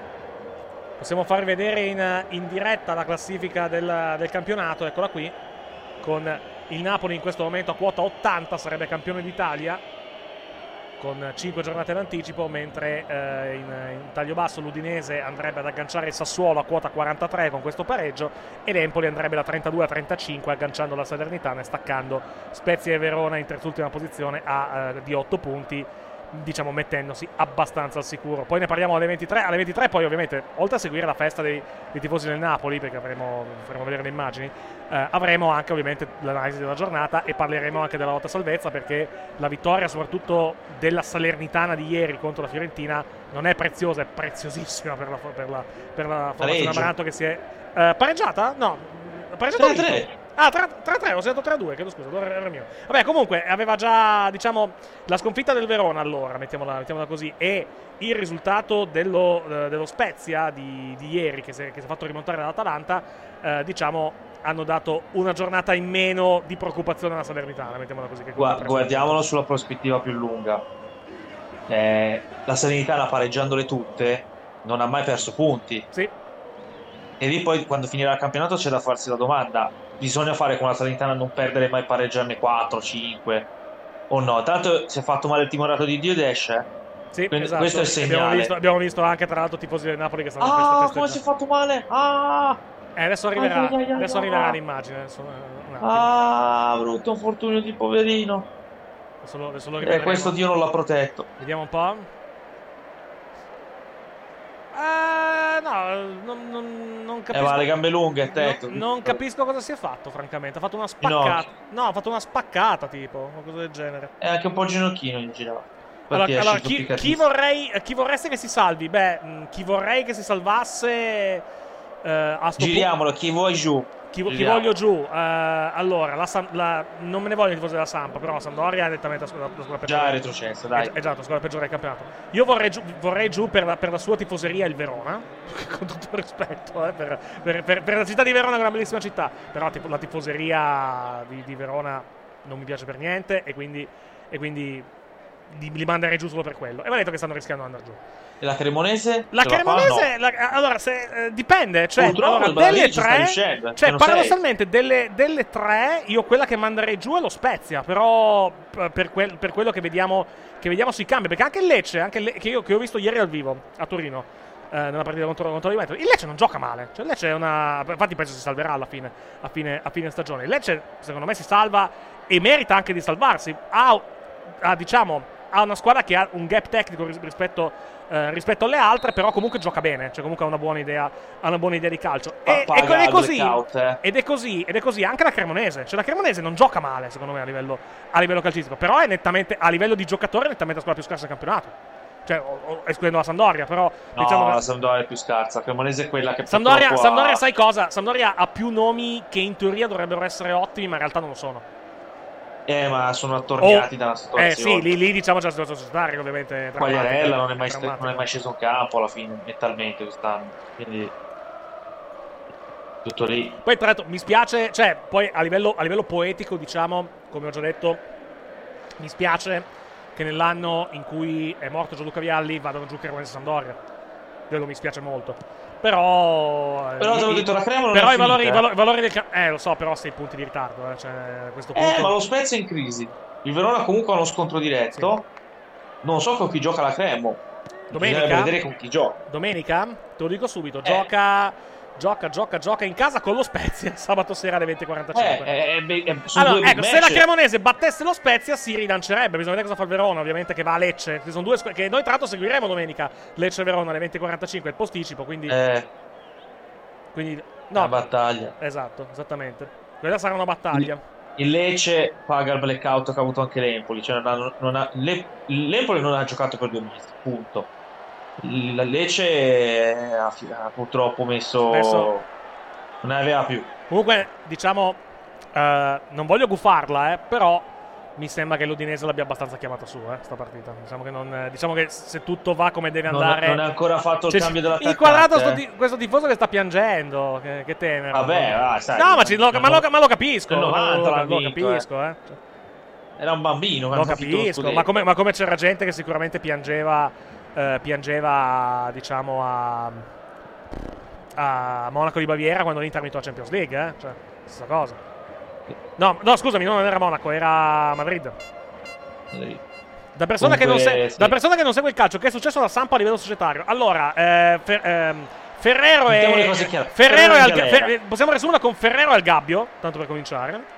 S2: Possiamo far vedere in, in diretta la classifica del, del campionato, eccola qui, con il Napoli in questo momento a quota 80, sarebbe campione d'Italia, con 5 giornate d'anticipo, mentre eh, in, in taglio basso l'Udinese andrebbe ad agganciare il Sassuolo a quota 43 con questo pareggio e l'Empoli andrebbe da 32 a 35 agganciando la Salernitana e staccando Spezia e Verona in terzultima posizione a, eh, di 8 punti diciamo mettendosi abbastanza al sicuro. Poi ne parliamo alle 23. Alle 23 poi ovviamente, oltre a seguire la festa dei, dei tifosi del Napoli, perché avremo, faremo vedere le immagini, eh, avremo anche ovviamente l'analisi della giornata e parleremo anche della lotta salvezza perché la vittoria soprattutto della Salernitana di ieri contro la Fiorentina non è preziosa, è preziosissima per la, per la, per la formazione. Amaranto che si è... eh, pareggiata? No, pareggiata o
S4: 3-3.
S2: Ah, 3-3, ho segnato 3-2, chiedo scusa, era mio. Vabbè, comunque aveva già, diciamo, la sconfitta del Verona allora, mettiamola, mettiamola così, e il risultato dello, eh, dello Spezia di, di ieri, che si, è, che si è fatto rimontare dall'Atalanta, eh, diciamo, hanno dato una giornata in meno di preoccupazione alla Salernitana, mettiamola così.
S4: Gua- guardiamolo sulla prospettiva più lunga. Eh, la Salernitana pareggiandole tutte non ha mai perso punti.
S2: Sì.
S4: E lì poi quando finirà il campionato c'è da farsi la domanda: bisogna fare con la Salernitana non perdere mai pareggiarne 4, 5 o no? Tanto si è fatto male il timorato di Dio ed esce.
S2: Sì,
S4: Quindi
S2: esatto.
S4: questo è il
S2: Abbiamo
S4: segnale.
S2: visto, abbiamo visto anche tra l'altro tifosi del Napoli che stanno
S4: Ah,
S2: feste-
S4: come si è fatto male? Ah,
S2: Eh, adesso arriverà,
S4: Ai, ai, ai,
S2: adesso arriverà
S4: ai.
S2: l'immagine. Adesso, eh,
S4: ah, brutto infortunio di poverino.
S2: Adesso lo, adesso lo
S4: E
S2: rivedremo.
S4: questo Dio non l'ha protetto.
S2: Vediamo un po'. Eh, no, non, non, non
S4: Eh,
S2: capisco.
S4: ma le gambe lunghe, tetto.
S2: Non, capisco cosa si è fatto, francamente. Ha fatto una spaccata. No, ha fatto una spaccata, tipo, o cosa del genere.
S4: E anche un po' ginocchino in giro.
S2: Allora, allora, chi, chi, vorrei, chi vorreste che si salvi? Beh, mh, chi vorrei che si salvasse eh, a sto
S4: Giriamolo, chi vuoi giù.
S2: Chi, chi voglio giù? Eh, allora, la Sam- la- non me ne voglio i tifosi della Sampa, però la Sampdoria è nettamente la squadra, la squadra peggiore.
S4: Già è retrocesso, dai.
S2: Eh, Esatto, la squadra peggiore del campionato. Io vorrei giù, vorrei giù per, la, per la sua tifoseria il Verona, con tutto il rispetto, eh, per, per- per- per la città di Verona, che è una bellissima città, però tipo, la tifoseria di, di Verona non mi piace per niente e quindi, e quindi li, li manderei giù solo per quello. E va detto che stanno rischiando di andare giù.
S4: E la Cremonese?
S2: La? Cremonese, la- allora, se, eh, dipende, cioè, allora,
S4: il
S2: delle tre,
S4: riuscendo,
S2: cioè, paradossalmente, delle, delle tre, io quella che manderei giù è lo Spezia, però per, quel- per quello che vediamo, che vediamo sui cambi, perché anche il Lecce, anche il Le- che, io, che ho visto ieri dal vivo a Torino, eh, nella partita contro, contro la Juventus, il Lecce non gioca male, cioè il Lecce è una, infatti penso si salverà alla fine, a fine, a fine stagione, il Lecce secondo me si salva e merita anche di salvarsi, ha, ha, diciamo, ha una squadra che ha un gap tecnico ris- rispetto, eh, rispetto alle altre, però comunque gioca bene, cioè comunque ha una buona idea, ha una buona idea di calcio. E,
S4: paga
S2: e co- è così,
S4: eh.
S2: ed è così, ed è così anche la Cremonese. Cioè la Cremonese non gioca male, secondo me, a livello, a livello calcistico, però è nettamente, a livello di giocatore, è nettamente la squadra più scarsa del campionato. Cioè, escludendo la Sandoria, però
S4: No,
S2: diciamo
S4: la Sampdoria è più scarsa. La Cremonese è quella che
S2: Sampdoria,
S4: purtroppo ha-
S2: sai cosa? Sampdoria ha più nomi che in teoria dovrebbero essere ottimi, ma in realtà non lo sono.
S4: Eh, ma sono attorniati
S2: Oh,
S4: dalla
S2: Eh
S4: situazione.
S2: sì, lì, lì diciamo c'è la situazione societaria, ovviamente.
S4: Quagliarella non è, mai
S2: drammatica.
S4: non è mai sceso in campo alla fine, mentalmente quest'anno. Quindi tutto lì.
S2: Poi, tra l'altro, mi spiace, cioè, poi a livello, a livello poetico, diciamo, come ho già detto, mi spiace che nell'anno in cui è morto Gianluca Vialli vadano giù Cremonese Sampdoria. Quello mi spiace molto. Però. eh,
S4: Però
S2: i-
S4: detto,
S2: Però i valori, i valori- i valori del. Eh, lo so, però sei punti di ritardo. Eh, cioè, questo punto.
S4: Eh, ma lo Spezia è in crisi. Il Verona comunque ha uno scontro diretto. Non so con chi gioca la Cremo.
S2: Domenica?
S4: Bisogna vedere con chi gioca.
S2: Domenica? Te lo dico subito.
S4: Eh.
S2: Gioca. Gioca, gioca, gioca in casa con lo Spezia sabato sera alle 20.45.
S4: Eh, eh, eh, sono
S2: Allora, ecco, se la. Cremonese battesse lo Spezia si rilancerebbe. Bisogna vedere cosa fa il Verona, ovviamente, che va a Lecce. Ci sono due squ- che noi tra l'altro seguiremo domenica. Lecce e Verona alle 20.45, il posticipo, quindi...
S4: Eh,
S2: quindi no,
S4: battaglia.
S2: esatto, esattamente. Quella sarà una battaglia.
S4: Il Lecce paga il blackout che ha avuto anche l'Empoli. Cioè non ha- non ha- l'E- L'Empoli non ha giocato per due mesi, punto. Il Lecce ha, ha purtroppo messo.
S2: Adesso-
S4: Non ne aveva più.
S2: Comunque, diciamo, eh, non voglio gufarla, eh, però mi sembra che l'Udinese l'abbia abbastanza chiamata su, eh, sta partita. Diciamo che, non, eh, diciamo che se tutto va come deve andare...
S4: non ha ancora fatto il
S2: Cioè,
S4: cambio dell'attaccante.
S2: Inquadrato sto
S4: eh.
S2: questo tifoso che sta piangendo, che, che tenero.
S4: Vabbè, va, sai,
S2: No, ma, ci- lo, ma, lo,
S4: no-
S2: ma lo capisco.
S4: nel 90
S2: lo, lo
S4: vinto,
S2: capisco, eh.
S4: Era un bambino.
S2: Lo capisco, ma come, ma come c'era gente che sicuramente piangeva, eh, piangeva diciamo, a, a Monaco di Baviera quando l'Inter vinto la Champions League, eh? Cioè, stessa cosa. No, no, scusami, no, non era Monaco, era Madrid. Da persona, che non
S4: Comunque,
S2: se-
S4: sì.
S2: da persona che non segue il calcio, che è successo alla Sampa a livello societario? Allora, eh, Fer- ehm, Ferrero e. Ferrero
S4: Ferrero
S2: e Al-. Fer- possiamo riassumere con Ferrero e al Gabbio, tanto per cominciare.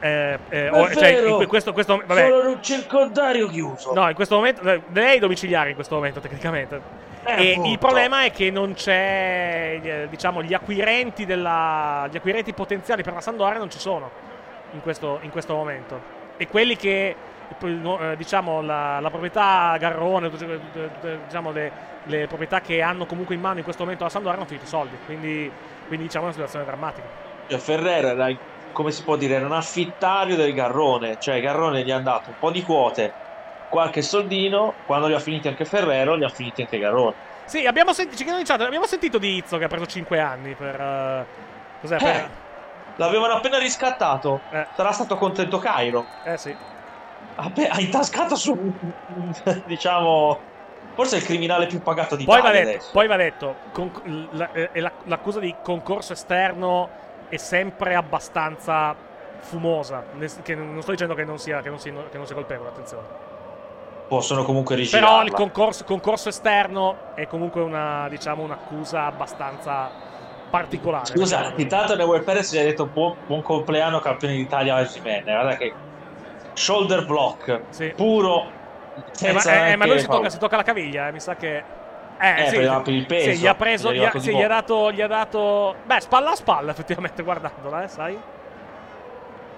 S2: Eh, eh,
S4: Ma
S2: o-
S4: è
S2: cioè,
S4: vero,
S2: in que- questo, questo, vabbè,
S4: Solo in un circondario chiuso.
S2: No, in questo momento. eh, Lei è domiciliare in questo momento, tecnicamente.
S4: Eh,
S2: e
S4: appunto.
S2: il problema è che non c'è. eh, Diciamo, gli acquirenti della. Gli acquirenti potenziali per la Sandoria non ci sono in questo, in questo momento. E quelli che. eh, Diciamo la, la proprietà Garrone, diciamo le, le proprietà che hanno comunque in mano in questo momento la Sandoria hanno finito i soldi. Quindi, quindi diciamo è una situazione drammatica.
S4: Cioè, Ferrero era, come si può dire, era un affittario del Garrone. Cioè, Garrone gli ha dato un po' di quote, qualche soldino. Quando li ha finiti anche Ferrero, li ha finiti anche Garrone.
S2: Sì, abbiamo chat, abbiamo sentito di Izzo che ha preso 5 anni per... eh, cos'è?
S4: Eh,
S2: Per,
S4: l'avevano appena riscattato. Sarà stato contento Cairo.
S2: eh sì.
S4: Ha, pe- ha intascato su, diciamo, Forse è il criminale più pagato
S2: Poi va
S4: d'Italia
S2: detto,
S4: adesso.
S2: poi va detto con- eh, la- l'accusa di concorso esterno è sempre abbastanza fumosa. nel che non sto dicendo che non sia, che non sia, che non sia colpevole, attenzione.
S4: Possono comunque rigirarla.
S2: Però il concorso, concorso esterno è comunque una, diciamo, un'accusa abbastanza particolare.
S4: Scusa, intanto Neuer Perez gli ha detto buon, buon compleanno campione d'Italia a Osimhen. Guarda che shoulder block puro.
S2: Eh, ma, eh, ma lui si tocca, si tocca la caviglia, eh, mi sa che...
S4: Eh,
S2: sì,
S4: per- il peso,
S2: Sì, gli ha preso,
S4: gli è
S2: ha, sì, gli ha dato, gli ha dato... Beh, spalla a spalla, effettivamente, guardandola, eh, sai?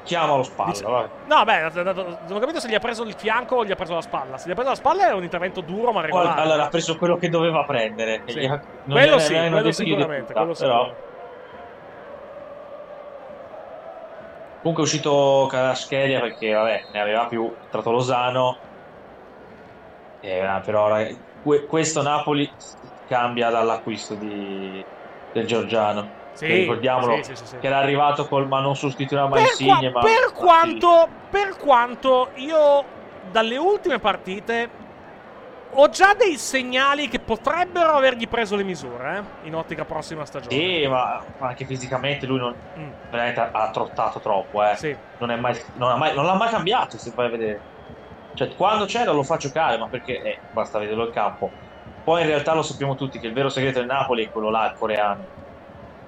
S4: Chiamalo spalla,
S2: Dice-
S4: vai.
S2: No, beh, non ho capito se gli ha preso il fianco o gli ha preso la spalla. Se gli ha preso la spalla è un intervento duro ma regolare.
S4: Allora ha preso quello che doveva prendere.
S2: Sì.
S4: Ha- non
S2: Quello sì, quello sicuramente, quello
S4: però-
S2: sicuramente.
S4: Comunque è uscito Karaschelia perché vabbè, ne aveva più trattato Lozano. Eh, però ragazzi, que- questo Napoli cambia dall'acquisto di- del Giorgiano.
S2: Sì,
S4: Che ricordiamolo
S2: sì, sì, sì, sì.
S4: che era arrivato col ma non sostituiva mai Insigne,
S2: qua-
S4: ma
S2: per quanto, per quanto io dalle ultime partite ho già dei segnali che potrebbero avergli preso le misure eh, in ottica prossima stagione.
S4: Sì, ma ma anche fisicamente lui non,
S2: Mm.
S4: veramente ha, ha trottato troppo. Eh. Non, è mai, non, ha mai- non l'ha mai cambiato, se vai a vedere. Cioè, quando c'era lo fa giocare, ma perché eh, basta vederlo in campo. Poi in realtà lo sappiamo tutti che il vero segreto del Napoli è quello là, il coreano.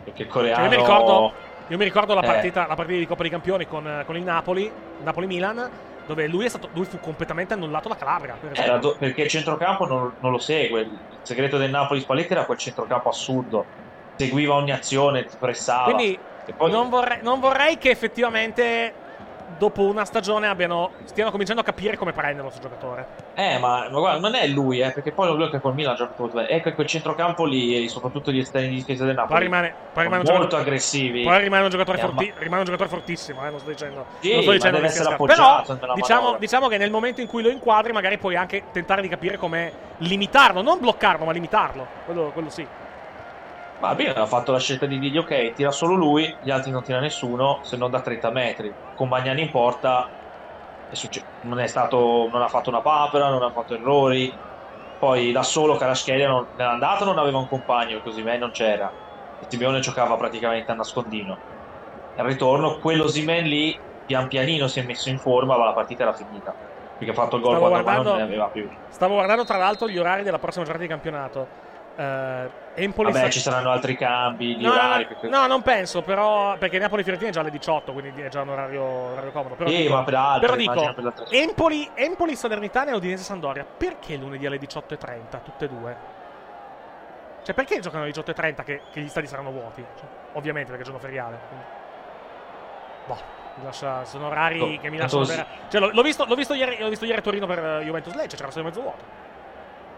S4: Perché il
S2: Cioè,
S4: coreano...
S2: io, mi ricordo, io mi ricordo la
S4: Eh.
S2: partita, la partita di Coppa dei Campioni con, con il Napoli, Napoli-Milan, dove lui, è stato, lui fu completamente annullato da Calabria.
S4: Era do- perché il centrocampo non, non lo segue. Il segreto del Napoli Spalletti era quel centrocampo assurdo. Seguiva ogni azione, ti pressava.
S2: Quindi
S4: poi-
S2: non, vorrei, non vorrei che effettivamente dopo una stagione abbiano, stiano cominciando a capire come prendere questo giocatore.
S4: Eh, ma, ma guarda, non è lui, eh, perché poi lui che col Milan ha giocato. Ecco quel centrocampo lì, e soprattutto gli esterni di difesa del Napoli.
S2: Poi rimane, poi rimane
S4: molto
S2: giocatore,
S4: aggressivi.
S2: Poi rimane un giocatore,
S4: Eh,
S2: forti-
S4: ma-
S2: rimane un giocatore fortissimo, eh, non sto dicendo.
S4: Sì,
S2: non sto
S4: ma
S2: dicendo
S4: deve essere appoggiato
S2: Però diciamo, diciamo che nel momento in cui lo inquadri, magari puoi anche tentare di capire come limitarlo, non bloccarlo, ma limitarlo. Quello, quello sì.
S4: Va bene, ha fatto la scelta di dirgli ok, tira solo lui, gli altri non tira nessuno, se non da 30 metri. Con Bagnani in porta è succe- non, è stato, non ha fatto una papera, non ha fatto errori. Poi da solo Karaschelia non, nell'andata non aveva un compagno, così me non c'era. E Simeone giocava praticamente a nascondino. Al ritorno, quello Simen lì, pian pianino si è messo in forma, ma la partita era finita. Perché ha fatto il gol
S2: Stavo
S4: quando
S2: guardando-
S4: non ne aveva più.
S2: Stavo guardando tra l'altro gli orari della prossima giornata di campionato. Eh, Empoli
S4: Vabbè,
S2: sta-
S4: ci saranno altri cambi di
S2: No,
S4: orari.
S2: no,
S4: perché-
S2: no, non penso, però. Perché Napoli Fiorentina è già alle 18, quindi è già un orario, orario comodo. Però
S4: Sì,
S2: dico,
S4: ma per altri,
S2: però dico
S4: per
S2: Empoli, Empoli Salernitana e Udinese Sandoria. Perché lunedì alle 18.30, tutte e due? Cioè, perché giocano alle 18.30 che, che gli stadi saranno vuoti? Cioè, ovviamente, perché è giorno feriale. quindi. Boh, lascia- sono orari
S4: Oh,
S2: che mi lasciano. Cioè, l'ho, l'ho visto, l'ho, visto ieri, l'ho visto ieri a Torino per eh, Juventus Lecce, c'era solo mezzo vuoto.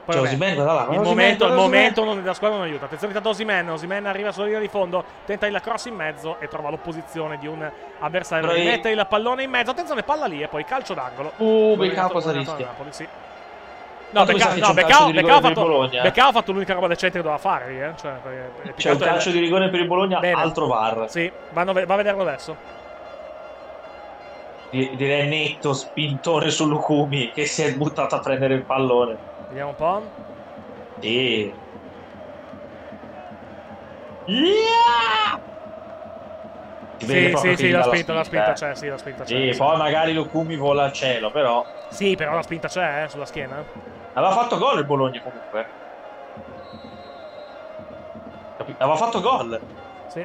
S2: Poi,
S4: Cioè,
S2: vabbè,
S4: Osimhen, guarda là,
S2: il momento, il momento non- della squadra non aiuta. Attenzione intanto Osimen. Osimen arriva sulla linea di fondo, tenta il cross in mezzo e trova l'opposizione di un avversario.
S4: Però
S2: Rimette il pallone in mezzo. Attenzione, palla lì e poi calcio d'angolo.
S4: Uh,
S2: è
S4: cosa rischia?
S2: Napoli, sì. No,
S4: che
S2: no,
S4: calcio di
S2: Becao ha fatto, ha l'unica roba decente che doveva fare lì, eh. Cioè, perché- più che
S4: C'è un
S2: altro è-
S4: calcio di rigore per il Bologna,
S2: Bene.
S4: altro VAR.
S2: Sì, vanno, va a vederlo adesso.
S4: Di- Direi netto, spintone su Lukumi che si è buttato a prendere il pallone.
S2: Vediamo un po'.
S4: Sì. Yeah!
S2: Sì, sì, sì, la
S4: dà
S2: spinta, la spinta
S4: eh.
S2: c'è, sì, la spinta c'è.
S4: Sì,
S2: sì.
S4: poi magari Lukumi vola al cielo, però
S2: Sì, però la spinta c'è, eh, sulla schiena.
S4: aveva fatto gol il Bologna comunque. Aveva fatto gol.
S2: Sì.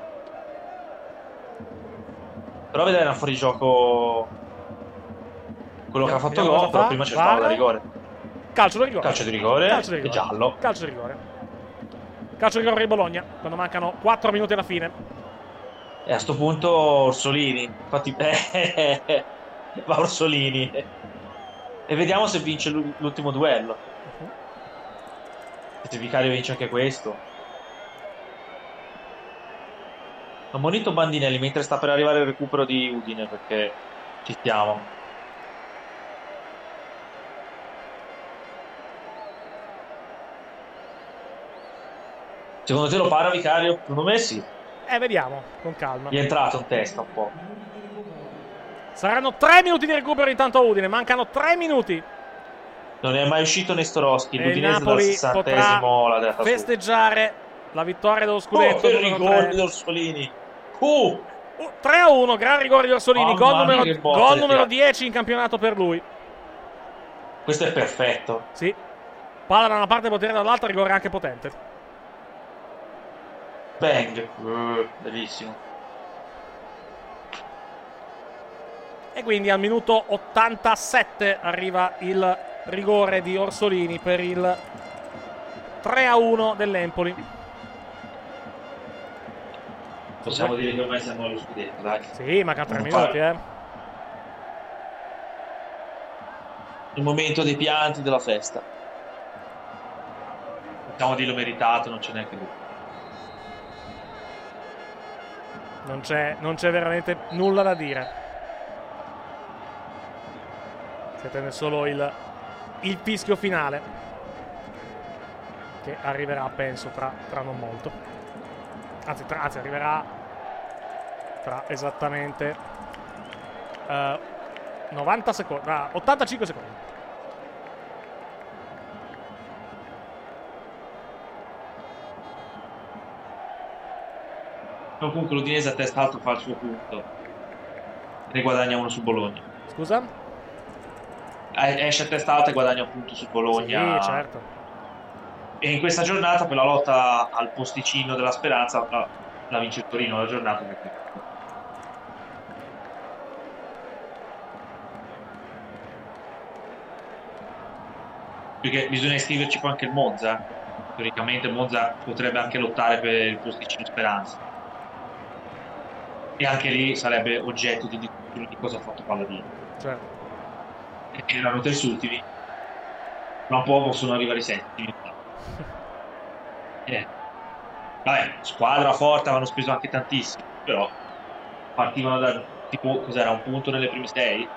S4: Però vedere era fuori gioco quello che ha fatto gol, però
S2: fa.
S4: prima c'è stava da rigore.
S2: Calcio di rigore.
S4: Calcio di rigore,
S2: Calcio di rigore.
S4: giallo.
S2: Calcio di rigore. Calcio di rigore di Bologna, quando mancano 4 minuti alla fine.
S4: E a sto punto Orsolini. Infatti, eh, va Orsolini. E vediamo se vince l'u- l'ultimo duello. Se Vicario vince anche questo. Ho monito Bandinelli mentre sta per arrivare il recupero di Udine perché ci stiamo. Secondo te lo para Vicario? Secondo me sì.
S2: Eh, vediamo, con calma.
S4: Gli è entrato in testa un po'.
S2: Saranno 3 minuti di recupero intanto a Udine, mancano 3 minuti.
S4: Non è mai uscito Nestorowski.
S2: Il
S4: L'Udinese dal
S2: Napoli
S4: 60
S2: potrà
S4: l'ha data su.
S2: festeggiare la vittoria dello
S4: Oh,
S2: scudetto.
S4: per
S2: numero
S4: rigore
S2: tre.
S4: di Orsolini. Uh,
S2: 3 a 1, gran rigore di Orsolini,
S4: Mamma
S2: gol numero, gol numero
S4: tira.
S2: 10 in campionato per lui.
S4: questo è perfetto.
S2: Sì. Palla da una parte, potere dall'altra, rigore anche potente.
S4: Bang. Uh, bellissimo.
S2: E quindi al minuto 87 arriva il rigore di Orsolini per il 3 a 1 dell'Empoli.
S4: Possiamo dire che ormai siamo allo scudetto, dai.
S2: Sì, mancano 3
S4: Non
S2: minuti,
S4: fare-
S2: eh.
S4: Il momento dei pianti della festa. Possiamo dirlo meritato, non c'è neanche dubbio.
S2: Non c'è, non c'è veramente nulla da dire. Si attende solo il, il fischio finale. Che arriverà, penso, tra, tra non molto. Anzi, tra- anzi, arriverà tra esattamente eh, 90 secondi. ah, 85 secondi.
S4: No, comunque l'Udinese a testa alto fa il suo punto. Ne guadagna uno su Bologna.
S2: Scusa?
S4: Eh, Esce a testa alta e guadagna un punto su Bologna.
S2: Sì, certo.
S4: E in questa giornata, per la lotta al posticino della speranza, la, la vince il Torino la giornata. perché- Perché bisogna iscriverci poi anche il Monza. Teoricamente il Monza potrebbe anche lottare per il posticino speranza. E anche lì sarebbe oggetto di discussione di cosa ha fatto Palladino.
S2: Certo.
S4: E erano terzultimi. Tra un po' possono arrivare i settimi. Eh. Vabbè, squadra forte, avevano speso anche tantissimo, però partivano da tipo cos'era un punto nelle prime sei?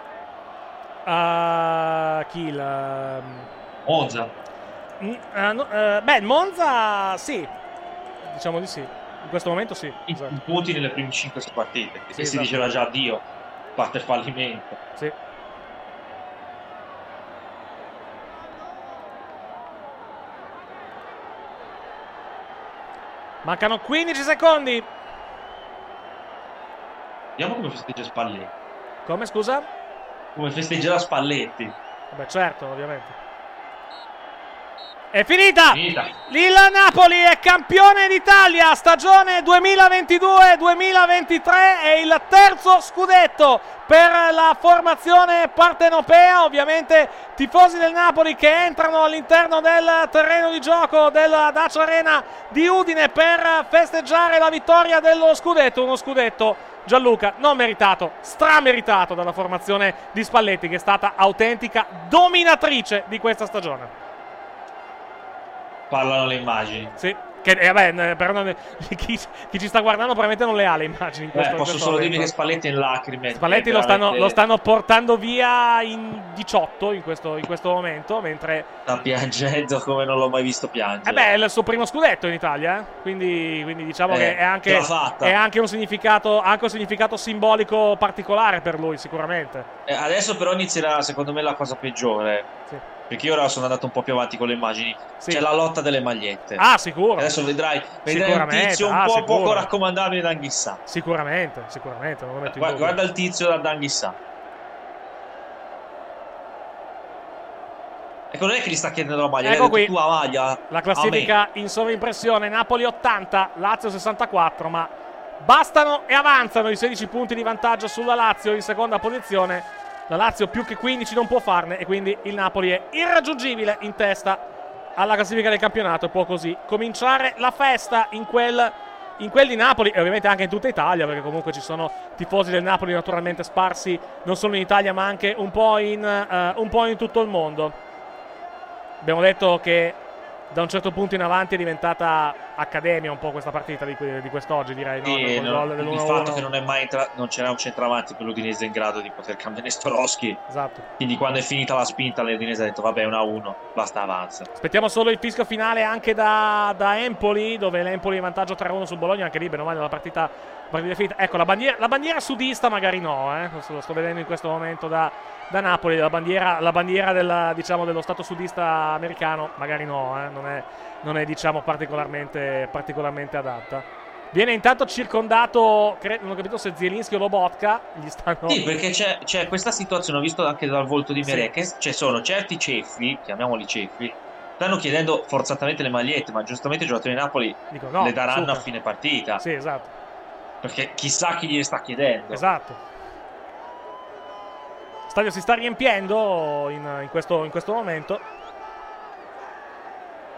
S2: Ah, chi la...
S4: Monza.
S2: Mm, eh, no, eh, beh, Monza sì. Diciamo di sì. In questo momento sì. esatto.
S4: I punti nelle prime 5-6 partite.
S2: Sì,
S4: e si
S2: esatto.
S4: diceva già addio, parte fallimento.
S2: Sì. Mancano 15 secondi.
S4: Vediamo come festeggia Spalletti.
S2: Come scusa?
S4: Come festeggerà Spalletti.
S2: Beh, certo, ovviamente. È finita!
S4: Finita.
S2: Il Napoli è campione d'Italia, stagione 2022-2023 è il terzo scudetto per la formazione partenopea, ovviamente tifosi del Napoli che entrano all'interno del terreno di gioco della Dacia Arena di Udine per festeggiare la vittoria dello scudetto, uno scudetto Gianluca non meritato, strameritato dalla formazione di Spalletti che è stata autentica dominatrice di questa stagione.
S4: Parlano le immagini.
S2: Sì, che eh, vabbè, eh, però non- chi, chi ci sta guardando probabilmente non le ha le immagini. in questo- in
S4: posso
S2: questo
S4: solo dirvi che Spalletti è in lacrime.
S2: Spalletti lo stanno, lo stanno portando via in 18 in questo, in questo momento, mentre...
S4: Sta piangendo come non l'ho mai visto piangere.
S2: Eh beh, è il suo primo scudetto in Italia, eh? quindi, quindi diciamo
S4: Eh,
S2: che è anche, è anche un significato, anche un significato simbolico particolare per lui, sicuramente.
S4: Eh, adesso però inizierà secondo me la cosa peggiore.
S2: Sì.
S4: Perché io ora sono andato un po' più avanti con le immagini.
S2: Sì.
S4: C'è la lotta delle magliette.
S2: Ah, sicuro.
S4: Adesso vedrai, vedrai un tizio un
S2: ah,
S4: po'
S2: sicuro.
S4: poco raccomandabile da Anghissà.
S2: Sicuramente, sicuramente,
S4: Guarda, guarda il tizio da Anghissà. Ecco, non è che gli sta chiedendo la maglia,
S2: Ecco qui.
S4: tu la maglia.
S2: La classifica in sovraimpressione, Napoli 80, Lazio 64, ma bastano e avanzano i 16 punti di vantaggio sulla Lazio in seconda posizione. La Lazio più che 15 non può farne e quindi il Napoli è irraggiungibile in testa alla classifica del campionato e può così cominciare la festa in quel, in quel di Napoli e ovviamente anche in tutta Italia perché comunque ci sono tifosi del Napoli naturalmente sparsi non solo in Italia ma anche un po' in, eh, un po' in tutto il mondo. Abbiamo detto che da un certo punto in avanti è diventata accademia un po' questa partita di, di quest'oggi, direi.
S4: Sì, no,
S2: gol
S4: il
S2: dell'1-1.
S4: fatto che non, è mai entra- non c'era un centravanti per l'Udinese in grado di poter cambiare Storoschi.
S2: Esatto.
S4: Quindi quando è finita la spinta l'Udinese ha detto vabbè 1-1, basta avanza.
S2: Aspettiamo solo il fischio finale anche da, da Empoli, dove l'Empoli è in vantaggio 3-1 sul Bologna, anche lì bene o male la partita, partita finita. Ecco, la bandiera, la bandiera sudista magari no, eh? Lo sto vedendo in questo momento da, da Napoli, la bandiera, la bandiera della, diciamo, dello stato sudista americano magari no, eh? non è, non è diciamo, particolarmente, particolarmente adatta. Viene intanto circondato, cre- non ho capito se Zielinski o Lobotka, gli stanno...
S4: Sì, perché c'è, c'è questa situazione, ho visto anche dal volto di
S2: Sì.
S4: Merekes, ci sono certi ceffi, chiamiamoli ceffi, stanno chiedendo forzatamente le magliette, ma giustamente i giocatori di Napoli
S2: Dico, no,
S4: le daranno
S2: super.
S4: a fine partita.
S2: Sì, esatto.
S4: Perché chissà chi gliele sta chiedendo.
S2: Esatto. Il stadio si sta riempiendo in, in questo, in questo momento.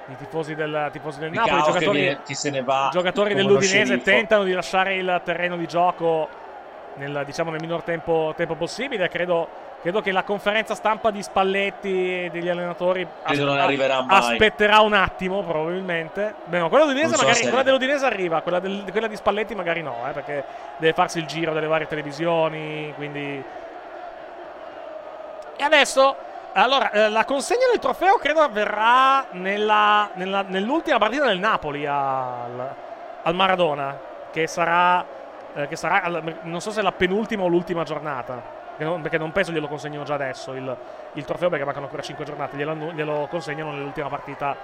S2: I tifosi del, tifosi del Napoli, i giocatori,
S4: viene- se ne va
S2: giocatori dell'Udinese tentano di lasciare il terreno di gioco nel, diciamo, nel minor tempo, tempo possibile. Credo, credo che la conferenza stampa di Spalletti e degli allenatori
S4: Credo non arriverà mai.
S2: aspetterà un attimo, probabilmente. Beh, no, quella,
S4: so
S2: magari- quella dell'Udinese arriva, quella, del- quella di Spalletti magari no, eh, perché deve farsi il giro delle varie televisioni. Quindi. E adesso, allora, eh, la consegna del trofeo credo avverrà nella- nella- nell'ultima partita del Napoli al, al Maradona, che sarà, eh, che sarà non so se la penultima o l'ultima giornata. Perché non, perché non penso glielo consegnino già adesso il, il trofeo, perché mancano ancora 5 giornate. Glielo, glielo consegnano nell'ultima partita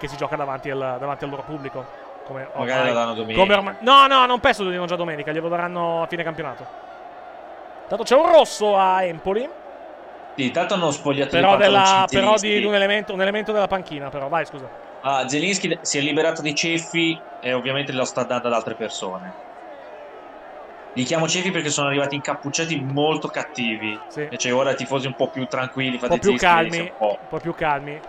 S2: che si gioca davanti al, davanti al loro pubblico. Come
S4: Magari
S2: ormai-
S4: la danno domenica.
S2: come ormai- no, no, non penso lo diano già domenica, glielo daranno a fine campionato. Tanto c'è un rosso a Empoli.
S4: Sì, intanto hanno spogliato
S2: Però, della, però di un elemento, un elemento della panchina, però. Vai, scusa.
S4: Ah, Zelinski si è liberato dei ceffi e ovviamente lo sta dando ad altre persone. Li chiamo ceffi perché sono arrivati incappucciati molto cattivi. Invece ora i tifosi un po' più tranquilli,
S2: Un po' più calmi.
S4: un po'.
S2: Un po' più calmi.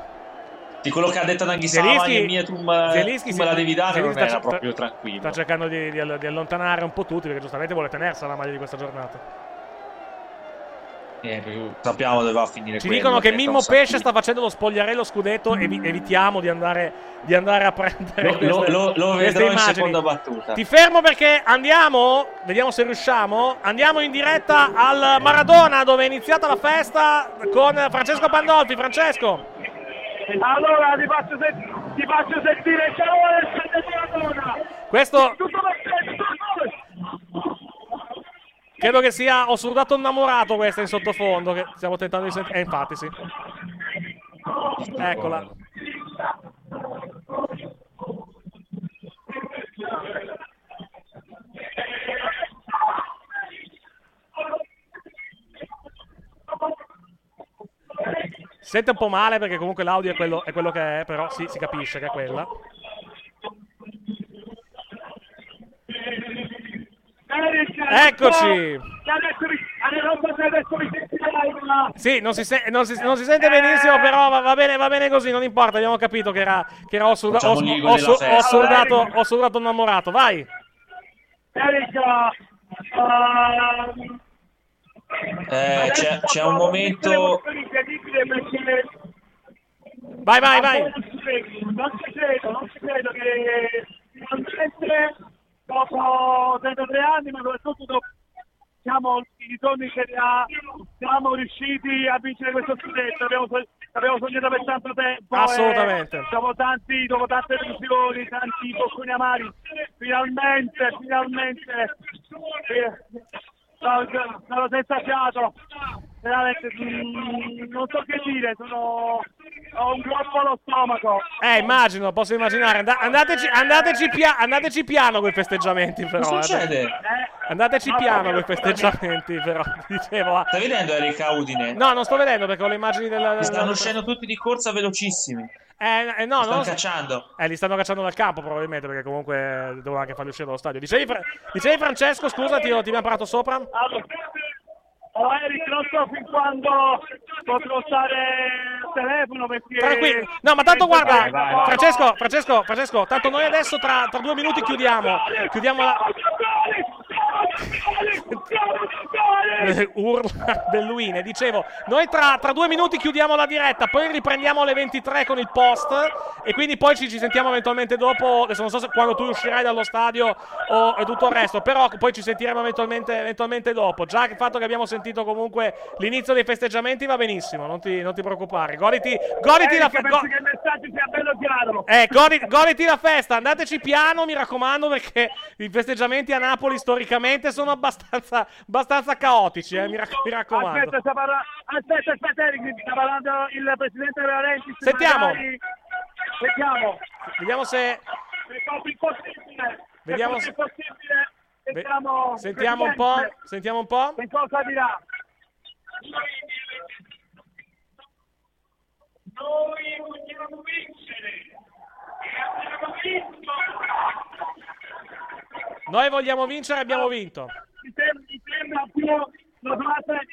S4: Di quello che ha detto Naghisama,
S2: Zelinski-
S4: mia, tu,
S2: Zelinski
S4: tu me la devi dare, non
S2: Zelinski
S4: era proprio tranquillo.
S2: Sta cercando di, di- di allontanare un po' tutti perché giustamente vuole tenersela la maglia di questa giornata.
S4: Eh, sappiamo dove va a finire
S2: Ci
S4: quello,
S2: dicono che Mimmo Pesce sta facendo lo spogliarello scudetto e evitiamo di andare, di andare a prendere
S4: Lo-
S2: queste,
S4: lo- lo- vedrò in seconda battuta.
S2: Ti fermo perché andiamo, vediamo se riusciamo, andiamo in diretta al Maradona dove è iniziata la festa con Francesco Pandolfi. Francesco.
S12: Allora ti faccio, sen- ti faccio sentire ciao Alessandro Maradona.
S2: Questo
S12: Tutto perfetto, tutto
S2: credo che sia Ho surdato innamorato questa in sottofondo che stiamo tentando di sentire. Eh, infatti sì. Eccola. Sente un po' male perché comunque l'audio è quello, è quello che è, però sì, si capisce che è quella. Eccoci. Sì, non si, se- non si- non si sente benissimo, però va, va bene, va bene così, non importa. Abbiamo capito che era, che era ho, surda-
S4: Facciamo
S2: ho-
S4: gli
S2: ho-
S4: eco della
S2: su- ho
S4: festa.
S2: surdato, ho surdato innamorato. Vai.
S12: Erika, ehm,
S4: Eh, c'è, c'è un momento...
S2: Vai, vai, vai.
S12: Non ci credo, non ci credo, non ci credo che finalmente dopo 33 anni, ma soprattutto dopo diciamo, i ritorni in Serie A, siamo riusciti a vincere questo scudetto. Abbiamo, abbiamo sognato per tanto tempo.
S2: Assolutamente.
S12: e dopo, tanti, dopo tante delusioni, tanti bocconi amari, finalmente, finalmente. eh, sono, sono senza fiato. Veramente, mm, non so che dire, sono, ho un groppo allo stomaco.
S2: Eh, immagino, posso immaginare. And- andateci, andateci, pia- andateci piano con i festeggiamenti, però.
S4: Cosa
S2: eh.
S4: succede?
S2: Andateci piano con i festeggiamenti, però. Dicevo. ah.
S4: Stai vedendo Erika Udine?
S2: No, non sto vedendo perché ho le immagini del. del-
S4: Stanno uscendo tutti di corsa velocissimi.
S2: Eh, eh, no,
S4: Li stanno
S2: non-
S4: cacciando.
S2: Eh, li stanno cacciando dal campo probabilmente perché comunque devono anche farli uscire dallo stadio. Dicevi, Fra- dicevi Francesco, scusa, ti, ti abbiamo parlato sopra?
S12: Allora, oh Eric, non so fin quando potrò stare al telefono perché...
S2: Tranquillo. No, ma tanto guarda,
S12: Vai, vai, vai.
S2: Francesco, Francesco, Francesco, tanto noi adesso tra, tra due minuti chiudiamo. Chiudiamo la. Eh, urla Belluine. Dicevo, noi tra, tra due minuti chiudiamo la diretta, poi riprendiamo alle 23 con il post e quindi poi ci, ci sentiamo eventualmente dopo. Adesso non so se quando tu uscirai dallo stadio o tutto il resto, però poi ci sentiremo eventualmente, eventualmente dopo. Già il fatto che abbiamo sentito comunque l'inizio dei festeggiamenti va benissimo, non ti, non ti preoccupare. Goditi, goditi la
S12: Eh,
S2: festa.
S12: sia bello chiaro.
S2: Eh, godi- goditi la festa, andateci piano, mi raccomando, perché i festeggiamenti a Napoli storicamente sono abbastanza, abbastanza caotici, eh, mi, rac- mi raccomando.
S12: Aspetta, sta parla- aspetta, aspetta, Eric, sta parlando il presidente Laurenti. se
S2: Sentiamo.
S12: magari- Sentiamo.
S2: Vediamo se...
S12: È proprio impossibile.
S2: Vediamo se-
S12: Sentiamo,
S2: Sentiamo un po', sentiamo un po'.
S12: Che cosa dirà? Noi vogliamo vincere. E abbiamo vinto.
S2: Noi vogliamo vincere, abbiamo vinto.
S12: Mi sem- mi sembra più una frase...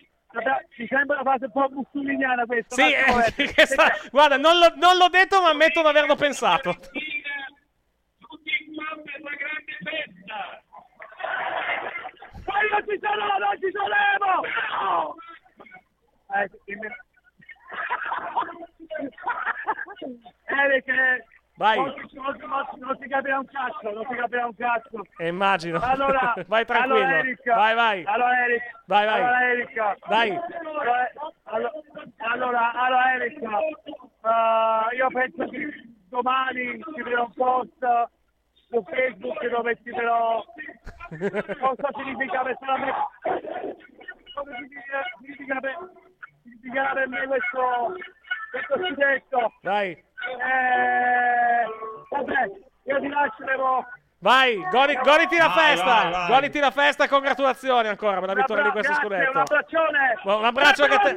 S12: Mi sembra una frase un po' mussoliniana questa.
S2: Sì, eh,
S12: eh.
S2: che sta- guarda, non, l'ho- non l'ho detto, ma ammetto di averlo pensato.
S12: Poi non ci sono, non ci sono! No! Eh, eh,
S2: Vai.
S12: Non, non non si- capirà un cazzo, non si capirà un cazzo.
S2: Eh, immagino.
S12: Allora,
S2: vai tranquillo.
S12: Allora, Eric,
S2: vai, vai.
S12: Allora, Eric.
S2: Vai, vai.
S12: Allora, Eric.
S2: Dai.
S12: Allora, allo- allora, allora, Eric. eh, io penso che domani scriverò un post su Facebook dove scriverò cosa significa personalmente cosa significa, significa per, significa per me questo questo scudetto
S2: Vai.
S12: eh, vabbè io ti lascio Levo.
S2: Vai, godi- goditi la
S12: Vai,
S2: festa.
S12: vai, vai.
S2: Goditi la festa e congratulazioni ancora per la vittoria di questo scudetto.
S12: un abbraccione
S2: Bu- Un abbraccio anche a te.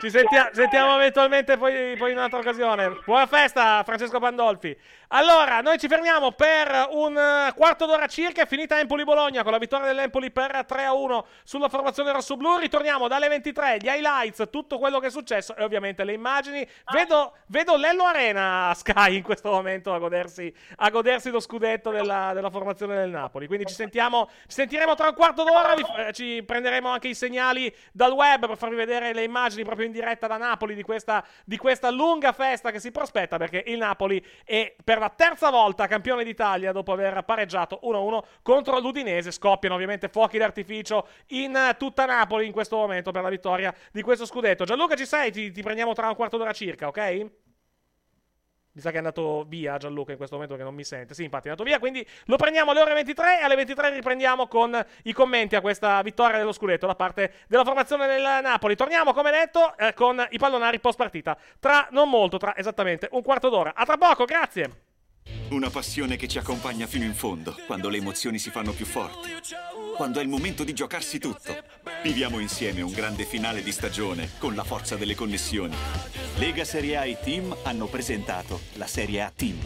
S2: Ci sentia- sentiamo eventualmente poi, poi in un'altra occasione. Buona festa, Francesco Pandolfi. Allora, noi ci fermiamo per un eh, quarto d'ora circa. È finita Empoli-Bologna con la vittoria dell'Empoli per 3-1 sulla formazione rossoblù. Ritorniamo dalle 23, gli highlights, tutto quello che è successo e ovviamente le immagini. Vedo, vedo Lello Arena a Sky in questo momento a godersi, a godersi lo scudetto della, della formazione del Napoli. Quindi ci sentiamo, ci sentiremo tra un quarto d'ora. vi- eh, ci prenderemo anche i segnali dal web per farvi vedere le immagini proprio in diretta da Napoli di questa, di questa lunga festa che si prospetta perché il Napoli è per la terza volta campione d'Italia dopo aver pareggiato 1-1 contro l'Udinese. Scoppiano ovviamente fuochi d'artificio in tutta Napoli in questo momento per la vittoria di questo scudetto. Gianluca, ci sei? Ti, ti prendiamo tra un quarto d'ora circa, ok? Mi sa che è andato via Gianluca in questo momento che non mi sente. Sì, infatti è andato via. Quindi lo prendiamo alle ore 23 e alle 23 riprendiamo con i commenti a questa vittoria dello scudetto da parte della formazione del Napoli. Torniamo, come detto, eh, con i pallonari post partita. Tra non molto, tra esattamente un quarto d'ora. A tra poco, grazie.
S1: Una passione che ci accompagna fino in fondo, quando le emozioni si fanno più forti. Quando è il momento di giocarsi tutto. Viviamo insieme un grande finale di stagione con la forza delle connessioni.
S7: Lega Serie A e Team hanno presentato la Serie A Team.